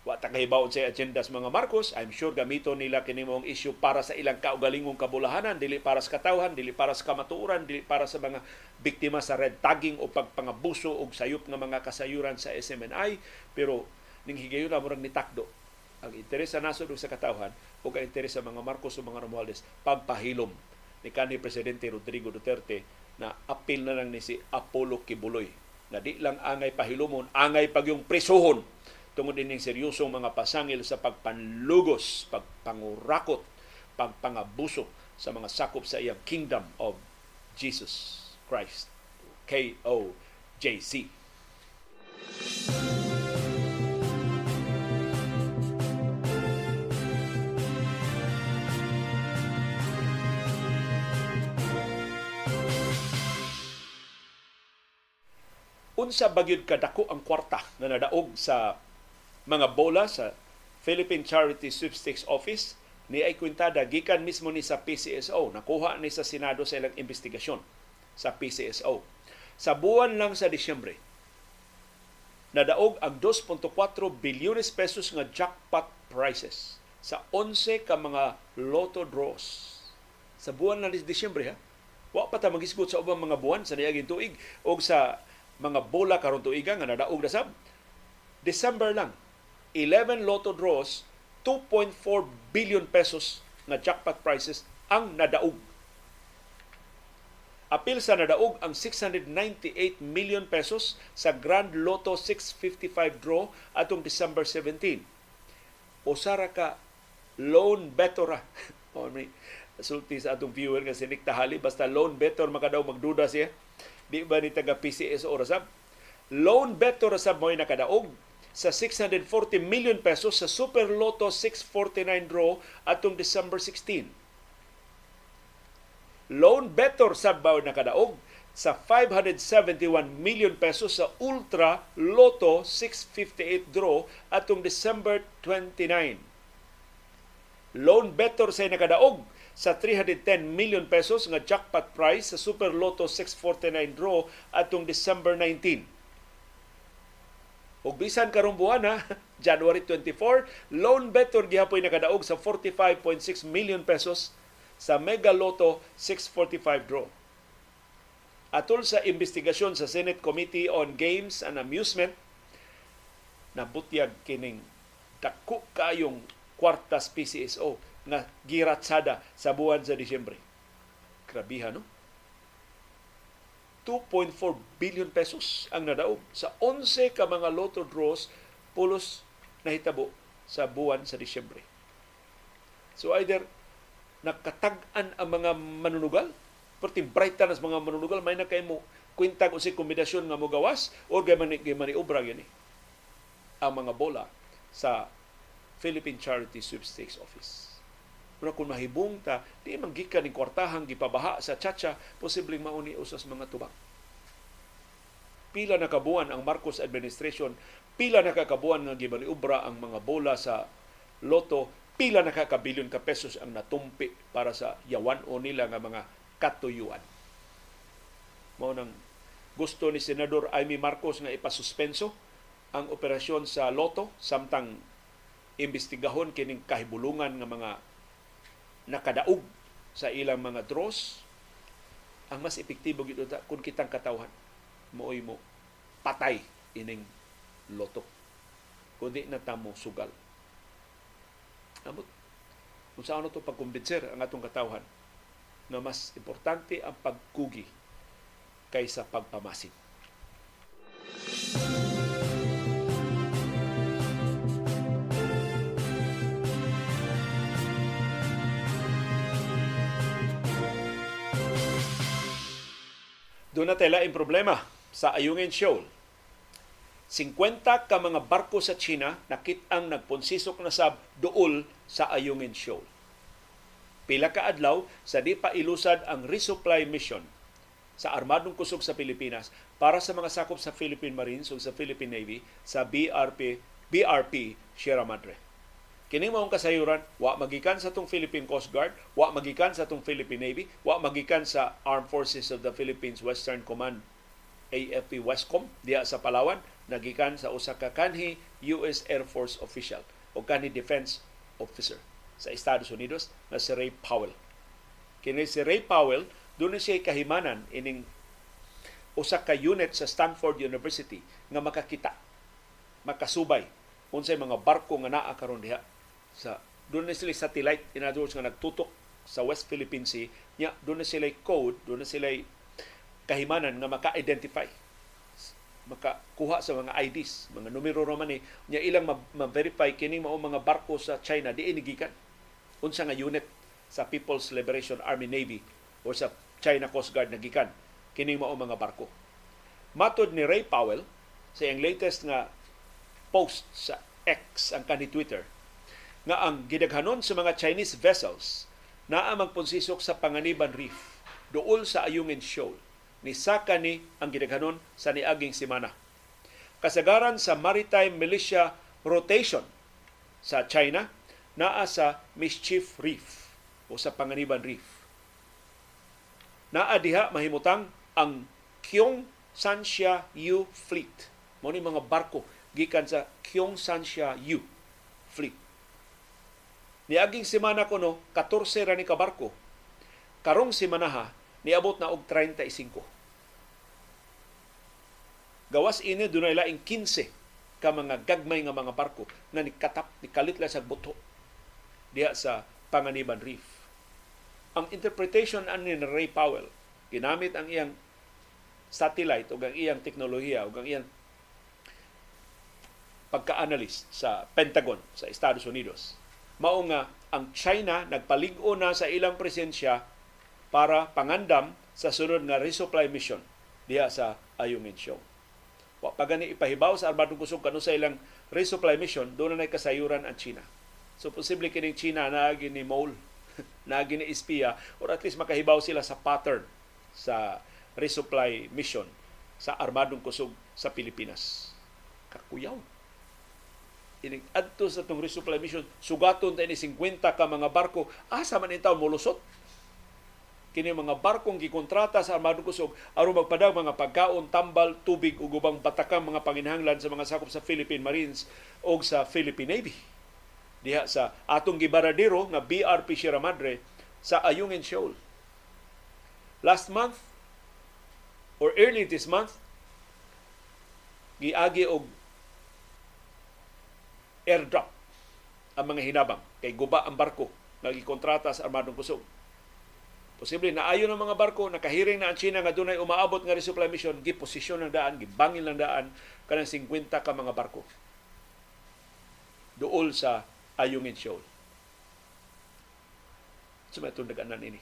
wa ta sa agenda sa mga Marcos. I'm sure gamito nila kini mong issue para sa ilang kaugalingong kabulahanan. Dili para sa katawhan dili para sa kamatuoran dili para sa mga biktima sa red tagging o pagpangabuso og sayop nga mga kasayuran sa SMNI pero ning higayon na murag nitakdo ang interes sa nasod sa katawhan o ang interes sa mga Marcos o mga Romualdez. Pagpahilom ni kanhi presidente Rodrigo Duterte na apil na lang ni si Apollo Kibuloy na di lang angay pahilomon angay pagyong presohon tungod ining seryosong mga pasangil sa pagpanlugos, pagpangurakot, pagpangabuso sa mga sakop sa iyang kingdom of Jesus Christ. K-O-J-C. Unsa bagyod kadako ang kwarta nga nadaog sa mga bola sa Philippine Charity Sweepstakes Office? Ni ay kwintada gikan mismo ni sa PCSO nakuha ni sa Senado sa ilang investigasyon sa PCSO sa buwan lang sa Disyembre nadaog ang 2.4 bilyones pesos nga jackpot prizes sa 11 ka mga lotto draws. Sa buwan lang ni Disyembre ha? Wa pa ta magisgot sa ubang mga buwan sa niaging tuig. O sa mga bola karon tuiga nga nadaog na sab December lang 11 lotto draws, 2.4 billion pesos na jackpot prizes ang nadaog. Apil sa nadaog ang 698 million pesos sa Grand Lotto 655 draw atong December 17. Usara ka loan may sulti sa atong viewer nga sinik tahali basta loan better makadaw magduda siya. Di ba ni taga PCS o rasab? Loan better rasab mo nakadaog sa 640 million pesos sa Super Lotto 649 draw atong December 16. Loan better sabaw na kadaog sa 571 million pesos sa Ultra Lotto 658 draw atong December 29. Lone better say nakadaog sa 310 million pesos nga jackpot prize sa Super Lotto 649 draw atong December 19. Ug bisan karong buwan ha, January 24, lone better gihapoy nakadaog sa 45.6 million pesos sa Mega Lotto 645 draw. Atol sa investigasyon sa Senate Committee on Games and Amusement, nabutyag kining dako kayong kwartas PCSO nga giratsada sa buwan sa Disyembre. Grabiha, no? 2.4 billion pesos ang nadaog sa 11 ka mga lotto draws pulos nahitabo sa buwan sa Disyembre. So either nakatag-an ang mga manunugal Perti brightan as mga manunugal, may na kay mo kwintag usay kombinasyon nga mo gawas o gay man gay man obra gani ang mga bola sa Philippine Charity Sweepstakes Office. Pero kung mahibong ta, di man gikan ni kwartahang gipabaha sa chacha, posibleng mauni usas mga tubang. Pila na kabuan ang Marcos administration, pila na kakabuan nga gibaliubra ang mga bola sa loto, pila na kakabilyon ka pesos ang natumpi para sa yawan o nila nga mga katuyuan. Mao nang gusto ni Senador Amy Marcos nga ipasuspenso ang operasyon sa Loto samtang imbestigahon kining kahibulungan nga mga nakadaog sa ilang mga draws ang mas epektibo gito ta kung kitang katawhan mooy mo patay ining loto kundi na tamo sugal amot kung saan to pagkumbinser ang atong katawhan na mas importante ang pagkugi kaysa pagpamasid. Doon na tela yung problema sa Ayungin Shoal. 50 ka mga barko sa China nakit ang nagpunsisok na sab duol sa Ayungin Shoal pila ka adlaw sa di pa ilusad ang resupply mission sa armadong kusog sa Pilipinas para sa mga sakop sa Philippine Marines o sa Philippine Navy sa BRP BRP Sierra Madre. Kini maong kasayuran, wa magikan sa tong Philippine Coast Guard, wa magikan sa tong Philippine Navy, wa magikan sa Armed Forces of the Philippines Western Command AFP Westcom diya sa Palawan, nagikan sa usa ka kanhi US Air Force official o kanhi defense officer sa Estados Unidos na si Ray Powell. Kini si Ray Powell, doon siya kahimanan ining usa ka unit sa Stanford University nga makakita, makasubay unsay mga barko nga naa karon diha sa doon na sila satellite in other words nga nagtutok sa West Philippine Sea nya doon na sila code doon na sila kahimanan nga maka-identify makakuha sa mga IDs, mga numero roman ni nya ilang ma-verify kini mao mga barko sa China di inigikan unsa nga unit sa People's Liberation Army Navy o sa China Coast Guard nagikan kini mao mga barko. Matod ni Ray Powell sa iyang latest nga post sa X ang kanhi Twitter nga ang gidaghanon sa mga Chinese vessels naa magpunsisok sa Panganiban Reef duol sa Ayungin Shoal ni saka ni ang gidaghanon sa niaging semana. Kasagaran sa Maritime Militia Rotation sa China naa sa Mischief Reef o sa Panganiban Reef. Naa diha mahimutang ang Kyong Sanxia U Fleet. Mo ni mga barko gikan sa Kyong Sanxia U. Niaging semana ko no, 14 ra ni ka barko. Karong semana ha, niabot na og 35. Gawas ini dunay laing 15 ka mga gagmay nga mga barko na nikatap nikalit la sa buto diha sa Panganiban Reef. Ang interpretation ani ni Ray Powell ginamit ang iyang satellite o ang iyang teknolohiya o ang iyang pagka-analyst sa Pentagon sa Estados Unidos. Mao nga ang China nagpalig-o na sa ilang presensya para pangandam sa sunod nga resupply mission diha sa Ayungin Show. Wa pa ipahibaw sa armadong kusog kanu sa ilang resupply mission, doon na kasayuran ang China. So posible kining China na gini mole, na gini espiya or at least makahibaw sila sa pattern sa resupply mission sa armadong kusog sa Pilipinas. Kakuyaw. Inig adto sa tong resupply mission, sugaton tayo ni 50 ka mga barko, asa man itaw molusot kini mga barkong gikontrata sa armadong kusog aron magpadag mga pagkaon, tambal, tubig ug ubang batakang mga panginahanglan sa mga sakop sa Philippine Marines o sa Philippine Navy. Diha sa atong gibaradero nga BRP Sierra Madre sa Ayungin Shoal. Last month or early this month giagi og airdrop ang mga hinabang kay guba ang barko nga gikontrata sa armadong kusog Posible na ayon ng mga barko nakahiring na ang China nga dunay umaabot nga resupply mission giposisyon ng daan gibangin ng daan kanang 50 ka mga barko. Duol sa Ayungin Shoal. So may tundagan ini.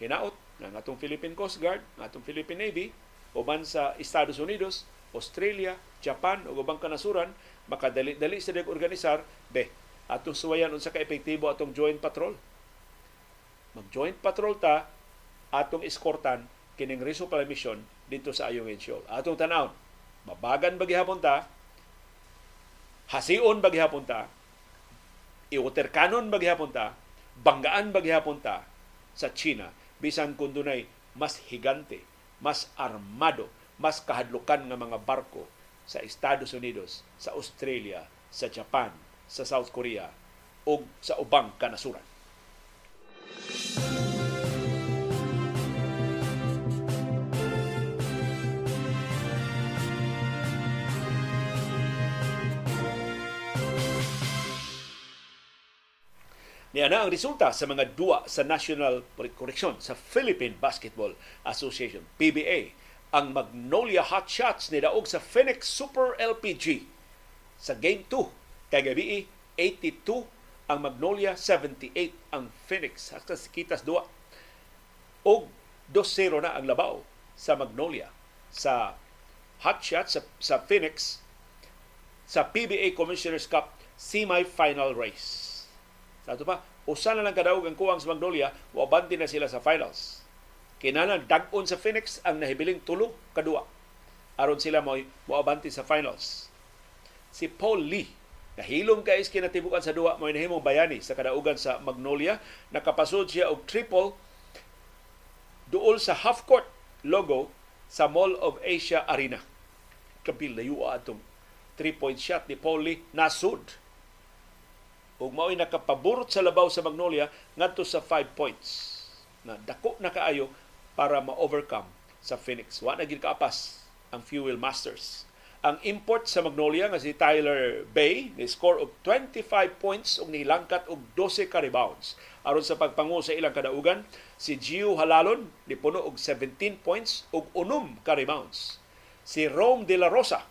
Hinaot ng atong Philippine Coast Guard, ng atong Philippine Navy, uban sa Estados Unidos, Australia, Japan ug ubang kanasuran makadali-dali sa organisar be atong suwayan unsa ka epektibo atong joint patrol mag-joint patrol ta atong eskortan kining resupply mission dito sa Ayungin Shoal. Atong tanawon, mabagan ba gihapon ta? Hasion ba gihapon ta? Iuterkanon ba gihapon ta? Banggaan ba gihapon ta sa China bisan kun dunay mas higante, mas armado, mas kahadlukan nga mga barko sa Estados Unidos, sa Australia, sa Japan, sa South Korea ug sa ubang kanasuran. Niya na ang resulta sa mga duwa sa National Correction sa Philippine Basketball Association, PBA. Ang Magnolia Hot Shots ni daog sa Phoenix Super LPG sa Game 2 kay gabi 82 ang Magnolia 78 ang Phoenix hasta kitas duwa og 2-0 na ang labaw sa Magnolia sa hot shot sa, sa Phoenix sa PBA Commissioner's Cup semi-final race. Sa ito pa, usa na lang kadaog ang kuwang sa Magnolia, wabanti na sila sa finals. Kinanan dag-on sa Phoenix ang nahibiling tulo kadua aron sila mo moabanti sa finals. Si Paul Lee Nahilom ka is kinatibukan sa duwa mo nahimong bayani sa kadaugan sa Magnolia. Nakapasod siya og triple duol sa half court logo sa Mall of Asia Arena. Kabil layo atong three-point shot ni Paul Lee nasud. Ug mao'y nakapaburot sa labaw sa Magnolia ngadto sa 5 points. Na dako na kaayo para ma-overcome sa Phoenix. Wa na kaapas ang Fuel Masters ang import sa Magnolia nga si Tyler Bay ni score og 25 points ug nilangkat og 12 ka rebounds. Aron sa pagpangu sa ilang kadaugan, si Gio Halalon ni puno og 17 points ug unom ka rebounds. Si Rome De La Rosa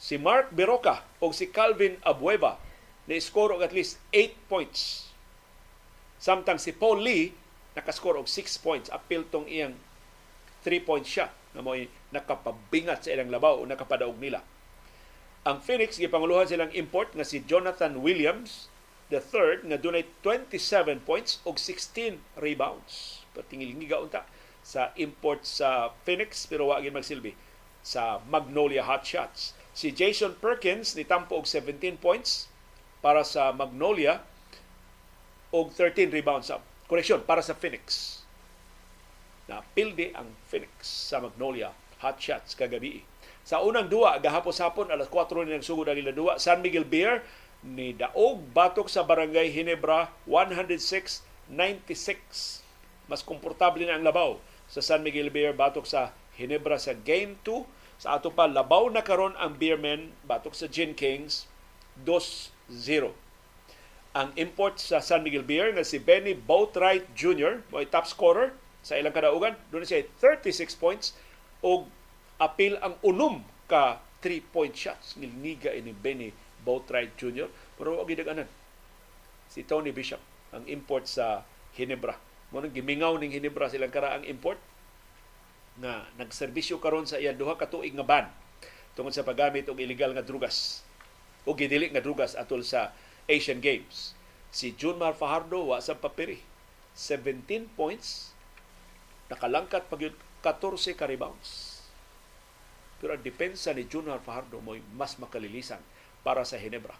si Mark Beroka o si Calvin Abueva ni score og at least 8 points. Samtang si Paul Lee nakascore og 6 points apil tong iyang 3-point shot na mo'y nakapabingat sa ilang labaw o nakapadaog nila. Ang Phoenix, gipanguluhan silang import nga si Jonathan Williams, the third, nga dunay 27 points o 16 rebounds. Patingil-ngiga unta sa import sa Phoenix, pero wa magsilbi sa Magnolia Hot Shots. Si Jason Perkins ni tampo og 17 points para sa Magnolia og 13 rebounds up. Correction, para sa Phoenix na pildi ang Phoenix sa Magnolia Hot Shots kagabi. Sa unang duwa, gahapos-hapon, alas 4 ni nagsugod ang ilang duwa, San Miguel Beer ni Daog batok sa Barangay Hinebra 106-96. Mas komportable na ang labaw sa San Miguel Beer batok sa Hinebra sa Game 2. Sa ato pa, labaw na karon ang Beermen batok sa Gin Kings 2-0 ang import sa San Miguel Beer nga si Benny Boatwright Jr. mo top scorer sa ilang kadaugan. Doon siya 36 points o apil ang unom ka 3-point shots. Nilniga ini Benny Boatwright Jr. Pero wag gidaganan. Si Tony Bishop, ang import sa Hinebra. Mo nang gimingaw ning Hinebra silang karaang import na nagserbisyo karon sa iyang duha ka tuig nga ban tungod sa paggamit og illegal nga drugas o gidili nga drugas atol sa Asian Games. Si Junmar Fajardo wa sa papiri. 17 points nakalangkat pag 14 ka rebounds. Pero ang depensa ni Junior Fajardo mo mas makalilisan para sa Hinebra.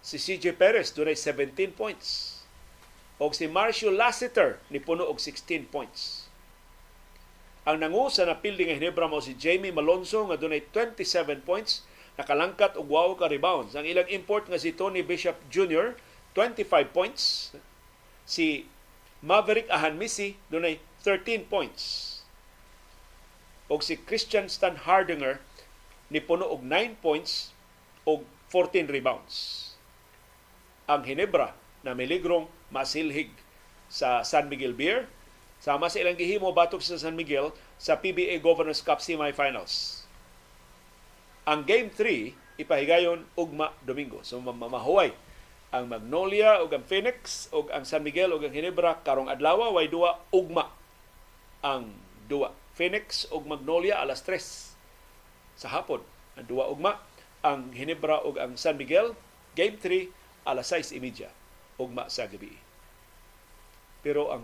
Si CJ Perez dunay 17 points. O si Marcio Lassiter ni puno og 16 points. Ang nangusa na pildi nga Hinebra mo si Jamie Malonzo nga dunay 27 points, nakalangkat og wow ka rebounds. Ang ilang import nga si Tony Bishop Jr. 25 points. Si Maverick Ahanmisi dunay 13 points. Og si Christian Stan Hardinger ni puno og 9 points og 14 rebounds. Ang Hinebra na miligrong masilhig sa San Miguel Beer sama sa ilang gihimo batok sa San Miguel sa PBA Governors Cup semifinals. Ang Game 3 ipahigayon ugma Domingo. So mamahuway ang Magnolia ug ang Phoenix ug ang San Miguel ug ang Hinebra karong adlaw way duwa ugma ang duwa. Phoenix ug Magnolia alas 3 sa hapon. Ang duwa ugma ang Hinebra ug ang San Miguel game 3 alas 6:30 ugma sa gabi. Pero ang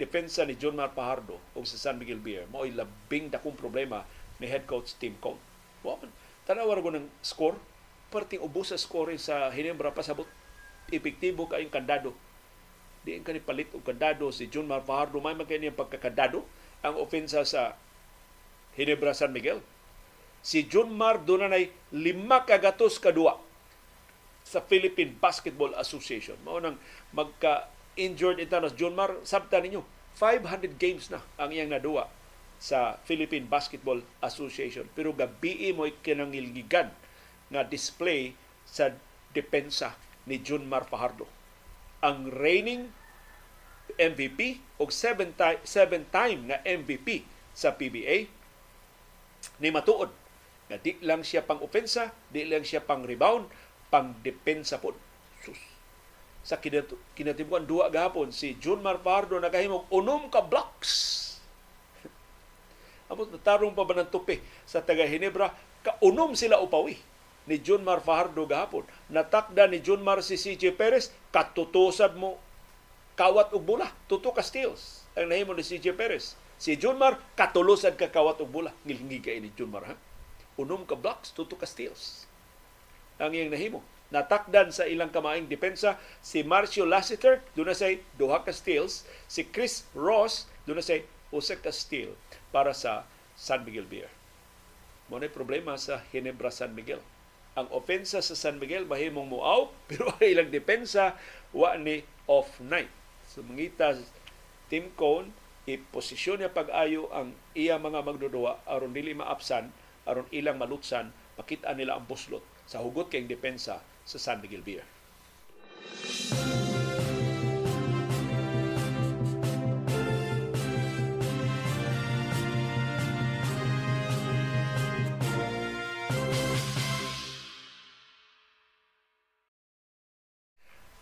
depensa ni John Mar Pajardo ug sa San Miguel Beer mao ay labing dakong problema ni head coach Tim Cone. Wa man tanaw ra ng score perting ubos sa score sa Hinebra pasabot epektibo kay kandado. Di ang palit og kandado si John Mar Pajardo may magkay niyang pagkakandado ang ofensa sa Hinebra San Miguel. Si John Mar dunay lima kagatos kadua sa Philippine Basketball Association. Mao nang magka-injured ita na John Mar, sabta ninyo, 500 games na ang iyang naduwa sa Philippine Basketball Association. Pero gabi mo kinangilgigan nga display sa depensa ni Jun Mar Fajardo. Ang reigning MVP o seven, time, seven time na MVP sa PBA ni matuod nga di lang siya pang ofensa, di lang siya pang rebound, pang depensa pod. Sus. Sa kinatibuan duwa gahapon si Jun Mar Fajardo nagahimog unom ka blocks. Amot natarong pa ba ng tupi sa taga Hinebra, kaunom sila upawi ni Jun Mar Fajardo gahapon. Natakda ni Jun Mar si CJ Perez, katutusad mo kawat ug bula, tuto ka steals. Ang nahimo ni CJ Perez. Si Jun Mar, katulusad ka kawat ug bula. Ngilngi ka ni Jun Mar, ha? Unom ka blocks, tuto ka steals. Ang iyang nahimo. Natakdan sa ilang kamaing depensa si Marcio Lassiter, doon say duha ka steals. Si Chris Ross, doon na say usa ka steal para sa San Miguel Beer. Mo problema sa Hinebra San Miguel ang ofensa sa San Miguel mahimong muaw pero ang ilang depensa wa ni off night. So mangita Tim Cone iposisyon niya pag-ayo ang iya mga magdudua aron dili maapsan aron ilang malutsan makita nila ang buslot sa hugot kay depensa sa San Miguel Beer.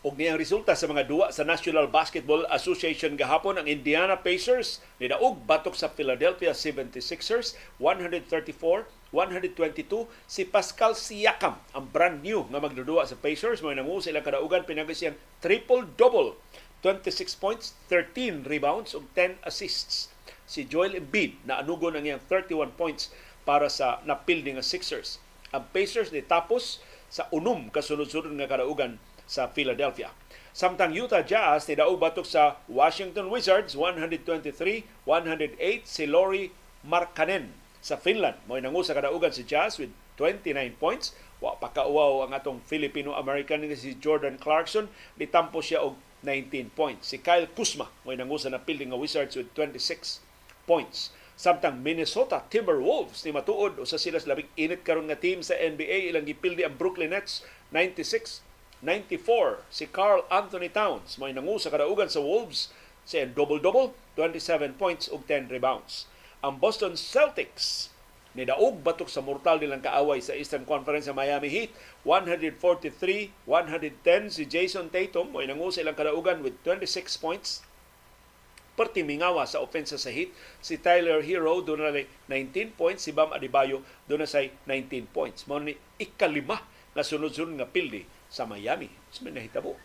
Og niyang resulta sa mga duwa sa National Basketball Association gahapon ang Indiana Pacers nidaog batok sa Philadelphia 76ers 134 122 si Pascal Siakam ang brand new nga magdudua sa Pacers mo nangu sila kadaugan pinagi siyang triple double 26 points 13 rebounds ug 10 assists. Si Joel Embiid na anugon ang iyang 31 points para sa napildi nga Sixers. Ang Pacers ni tapos sa unom kasunod-sunod nga kadaugan sa Philadelphia. Samtang Utah Jazz ni daog batok sa Washington Wizards 123-108 si Lori Markkanen sa Finland. Mo'y nangu sa kadaugan si Jazz with 29 points. Wa pa kauwaw ang atong Filipino-American nga si Jordan Clarkson. Litampo siya og 19 points. Si Kyle Kuzma mo'y nangu sa napilding nga Wizards with 26 points. Samtang Minnesota Timberwolves ni matuod usa sila sa labing init karon nga team sa NBA ilang gipildi ang Brooklyn Nets 96 94 si Carl Anthony Towns may nangu sa kadaugan sa Wolves sa double-double 27 points ug 10 rebounds. Ang Boston Celtics ni daog batok sa mortal nilang kaaway sa Eastern Conference sa Miami Heat 143-110 si Jason Tatum may nangu sa ilang kadaugan with 26 points. Perti mingawa sa ofensa sa Heat si Tyler Hero doon na 19 points si Bam Adebayo doon na 19 points. Mao ni ikalima na sunod-sunod nga pildi sa Miami. Sa nahitabo.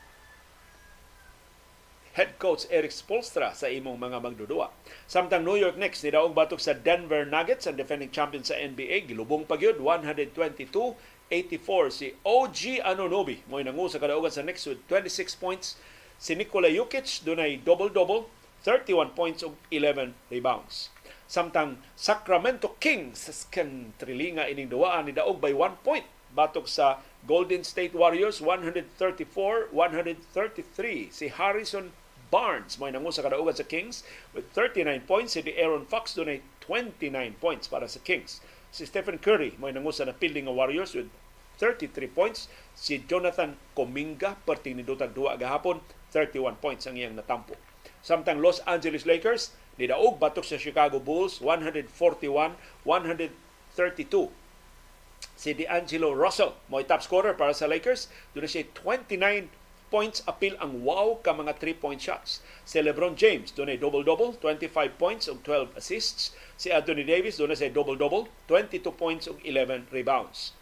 head coach Eric Spolstra sa imong mga magdudua. Samtang New York Knicks ni daog batok sa Denver Nuggets ang defending champion sa NBA gilubong pagyud 122 84 si OG Anunobi mo nangu sa kadaugan sa Knicks with 26 points. Si Nikola Jokic dunay double-double, 31 points ug 11 rebounds. Samtang Sacramento Kings kan trilinga ining duwaan ni daog by 1 point batok sa Golden State Warriors 134-133 si Harrison Barnes mo nangu sa kadaugan sa Kings with 39 points. Si Aaron Fox dunay 29 points para sa Kings. Si Stephen Curry mo nangu sa napilding nga Warriors with 33 points. Si Jonathan Cominga pertinidutag duwa gahapon 31 points ang iyang natampo. Samtang Los Angeles Lakers nidaog batok sa Chicago Bulls 141-132 si D'Angelo Russell mo top scorer para sa Lakers doon siya 29 points apil ang wow ka mga 3-point shots. Si LeBron James doon ay double-double, 25 points ug 12 assists. Si Anthony Davis doon ay double-double, 22 points ug 11 rebounds.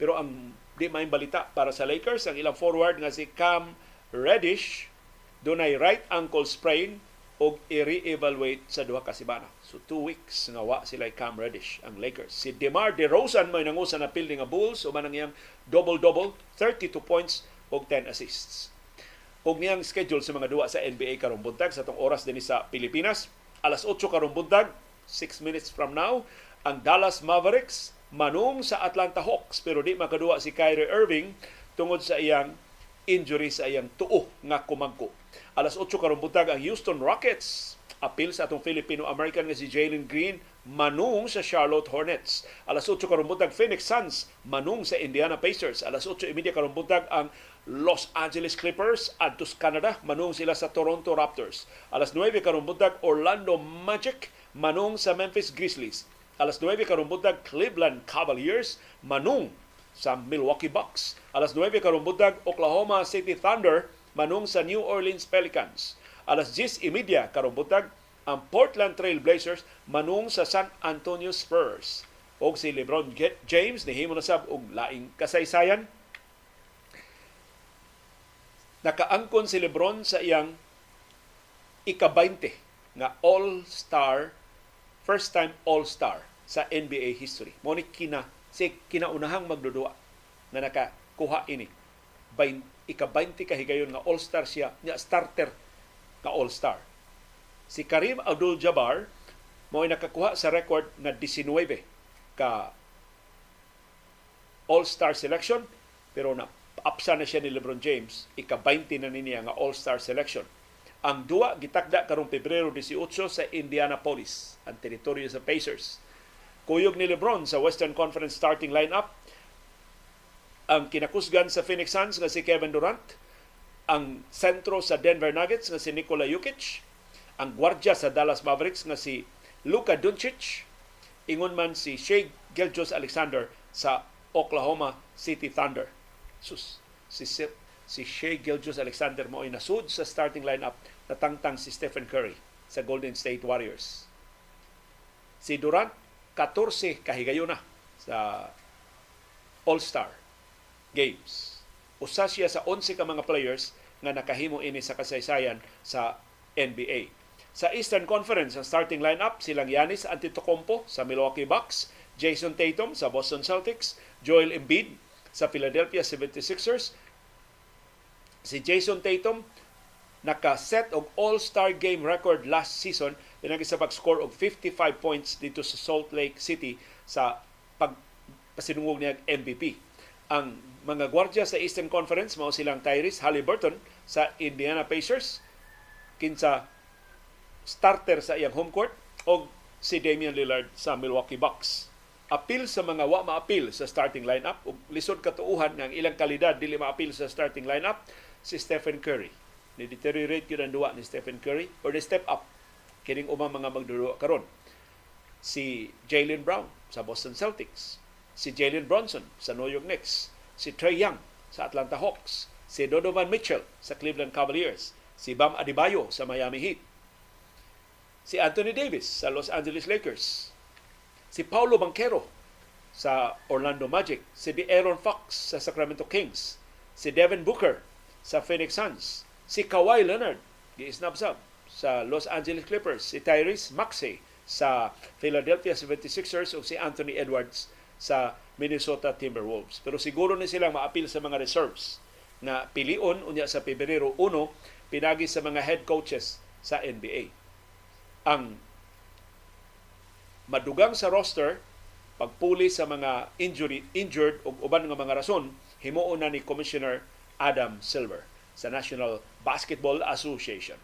Pero ang di may balita para sa Lakers, ang ilang forward nga si Cam Reddish doon ay right ankle sprain og i-re-evaluate sa duha ka semana. So two weeks nga wa sila Cam Reddish ang Lakers. Si DeMar DeRozan may nangusa na pildi nga Bulls o man iyang double-double, 32 points og 10 assists. Og niyang schedule sa mga duwa sa NBA karong buntag sa tong oras din sa Pilipinas, alas 8 karong buntag, 6 minutes from now, ang Dallas Mavericks manung sa Atlanta Hawks pero di makaduwa si Kyrie Irving tungod sa iyang injury sa iyang tuo nga kumangko. Alas 8 karong buntag ang Houston Rockets apil sa atong Filipino-American nga si Jalen Green manung sa Charlotte Hornets. Alas 8 karong buntag Phoenix Suns manung sa Indiana Pacers. Alas 8:30 karong buntag ang Los Angeles Clippers adtos Canada manung sila sa Toronto Raptors. Alas 9 karong buntag Orlando Magic manung sa Memphis Grizzlies. Alas 9 karong buntag Cleveland Cavaliers manung sa Milwaukee Bucks. Alas 9 karong buntag Oklahoma City Thunder manung sa New Orleans Pelicans. Alas 10:30 karong buntag ang Portland Trail Blazers manung sa San Antonio Spurs. Og si LeBron James nihimo na sab og laing kasaysayan nakaangkon si Lebron sa iyang ika-20 nga All-Star, first time All-Star sa NBA history. Mo kina si kinaunahang magdudua na nakakuha ini. Bain, ika-20 kahigayon nga All-Star siya, nga starter nga All-Star. Si Karim Abdul-Jabbar mo nakakuha sa record na 19 ka All-Star selection pero na apsa na siya ni LeBron James, ika-20 na niya nga All-Star selection. Ang duwa gitakda karong Pebrero 18 sa Indianapolis, ang teritoryo sa Pacers. Kuyog ni LeBron sa Western Conference starting lineup, ang kinakusgan sa Phoenix Suns nga si Kevin Durant, ang sentro sa Denver Nuggets nga si Nikola Jokic, ang gwardya sa Dallas Mavericks nga si Luka Doncic, ingon man si Shea Gilgeous Alexander sa Oklahoma City Thunder. Sus, si si Shea Gilgeous Alexander mo ay nasud sa starting lineup natangtang si Stephen Curry sa Golden State Warriors. Si Durant 14 kahigayon na sa All-Star Games. Usa siya sa 11 ka mga players nga nakahimo ini sa kasaysayan sa NBA. Sa Eastern Conference, ang starting lineup silang Giannis Antetokounmpo sa Milwaukee Bucks, Jason Tatum sa Boston Celtics, Joel Embiid sa Philadelphia 76ers. Si Jason Tatum naka-set og All-Star game record last season pinagi sa pag-score og 55 points dito sa Salt Lake City sa pagpasinungog niya MVP. Ang mga gwardya sa Eastern Conference mao silang Tyrese Halliburton sa Indiana Pacers kinsa starter sa iyang home court og si Damian Lillard sa Milwaukee Bucks apil sa mga wa maapil sa starting lineup ug lisod katuuhan nga ang ilang kalidad dili maapil sa starting lineup si Stephen Curry. Ni deteriorate gyud ang duwa ni Stephen Curry or the step up kining umang mga magdudua karon. Si Jalen Brown sa Boston Celtics, si Jalen Bronson sa New York Knicks, si Trey Young sa Atlanta Hawks, si Donovan Mitchell sa Cleveland Cavaliers, si Bam Adebayo sa Miami Heat, si Anthony Davis sa Los Angeles Lakers, si Paulo Banquero sa Orlando Magic, si Aaron Fox sa Sacramento Kings, si Devin Booker sa Phoenix Suns, si Kawhi Leonard giisnabsab sa Los Angeles Clippers si Tyrese Maxey sa Philadelphia 76ers o si Anthony Edwards sa Minnesota Timberwolves. Pero siguro ni silang maapil sa mga reserves na pilion unya sa Pebrero 1 pinagi sa mga head coaches sa NBA. Ang madugang sa roster pagpuli sa mga injury injured o uban nga mga rason himuon na ni Commissioner Adam Silver sa National Basketball Association.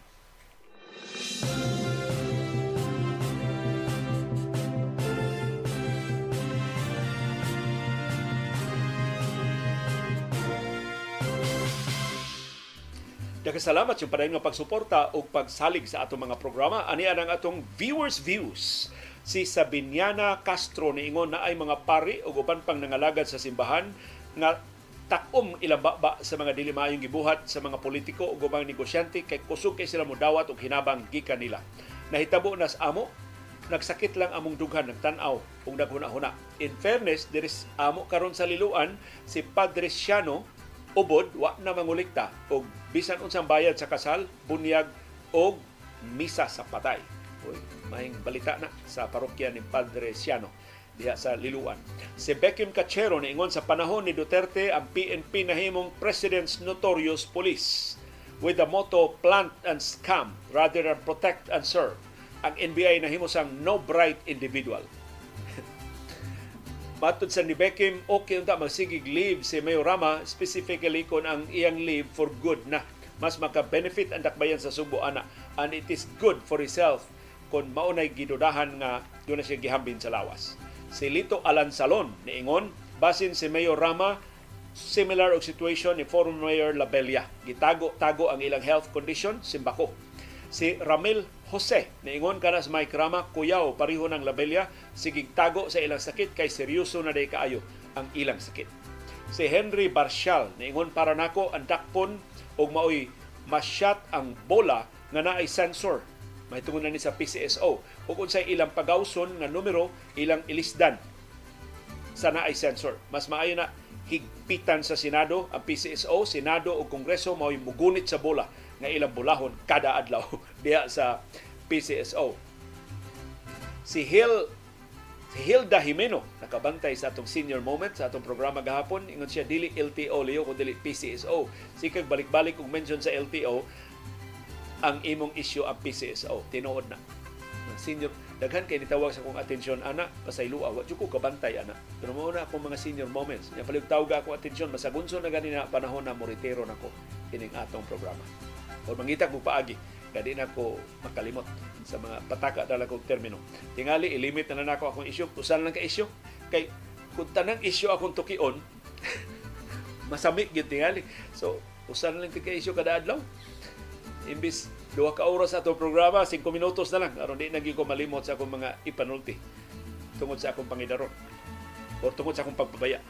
Nagkasalamat yung padayon nga pagsuporta o pagsalig sa atong mga programa. Ani ang atong viewers views. Si Sabiniana Castro niingon na ay mga pari o uban pang nangalagad sa simbahan nga takom ilang baba sa mga dili maayong gibuhat sa mga politiko o gubang negosyante kay kusog kay sila modawat og hinabang gikan nila. Nahitabo nas amo nagsakit lang among dughan nagtan-aw ug naghuna-huna. In fairness, diris amo karon sa liluan si Padre Siano ubod wa na mangulikta og bisan unsang bayad sa kasal, bunyag og misa sa patay. Uy, mahing balita na sa parokya ni Padre Siano diha sa Liluan. Si Beckham Cachero niingon sa panahon ni Duterte ang PNP nahimong President's Notorious Police with the motto plant and scam rather than protect and serve. Ang NBI nahimo sang no bright individual Matod sa ni Beckham, okay unta magsigig leave si Mayorama, specifically kung ang iyang leave for good na. Mas maka-benefit ang dakbayan sa Subo ana. And it is good for himself kung maunay gidudahan nga doon na siya gihambin sa lawas. Si Lito Alansalon niingon, basin si Mayor Rama, similar og situation ni former Mayor Labella. Gitago-tago ang ilang health condition, simbako. Si Ramil Jose, niingon ka na sa Mike Rama, kuyaw, pariho ng labelya, sigig tago sa ilang sakit kay seryoso na day kaayo ang ilang sakit. Si Henry Barshal, niingon para nako ang dakpon og maoy masyat ang bola nga naay sensor na ni sa PCSO ug unsay ilang pagawson nga numero ilang ilisdan sa naay sensor. Mas maayo na higpitan sa Senado ang PCSO, Senado o Kongreso mao'y mugunit sa bola nga ilang bulahon kada adlaw diha sa PCSO. Si Hill si Hilda Jimeno nakabantay sa atong senior moment sa atong programa gahapon. Ingon siya dili LTO liyo kun dili PCSO sikag balik-balik og mention sa LTO ang imong issue ang PCSO tinuod na senior daghan kay nitawag sa akong atensyon ana pasayloa wa ko kabantay ana pero mo na akong mga senior moments nya palig tawag ako atensyon masagunso na gani na panahon na moritero nako ining atong programa o mangita ko paagi kadi na ko makalimot sa mga pataka dala kong termino. Tingali, ilimit na na ako akong isyu. Usan lang ka isyu. Kay, kung tanang isyu akong tukion, masamik gid tingali. So, usan lang ka isyu kada adlaw. Imbis duha ka oras sa atong programa, 5 minutos na lang. aron di nagi ko malimot sa akong mga ipanulti tungod sa akong pangidaron o tungod sa akong pagpabaya.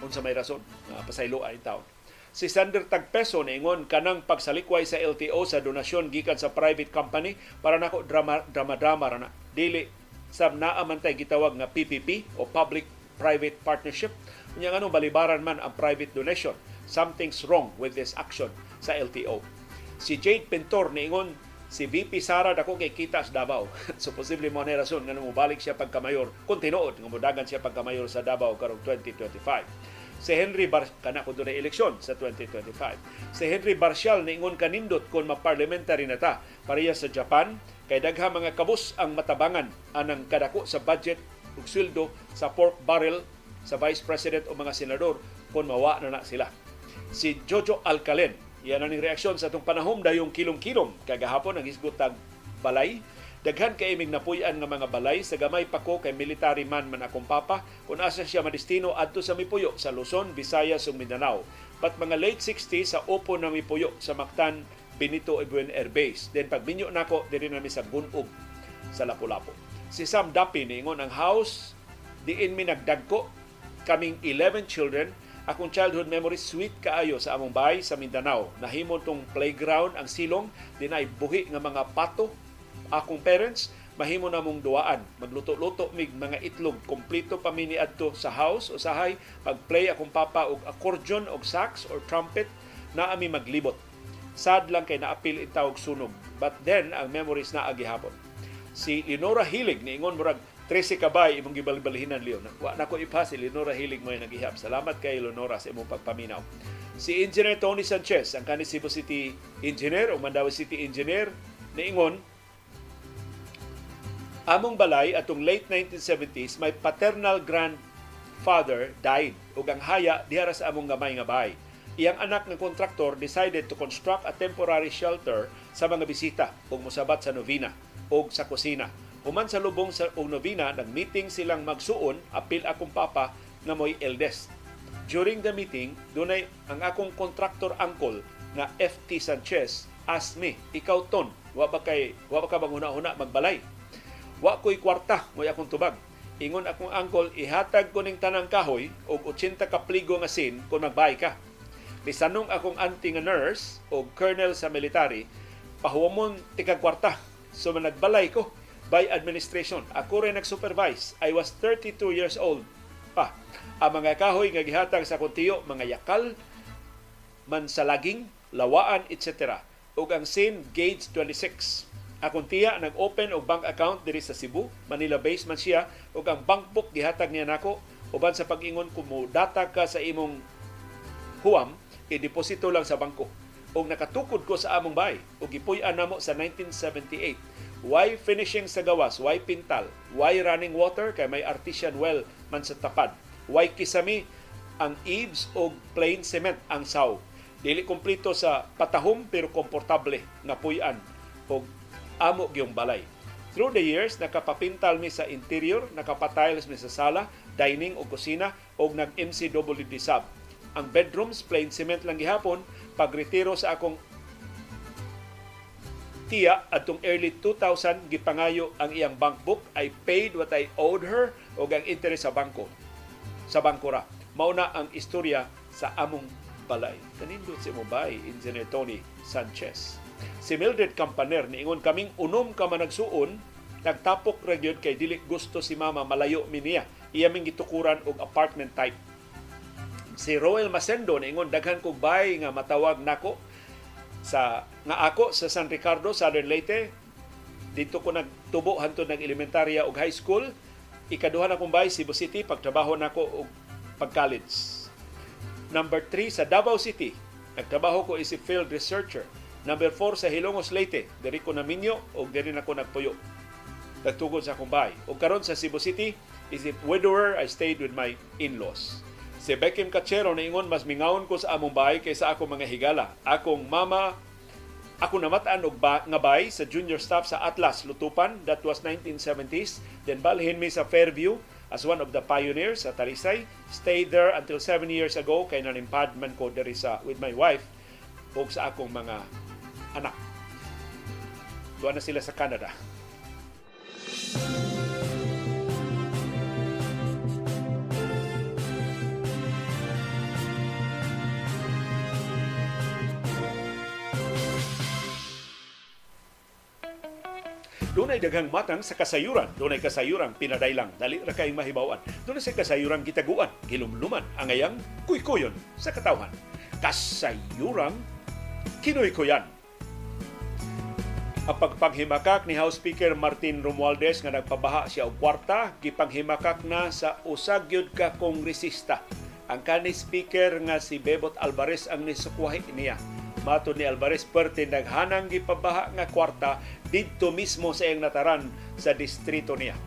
Unsa may rason, uh, pasaylo ay tao si Sander Tagpeso niingon kanang pagsalikway sa LTO sa donasyon gikan sa private company para nako drama drama drama na. Dili sab naa man tay gitawag nga PPP o public private partnership. Unya ano balibaran man ang private donation. Something's wrong with this action sa LTO si Jade Pintor niingon si VP Sara dako kay kita Davao so posible mo na rason nga mo balik siya pagkamayor kung tinuod nga modagan siya pagkamayor sa Davao karong 2025 si Henry Bar kana kun dunay eleksyon sa 2025. Si Henry Barcial niingon kanindot kon ma-parliamentary na ta pareha sa Japan kay dagha mga kabus ang matabangan anang kadako sa budget ug sweldo sa pork barrel sa vice president o mga senador kon mawa na na sila. Si Jojo Alcalen, yan ang reaksyon sa itong panahom dayong kilom-kilom kagahapon ang isgotag balay Daghan kay imig napuy-an nga mga balay sa gamay pa ko kay military man man akong papa kung asa siya madestino adto sa Mipuyo sa Luzon, Visayas ug Mindanao. But mga late 60 sa upo na Mipuyo sa Mactan, Benito Ibuen Air Base. Then pag minyo nako diri na sa Gunog sa Lapu-Lapu. Si Sam Dapi niingon ang house diin mi nagdagko kaming 11 children akong childhood memory sweet kaayo sa among bahay sa Mindanao. Nahimo tong playground ang silong dinay buhi nga mga pato akong parents mahimo na mong duaan magluto-luto mig mga itlog kompleto pa mini adto sa house usahay pag-play akong papa og accordion og sax or trumpet na ami maglibot sad lang kay naapil in tawag sunog. But then, ang memories na agihapon. Si Lenora Hilig, niingon murag 13 kabay imong gibalbalihinan Leon. Wa na ko ipa si Lenora Hilig mo nagihap. Salamat kay Lenora sa imong pagpaminaw. Si Engineer Tony Sanchez, ang kanis Cebu City Engineer o Mandawi City Engineer, niingon, among balay atong late 1970s may paternal grandfather died ug ang haya diha sa among gamay nga bahay. Iyang anak ng kontraktor decided to construct a temporary shelter sa mga bisita ug mosabat sa novena ug sa kusina. Human sa lubong sa og novena, nag-meeting silang magsuon apil akong papa nga mo'y eldest. During the meeting, dunay ang akong contractor uncle nga FT Sanchez asked me, ikaw ton, wa ba kay wa ba ka bang una magbalay? Wa ko'y kwarta mo akong tubag. Ingon akong uncle, ihatag ko ning tanang kahoy og 80 ka pligo nga sin kung magbay ka. Bisanong akong auntie nga nurse o colonel sa military, pahuwamon tika kwarta. So nagbalay ko by administration. Ako rin nag-supervise. I was 32 years old pa. Ang mga kahoy nga gihatag sa kuntiyo, mga yakal, mansalaging, lawaan, etc. Ug ang sin gauge 26 akong tiya nag-open og bank account diri sa Cebu, Manila base man siya ug ang bank book gihatag niya nako uban sa pag-ingon ko mo data ka sa imong huwam i-deposito lang sa bangko ug nakatukod ko sa among bay ug gipuy-an namo sa 1978 why finishing sa gawas? Why pintal? Why running water? Kay may artesian well man sa tapad. Why kisami? Ang eaves og plain cement ang saw. Dili kompleto sa patahom pero komportable nga puy-an og amo gyung balay. Through the years, nakapapintal mi sa interior, nakapatiles mi sa sala, dining o kusina, o nag-MCWD sub. Ang bedrooms, plain cement lang gihapon, pagretiro sa akong tiya atong early 2000 gipangayo ang iyang bank book. I paid what I owed her o ang interest sa bangko. Sa bangko ra. Mauna ang istorya sa among balay. Kanindot si mo bay Engineer Tony Sanchez. Si Mildred Campaner, niingon kaming unom ka man nagsuon, nagtapok ra gyud kay dili gusto si mama malayo mi niya. Iya ming gitukuran og apartment type. Si Roel Masendo niingon daghan kog bay nga matawag nako sa nga ako sa San Ricardo, Southern Leyte. Dito ko nagtubo hantud nag elementarya og high school. Ikaduha na kong bay Cebu City pagtrabaho nako og pag-college. Number 3 sa Davao City, nagtrabaho ko is a field researcher Number 4 sa Hilongos Leyte, diri ko naminyo o diri na ko nagpuyo. Nagtugod sa bahay. O karon sa Cebu City, is it widower, I stayed with my in-laws. Si Beckham Cachero na ingon, mas mingawon ko sa among bahay kaysa ako mga higala. Akong mama, ako namataan og ba, nga bahay sa junior staff sa Atlas, Lutupan. That was 1970s. Then balhin mi sa Fairview as one of the pioneers sa Talisay. Stayed there until 7 years ago kay nanimpad man ko diri sa with my wife o sa akong mga anak. Doon na sila sa Canada. Doon ay daghang matang sa kasayuran. Doon ay kasayuran pinadaylang. Dali ra kayong mahibawan. Doon ay sa kasayuran gitaguan, gilumluman, angayan, kuykuyon sa katawhan. Kasayuran Kinoy ko yan. Ang pagpanghimakak ni House Speaker Martin Romualdez nga nagpabaha siya og kwarta, gipanghimakak na sa usag ka kongresista. Ang kani speaker nga si Bebot Alvarez ang nisukwahi niya. Mato ni Alvarez perte naghanang gipabaha nga kwarta didto mismo sa iyang nataran sa distrito niya.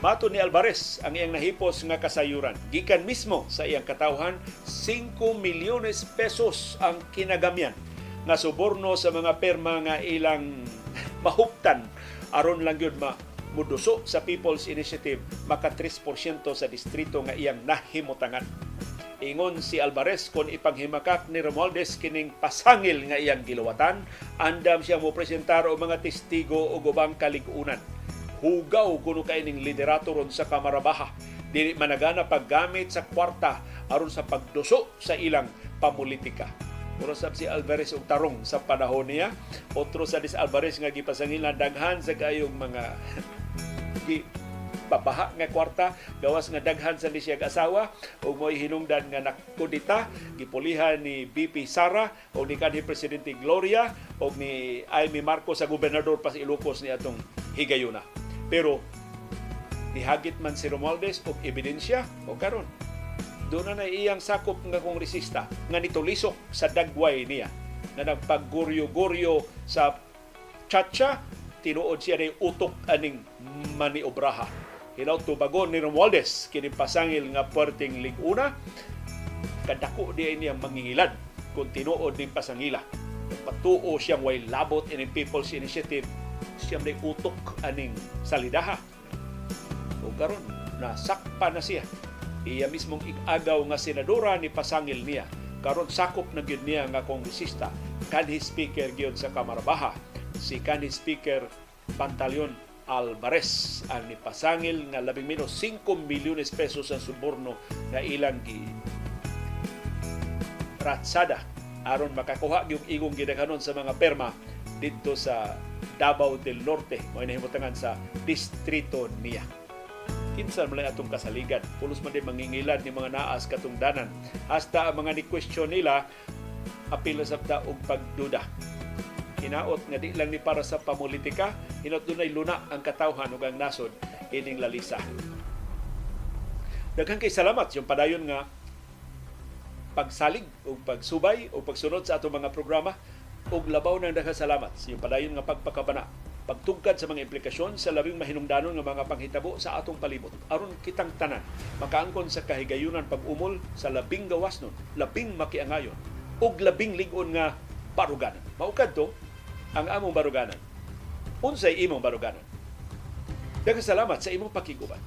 Mato ni Alvarez ang iyang nahipos nga kasayuran. Gikan mismo sa iyang katawhan, 5 milyones pesos ang kinagamyan nga suborno sa mga perma nga ilang mahuptan aron lang yun ma muduso sa People's Initiative maka 3% sa distrito nga iyang nahimutangan. Ingon si Alvarez kung ipanghimakak ni Romualdez kining pasangil nga iyang giluwatan, andam siya mo presentar o mga testigo o ubang kaligunan. Hugaw kuno kay ning liderato ron sa Kamarabaha. Dili managana paggamit sa kwarta aron sa pagduso sa ilang pamulitika Puro sab si Alvarez og tarong sa panahon niya. Otro sa dis Alvarez nga gipasangil na daghan sa kayong mga gi babaha nga kwarta gawas nga daghan sa ni siyang asawa ug mo'y hinungdan nga nakudita gipulihan ni BP Sara o ni kanhi presidente Gloria o ni Amy Marcos sa gobernador pa sa Ilocos ni atong higayuna pero nihagit man si Romualdez og ebidensya o karon doon na iyang sakop nga kongresista nga nitulisok sa dagway niya na nagpagguryo-guryo sa chacha tinuod siya ni utok aning maniobraha. Hinaw tubagon ni Romualdez kini pasangil nga puerting liguna. Kadako di niya mangingilad. Kung tinuod ni pasangila. Patuo siyang way labot in People's Initiative. Siyang ni utok aning salidaha. O karon nasakpa na siya. Iya mismong igagaw nga senadora ni pasangil niya. Karon sakop na gyud niya nga kongresista. Kanhi speaker gyud sa Kamara Baha si kanhi speaker Pantaleon Alvarez ang nipasangil nga labing menos 5 milyones pesos ang suborno nga ilang gi ratsada. Aron makakuha yung igong gidaghanon sa mga perma dito sa Davao del Norte. Mo nahimutangan sa distrito niya. Kinsa man atong kasaligan? Pulos man din mangingilad ni mga naas katungdanan. Hasta ang mga ni-question nila apila sa og pagduda hinaot nga di lang ni para sa pamulitika hinaot dunay luna ang katawhan ug ang nasod ining lalisa. Daghang kay salamat yung padayon nga pagsalig o pagsubay o pagsunod sa atong mga programa ug labaw ng daghang salamat sa yung padayon nga pagpakabana pagtugkad sa mga implikasyon sa labing mahinungdanon nga mga panghitabo sa atong palibot. Aron kitang tanan makaangkon sa kahigayunan pag-umol sa labing gawas nun labing makiangayon ug labing ligon nga baruganan maukad to ang among baruganan. Unsay imong baruganan? Daghang salamat sa imong pakiguban